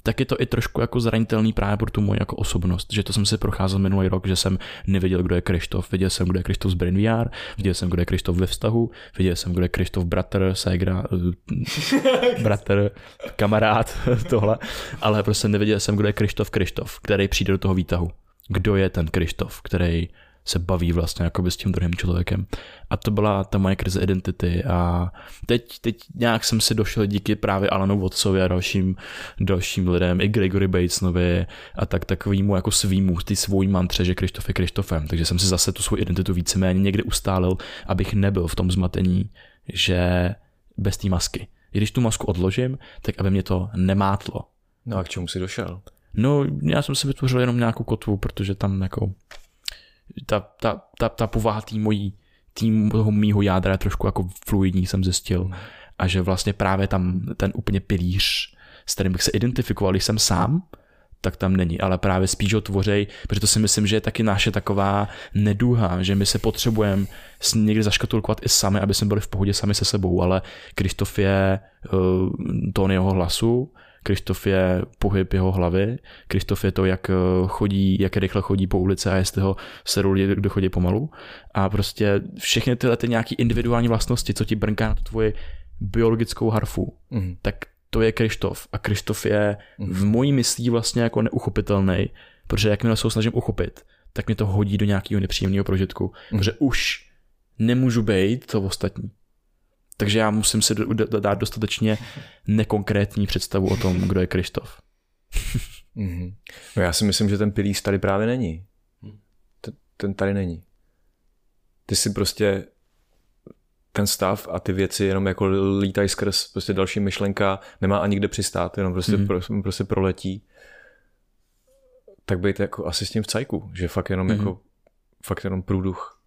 tak je to i trošku jako zranitelný právě pro tu moji jako osobnost, že to jsem si procházel minulý rok, že jsem nevěděl, kdo je Krištof, viděl jsem, kdo je Krištof z Brain VR, viděl jsem, kdo je Krištof ve vztahu, viděl jsem, kdo je Krištof bratr, ségra, eh, bratr, kamarád, tohle, ale prostě nevěděl jsem, kdo je Krištof Krištof, který přijde do toho výtahu. Kdo je ten Krištof, který se baví vlastně jakoby s tím druhým člověkem. A to byla ta moje krize identity a teď, teď nějak jsem si došel díky právě Alanu Watsovi a dalším, dalším lidem, i Gregory Batesnovi a tak takovýmu jako svýmu, ty svůj mantře, že Krištof je Krištofem. Takže jsem si zase tu svou identitu víceméně někde ustálil, abych nebyl v tom zmatení, že bez té masky. I když tu masku odložím, tak aby mě to nemátlo. No a k čemu jsi došel? No, já jsem si vytvořil jenom nějakou kotvu, protože tam jako ta, ta, ta, ta povaha tý mojí, tým toho mýho jádra je trošku jako fluidní, jsem zjistil. Hmm. A že vlastně právě tam ten úplně pilíř, s kterým bych se identifikoval, když jsem sám, tak tam není, ale právě spíš ho tvořej, protože to si myslím, že je taky naše taková neduha, že my se potřebujeme někdy zaškatulkovat i sami, aby jsme byli v pohodě sami se sebou, ale Kristof je uh, tón jeho hlasu, Krištof je pohyb jeho hlavy, Krištof je to, jak eh, chodí, jak rychle chodí po ulici a jestli ho se lidi, kdo chodí pomalu. A prostě všechny tyhle ty nějaký individuální vlastnosti, co ti brnká na tvoji biologickou harfu, mm. tak to je Krištof. A Krištof je mm. v mojí myslí vlastně jako neuchopitelný, protože jakmile se ho snažím uchopit, tak mě to hodí do nějakého nepříjemného prožitku, mm. protože už nemůžu být to ostatní. Takže já musím si dát dostatečně nekonkrétní představu o tom, kdo je Krištof. mm-hmm. no já si myslím, že ten pilíř tady právě není. Ten, ten tady není. Ty si prostě ten stav a ty věci jenom jako lítají skrz prostě další myšlenka, nemá ani kde přistát, jenom prostě, mm-hmm. prostě, prostě proletí. Tak být jako asi s tím v cajku, že fakt jenom mm-hmm. jako fakt jenom průduch,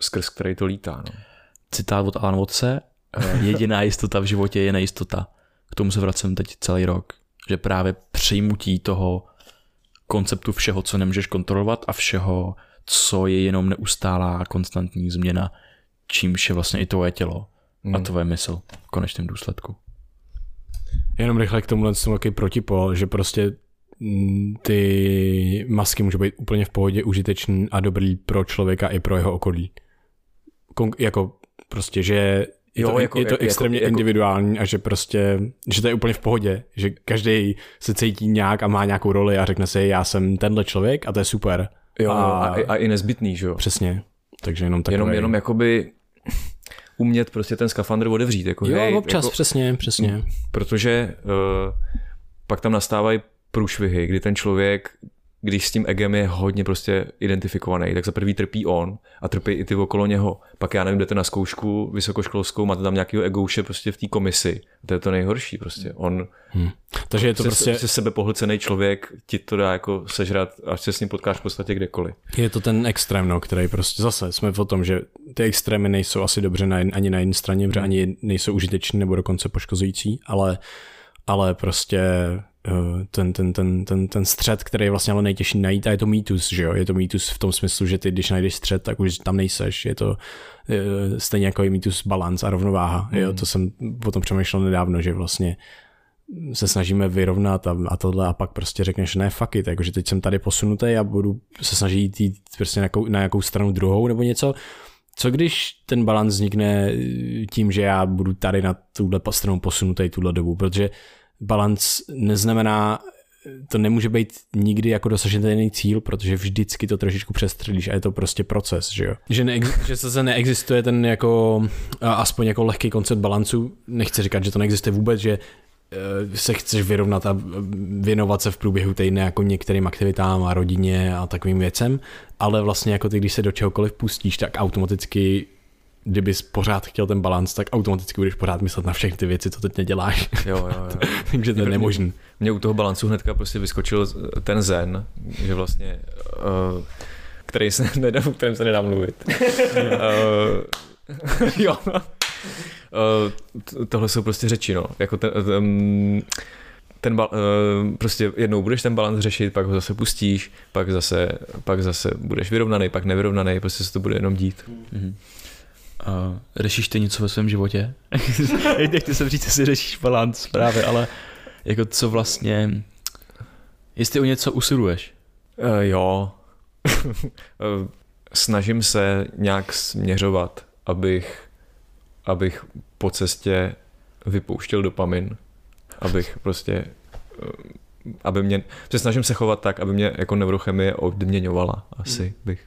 skrz který to lítá. No citát od Alan Watse, eh, jediná jistota v životě je nejistota. K tomu se vracím teď celý rok. Že právě přijmutí toho konceptu všeho, co nemůžeš kontrolovat a všeho, co je jenom neustálá konstantní změna, čímž je vlastně i tvoje tělo a hmm. tvoje mysl v konečném důsledku. Jenom rychle k tomuhle jsem takový protipol, že prostě mm, ty masky můžou být úplně v pohodě užitečný a dobrý pro člověka i pro jeho okolí. Kon- jako prostě, že je jo, to, jako, je to jako, extrémně jako, individuální a že prostě, že to je úplně v pohodě, že každý se cítí nějak a má nějakou roli a řekne si, já jsem tenhle člověk a to je super. Jo, a, a, a i nezbytný, že jo. Přesně, takže jenom takový. Jenom, jenom jakoby umět prostě ten skafandr otevřít. Jako, Jo, hej, občas, jako, přesně, přesně. protože uh, pak tam nastávají průšvihy, kdy ten člověk, když s tím egem je hodně prostě identifikovaný, tak za prvý trpí on a trpí i ty okolo něho. Pak já nevím, jdete na zkoušku vysokoškolskou, máte tam nějakého egouše prostě v té komisi. To je to nejhorší prostě. On Hm. Takže je to se, prostě, se sebe pohlcený člověk ti to dá jako sežrat, až se s ním potkáš v podstatě kdekoliv. je to ten extrém, no, který prostě zase jsme v tom, že ty extrémy nejsou asi dobře na, ani na jedné straně, protože ani nejsou užiteční nebo dokonce poškozující, ale, ale prostě ten, ten, ten, ten, ten střed, který je vlastně ale nejtěžší najít a je to mýtus, že jo? Je to mýtus v tom smyslu, že ty, když najdeš střed, tak už tam nejseš. Je to eh, stejně jako je mýtus balans a rovnováha. Jo? To jsem o tom přemýšlel nedávno, že vlastně se snažíme vyrovnat a, a tohle a pak prostě řekneš ne fuck it, jakože teď jsem tady posunutý a budu se snažit jít prostě na jakou, na jakou stranu druhou nebo něco. Co když ten balans vznikne tím, že já budu tady na tuhle stranu posunutý tuhle dobu, protože balans neznamená, to nemůže být nikdy jako dosažitelný cíl, protože vždycky to trošičku přestřelíš a je to prostě proces, že jo. Že, neex, že zase neexistuje ten jako, aspoň jako lehký koncept balancu, nechci říkat, že to neexistuje vůbec, že eh, se chceš vyrovnat a věnovat se v průběhu týdne jako některým aktivitám a rodině a takovým věcem, ale vlastně jako ty, když se do čehokoliv pustíš, tak automaticky kdybys pořád chtěl ten balans, tak automaticky budeš pořád myslet na všechny ty věci, co teď neděláš. Jo, jo, jo. Takže to je nemožný. Mě u toho balancu hnedka prostě vyskočil ten zen, že vlastně, uh, který se nedá, o kterém se nedá mluvit. uh, jo. Uh, tohle jsou prostě řeči, no. Jako ten, ten, ten ba, uh, prostě jednou budeš ten balans řešit, pak ho zase pustíš, pak zase, pak zase budeš vyrovnaný, pak nevyrovnaný, prostě se to bude jenom dít. Mm-hmm. Uh, řešíš ty něco ve svém životě? Nechci jsem říct, jestli řešíš balans právě, ale jako co vlastně, jestli o něco usiluješ? Uh, jo. Snažím se nějak směřovat, abych, abych po cestě vypouštěl dopamin, abych prostě aby mě, se snažím se chovat tak, aby mě jako neurochemie odměňovala, asi bych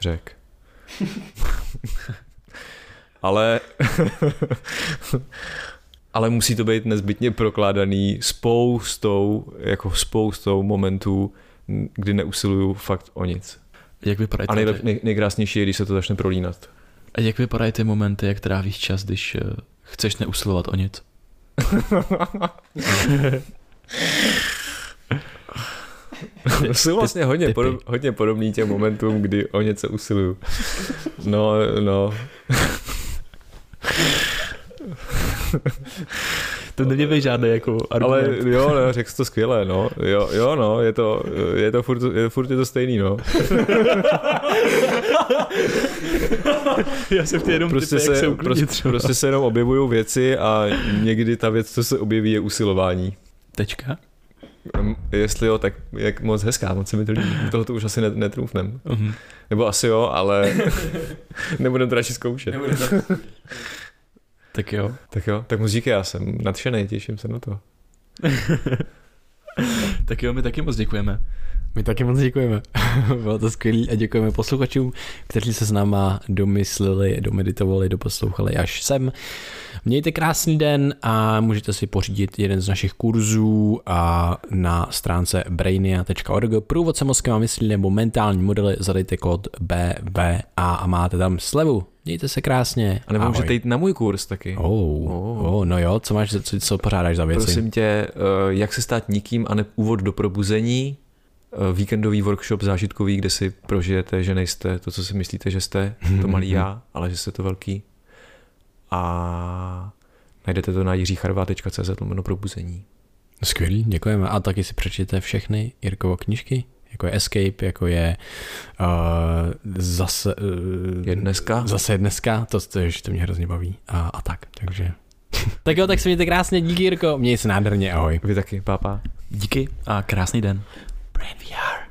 řekl. ale ale musí to být nezbytně prokládaný spoustou, jako spoustou momentů, kdy neusiluju fakt o nic. Jak vypadají A nejlep, nej, nejkrásnější je, když se to začne prolínat. A jak vypadají ty momenty, jak trávíš čas, když uh, chceš neusilovat o nic? Jsou vlastně hodně, podob, hodně podobný těm momentům, kdy o něco usiluju. No, no. To není žádný jako argument. Ale jo, no, řekl jsi to skvěle, no. Jo, jo, no, je to, je to furt, je, furt je to stejný, no. Já jsem chtěl jenom prostě se, se uklidit, prostě, prostě se jenom objevují věci a někdy ta věc, co se objeví, je usilování. Tečka? Jestli jo, tak jak moc hezká, moc se mi to líbí. Tohle to už asi netrůfnem. Uh-huh. Nebo asi jo, ale nebudem to radši zkoušet. tak jo. Tak jo, tak muzíky já jsem nadšený, těším se na to. tak jo, my taky moc děkujeme. My taky moc děkujeme. Bylo to skvělé a děkujeme posluchačům, kteří se s náma domysleli, domeditovali, doposlouchali až sem. Mějte krásný den a můžete si pořídit jeden z našich kurzů a na stránce brainia.org průvodce mozkem a myslí nebo mentální modely zadejte kód BVA a máte tam slevu. Mějte se krásně. A nebo můžete jít na můj kurz taky. Oh, oh. oh no jo, co máš, co, co pořádáš za věci? Prosím tě, jak se stát nikým a ne úvod do probuzení, víkendový workshop zážitkový, kde si prožijete, že nejste to, co si myslíte, že jste, to malý já, ale že jste to velký. A najdete to na jiřicharvá.cz lomeno probuzení. Skvělý, děkujeme. A taky si přečtěte všechny Jirkovo knížky, jako je Escape, jako je uh, zase... Uh, je dneska. Zase je dneska, to, to, to mě hrozně baví. A, a tak, takže... tak jo, tak se mějte krásně, díky Jirko, měj se nádherně, ahoj. Vy taky, pápa. Díky a krásný den. Brain VR.